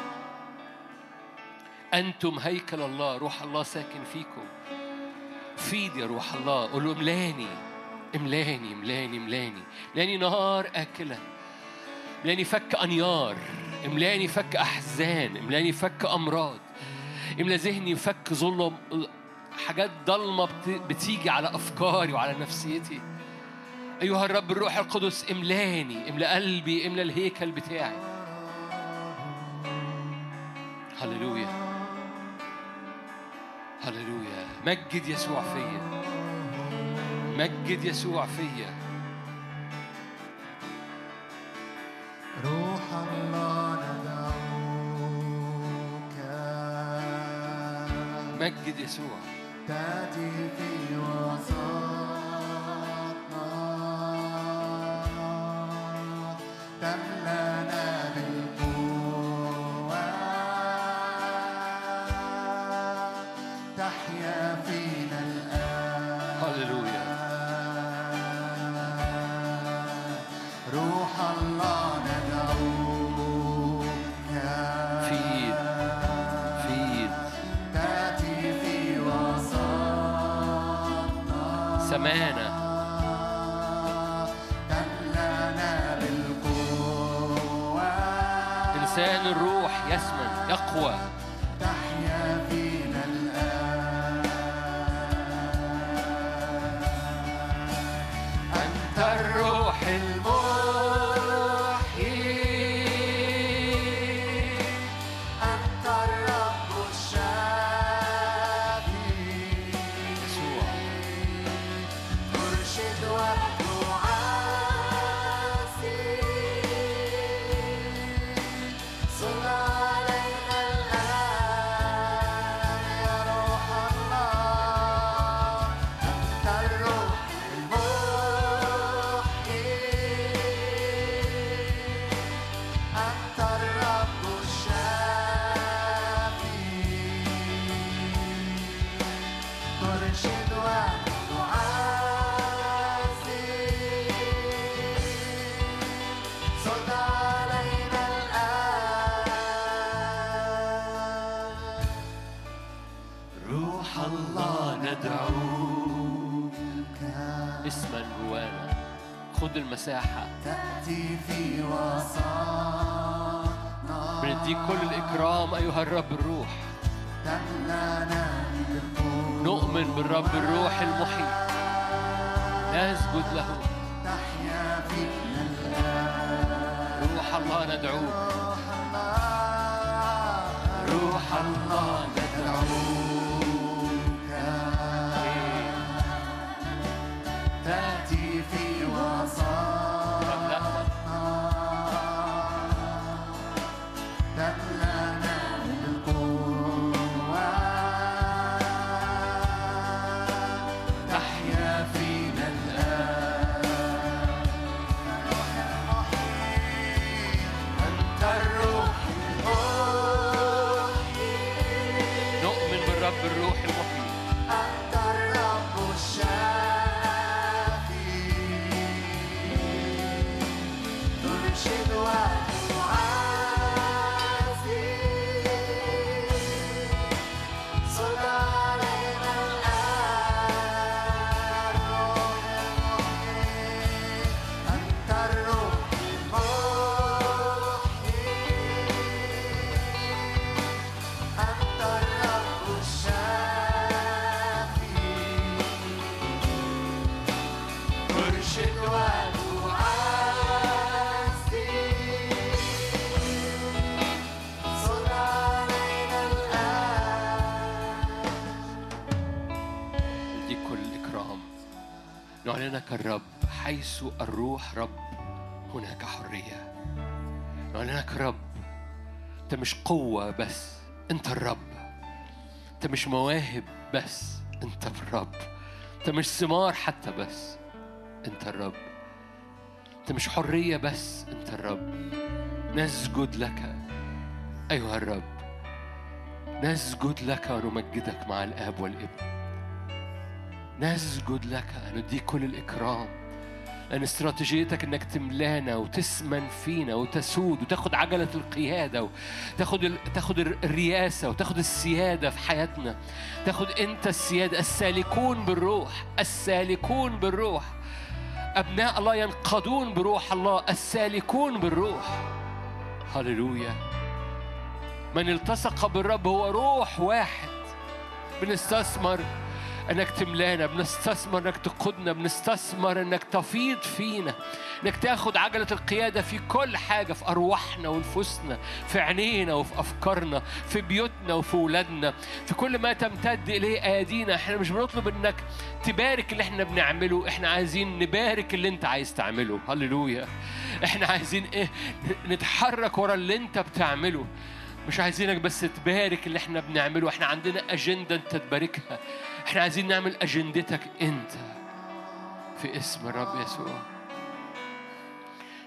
أنتم هيكل الله روح الله ساكن فيكم. فيد يا روح الله قول املأني. املاني املاني املاني. املاني نهار أكلة. املاني فك أنيار. املاني فك أحزان. املاني فك أمراض. املا ذهني فك ظلم. حاجات ضلمة بت- بتيجي على أفكاري وعلى نفسيتي. أيها الرب الروح القدس املاني. املا قلبي. املا الهيكل بتاعي. هللويا. هللويا. مجد يسوع فيا. مجد يسوع فيا. روح الله ندعوك. مجد يسوع. تأتي في وسطنا الله نعلنك الرب حيث الروح رب هناك حرية. نعلنك رب أنت مش قوة بس أنت الرب. أنت مش مواهب بس أنت الرب. أنت مش ثمار حتى بس أنت الرب. أنت مش حرية بس أنت الرب. نسجد لك أيها الرب. نسجد لك ونمجدك مع الآب والابن. نسجد لك نديك كل الإكرام. لأن استراتيجيتك إنك تملانا وتسمن فينا وتسود وتاخد عجلة القيادة وتاخد ال... تاخد الرياسة وتاخد السيادة في حياتنا. تاخد أنت السيادة السالكون بالروح السالكون بالروح. أبناء الله ينقضون بروح الله السالكون بالروح. هللويا. من التصق بالرب هو روح واحد. بنستثمر انك تملانا بنستثمر انك تقودنا بنستثمر انك تفيض فينا انك تاخد عجلة القيادة في كل حاجة في أرواحنا ونفوسنا في عينينا وفي أفكارنا في بيوتنا وفي ولادنا في كل ما تمتد إليه ايادينا إحنا مش بنطلب إنك تبارك اللي إحنا بنعمله إحنا عايزين نبارك اللي انت عايز تعمله. هللويا. إحنا عايزين إيه؟ نتحرك ورا اللي انت بتعمله. مش عايزينك بس تبارك اللي إحنا بنعمله. إحنا عندنا أجندة انت تباركها. إحنا عايزين نعمل أجندتك انت في اسم الرب يسوع.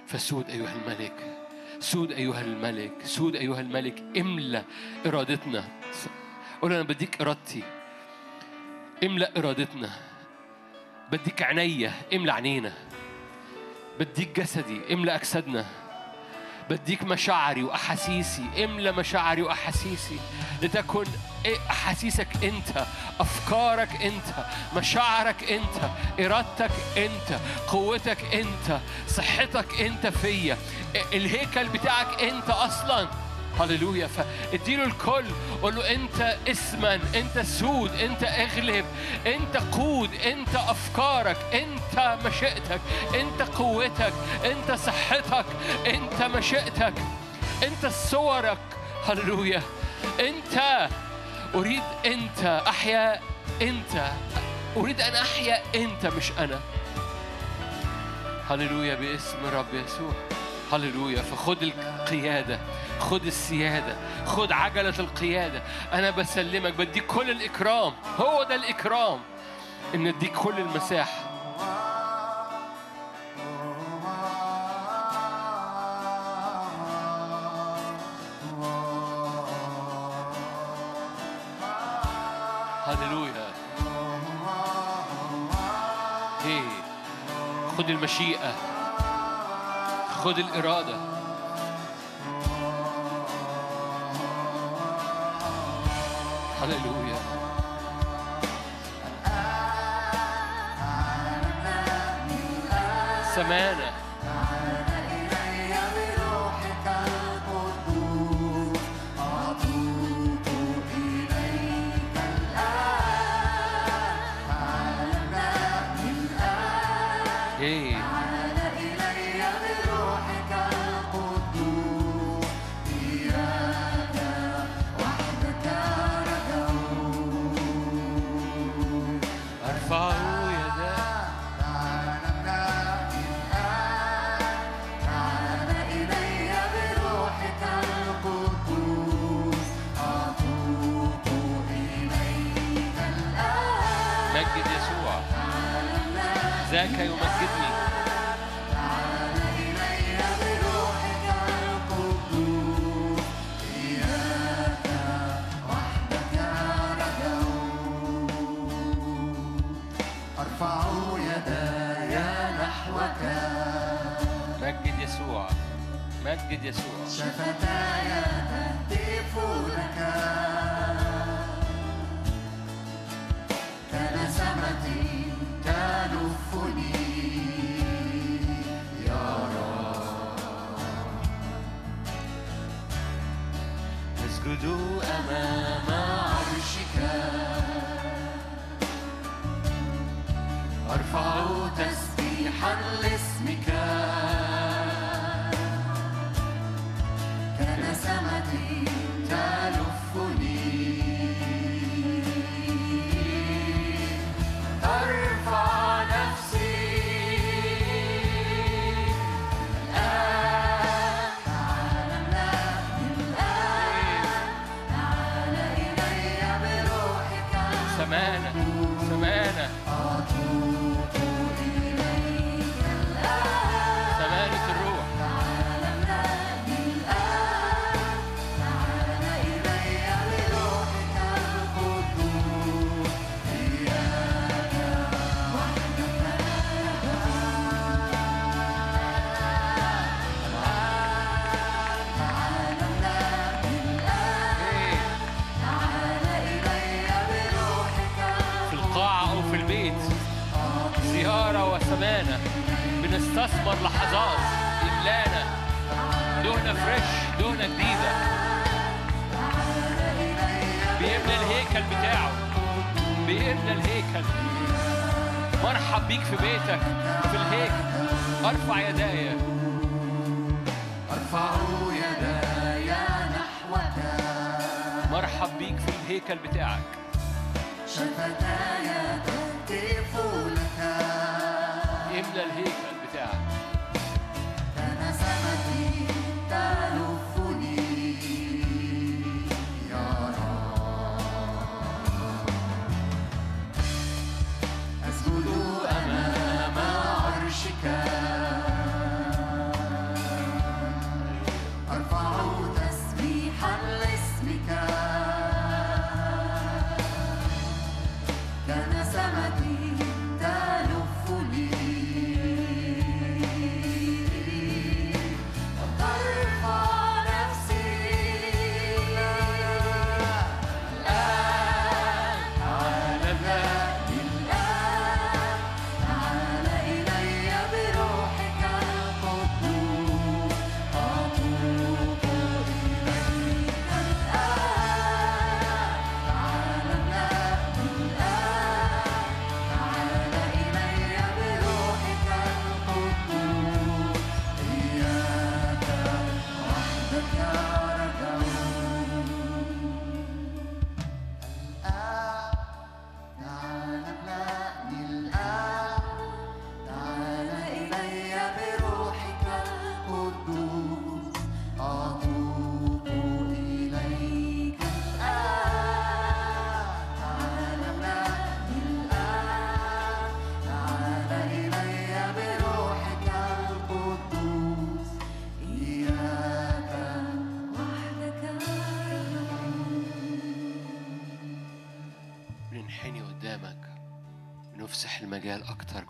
فسود أيها الملك سود أيها الملك سود أيها الملك املأ إرادتنا. قول أنا بديك إرادتي. املأ إرادتنا. بديك عينيا املأ عينينا بديك جسدي املأ أجسادنا. بديك مشاعري وأحاسيسي. املى مشاعري وأحاسيسي. لتكن أحاسيسك أنت أفكارك أنت مشاعرك أنت إرادتك أنت قوتك أنت صحتك أنت فيا. الهيكل بتاعك أنت أصلا. هللويا فاديله الكل قول له انت اسما انت سود انت اغلب انت قود انت افكارك انت مشيئتك انت قوتك انت صحتك انت مشيئتك انت صورك هللويا انت اريد انت احيا انت اريد ان احيا انت مش أنا هللويا باسم الرب يسوع هللويا. فخد القيادة خد السيادة خد عجلة القيادة. أنا بسلمك بديك كل الإكرام. هو ده الإكرام إن أديك كل المساحة. هللويا. هي خد المشيئة. خد الإرادة. هللويا. سمانه مجد يسوع. شفتاي تهتف لك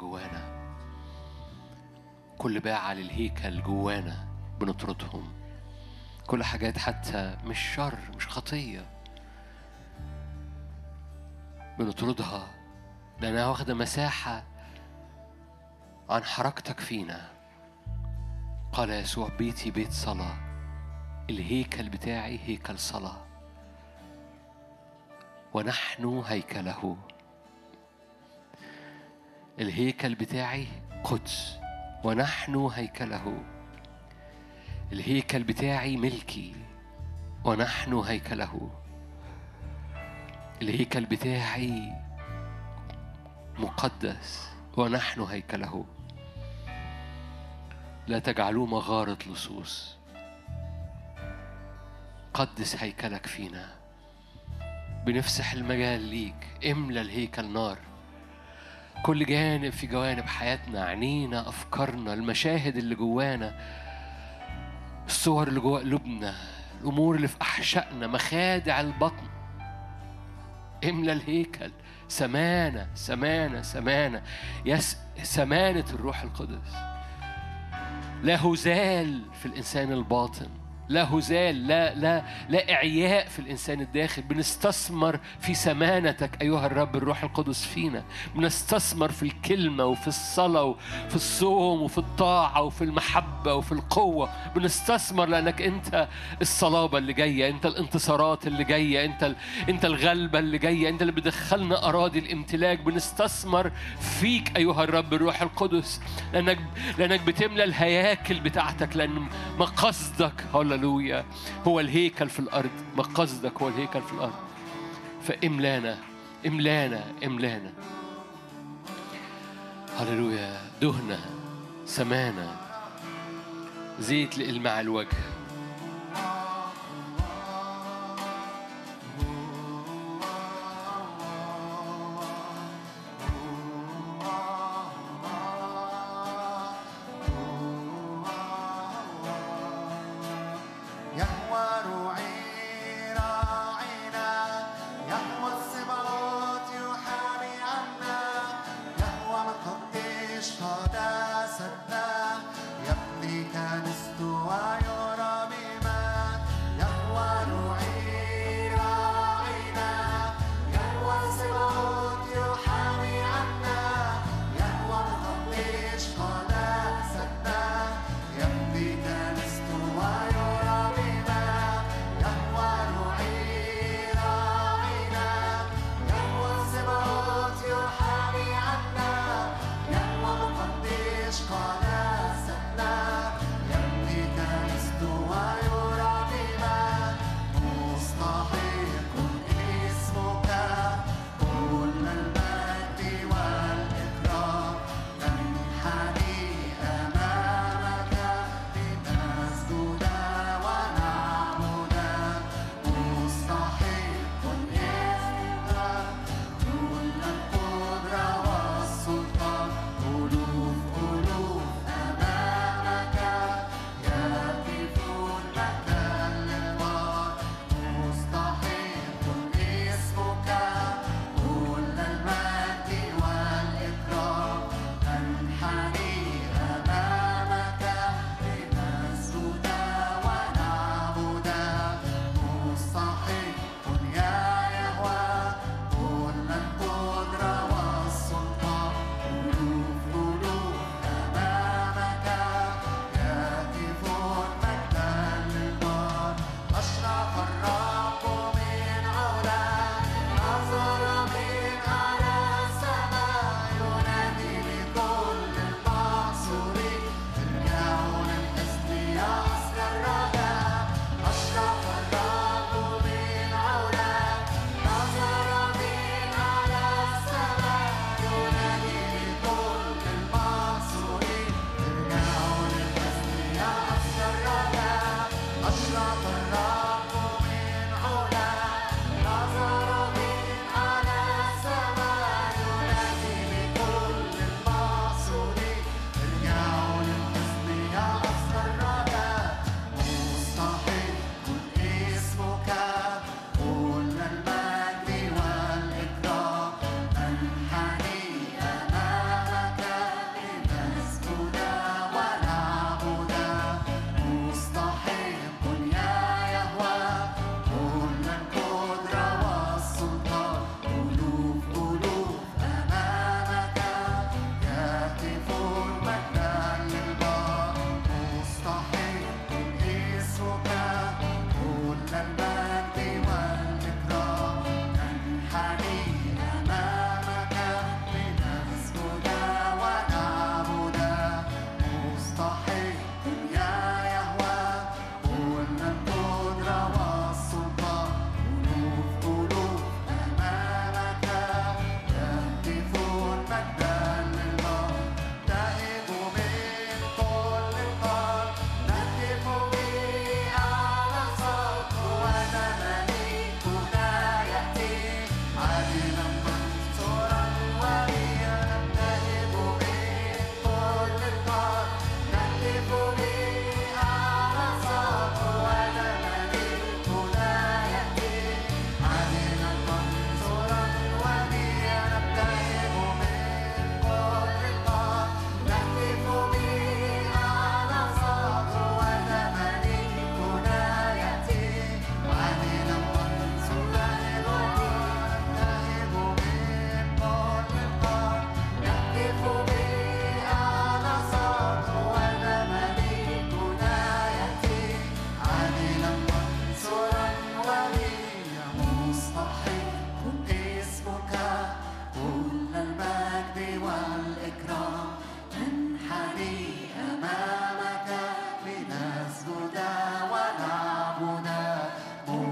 جوانا. كل باعة للهيكل جوانا بنطردهم. كل حاجات حتى مش شر مش خطية. بنطردها. لأنها واخدة مساحة عن حركتك فينا. قال يسوع بيتي بيت صلاة. الهيكل بتاعي هيكل صلاة. ونحن هيكله. الهيكل بتاعي قدس ونحن هيكله. الهيكل بتاعي ملكي ونحن هيكله. الهيكل بتاعي مقدس ونحن هيكله. لا تجعلوه مغارة لصوص. قدس هيكلك فينا. بنفسح المجال ليك. املى الهيكل نار. كل جانب في جوانب حياتنا عينينا أفكارنا المشاهد اللي جوانا الصور اللي جوا قلوبنا الأمور اللي في أحشائنا مخادع البطن إملى الهيكل سمانة سمانة سمانة يس سمانة الروح القدس. لا هزال في الإنسان الباطن. لا هزال لا لا لا إعياء في الإنسان الداخل. بنستثمر في سمانتك أيها الرب الروح القدس فينا. بنستثمر في الكلمة وفي الصلاة وفي الصوم وفي الطاعة وفي المحبة وفي القوة. بنستثمر لأنك أنت الصلابة اللي جاية أنت الانتصارات اللي جاية أنت ال... أنت الغلبة اللي جاية أنت اللي بتدخلنا أراضي الامتلاك. بنستثمر فيك أيها الرب الروح القدس لأنك لأنك بتملى الهياكل بتاعتك لأن مقصدك هللويا. هو الهيكل في الأرض مقصدك هو الهيكل في الأرض. فإملانا إملانا إملانا. هللويا. دهنة سمانة زيت لإلماع الوجه.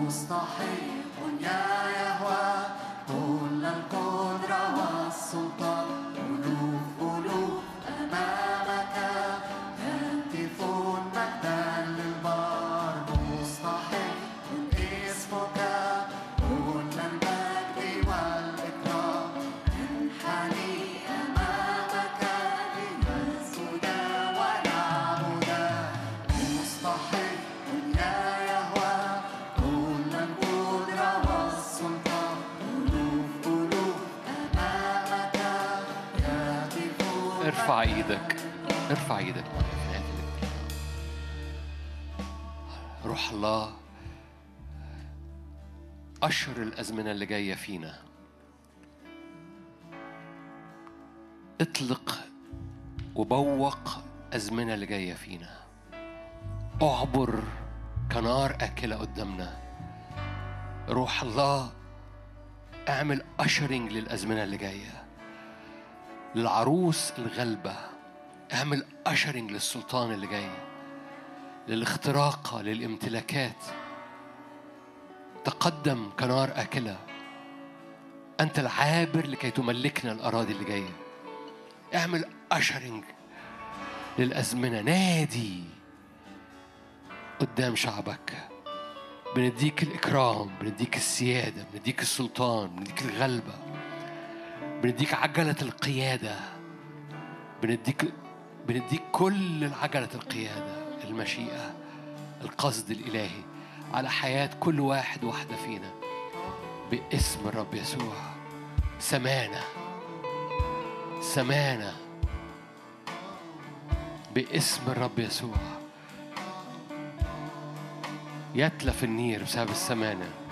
مستحيل. يا يهوه ارفع إيدك ارفع إيدك. روح الله أشر الأزمنة اللي جاية فينا. اطلق وبوق أزمنة اللي جاية فينا. أعبر كنار أكلة قدامنا. روح الله اعمل أشرنج للأزمنة اللي جاية. للعروس الغلبة. اعمل أشرنج للسلطان اللي جاي. للاختراقة للامتلاكات. تقدم كنار أكلة. أنت العابر لكي تملكنا الأراضي اللي جاية. اعمل أشرنج للأزمنة. نادي قدام شعبك. بنديك الإكرام بنديك السيادة بنديك السلطان بنديك الغلبة. بنديك عجلة القيادة. بنديك بنديك كل عجلة القيادة المشيئة القصد الإلهي على حياة كل واحد واحدة فينا. باسم الرب يسوع. سمانة سمانة باسم الرب يسوع. يتلف النير بسبب السمانه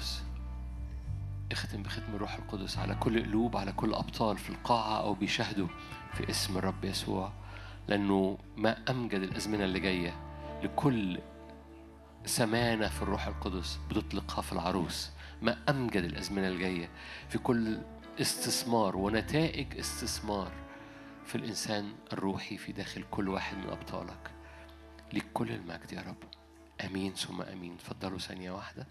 القدس. اختم بختم الروح القدس على كل قلوب على كل أبطال في القاعة أو بيشاهدوا في اسم الرب يسوع لأنه ما أمجد الأزمنة اللي جاية لكل سمانة في الروح القدس بتطلقها في العروس. ما أمجد الأزمنة الجاية في كل استثمار ونتائج استثمار في الإنسان الروحي في داخل كل واحد من أبطالك. لكل المجد يا رب. آمين ثم آمين. تفضلوا ثانية واحدة.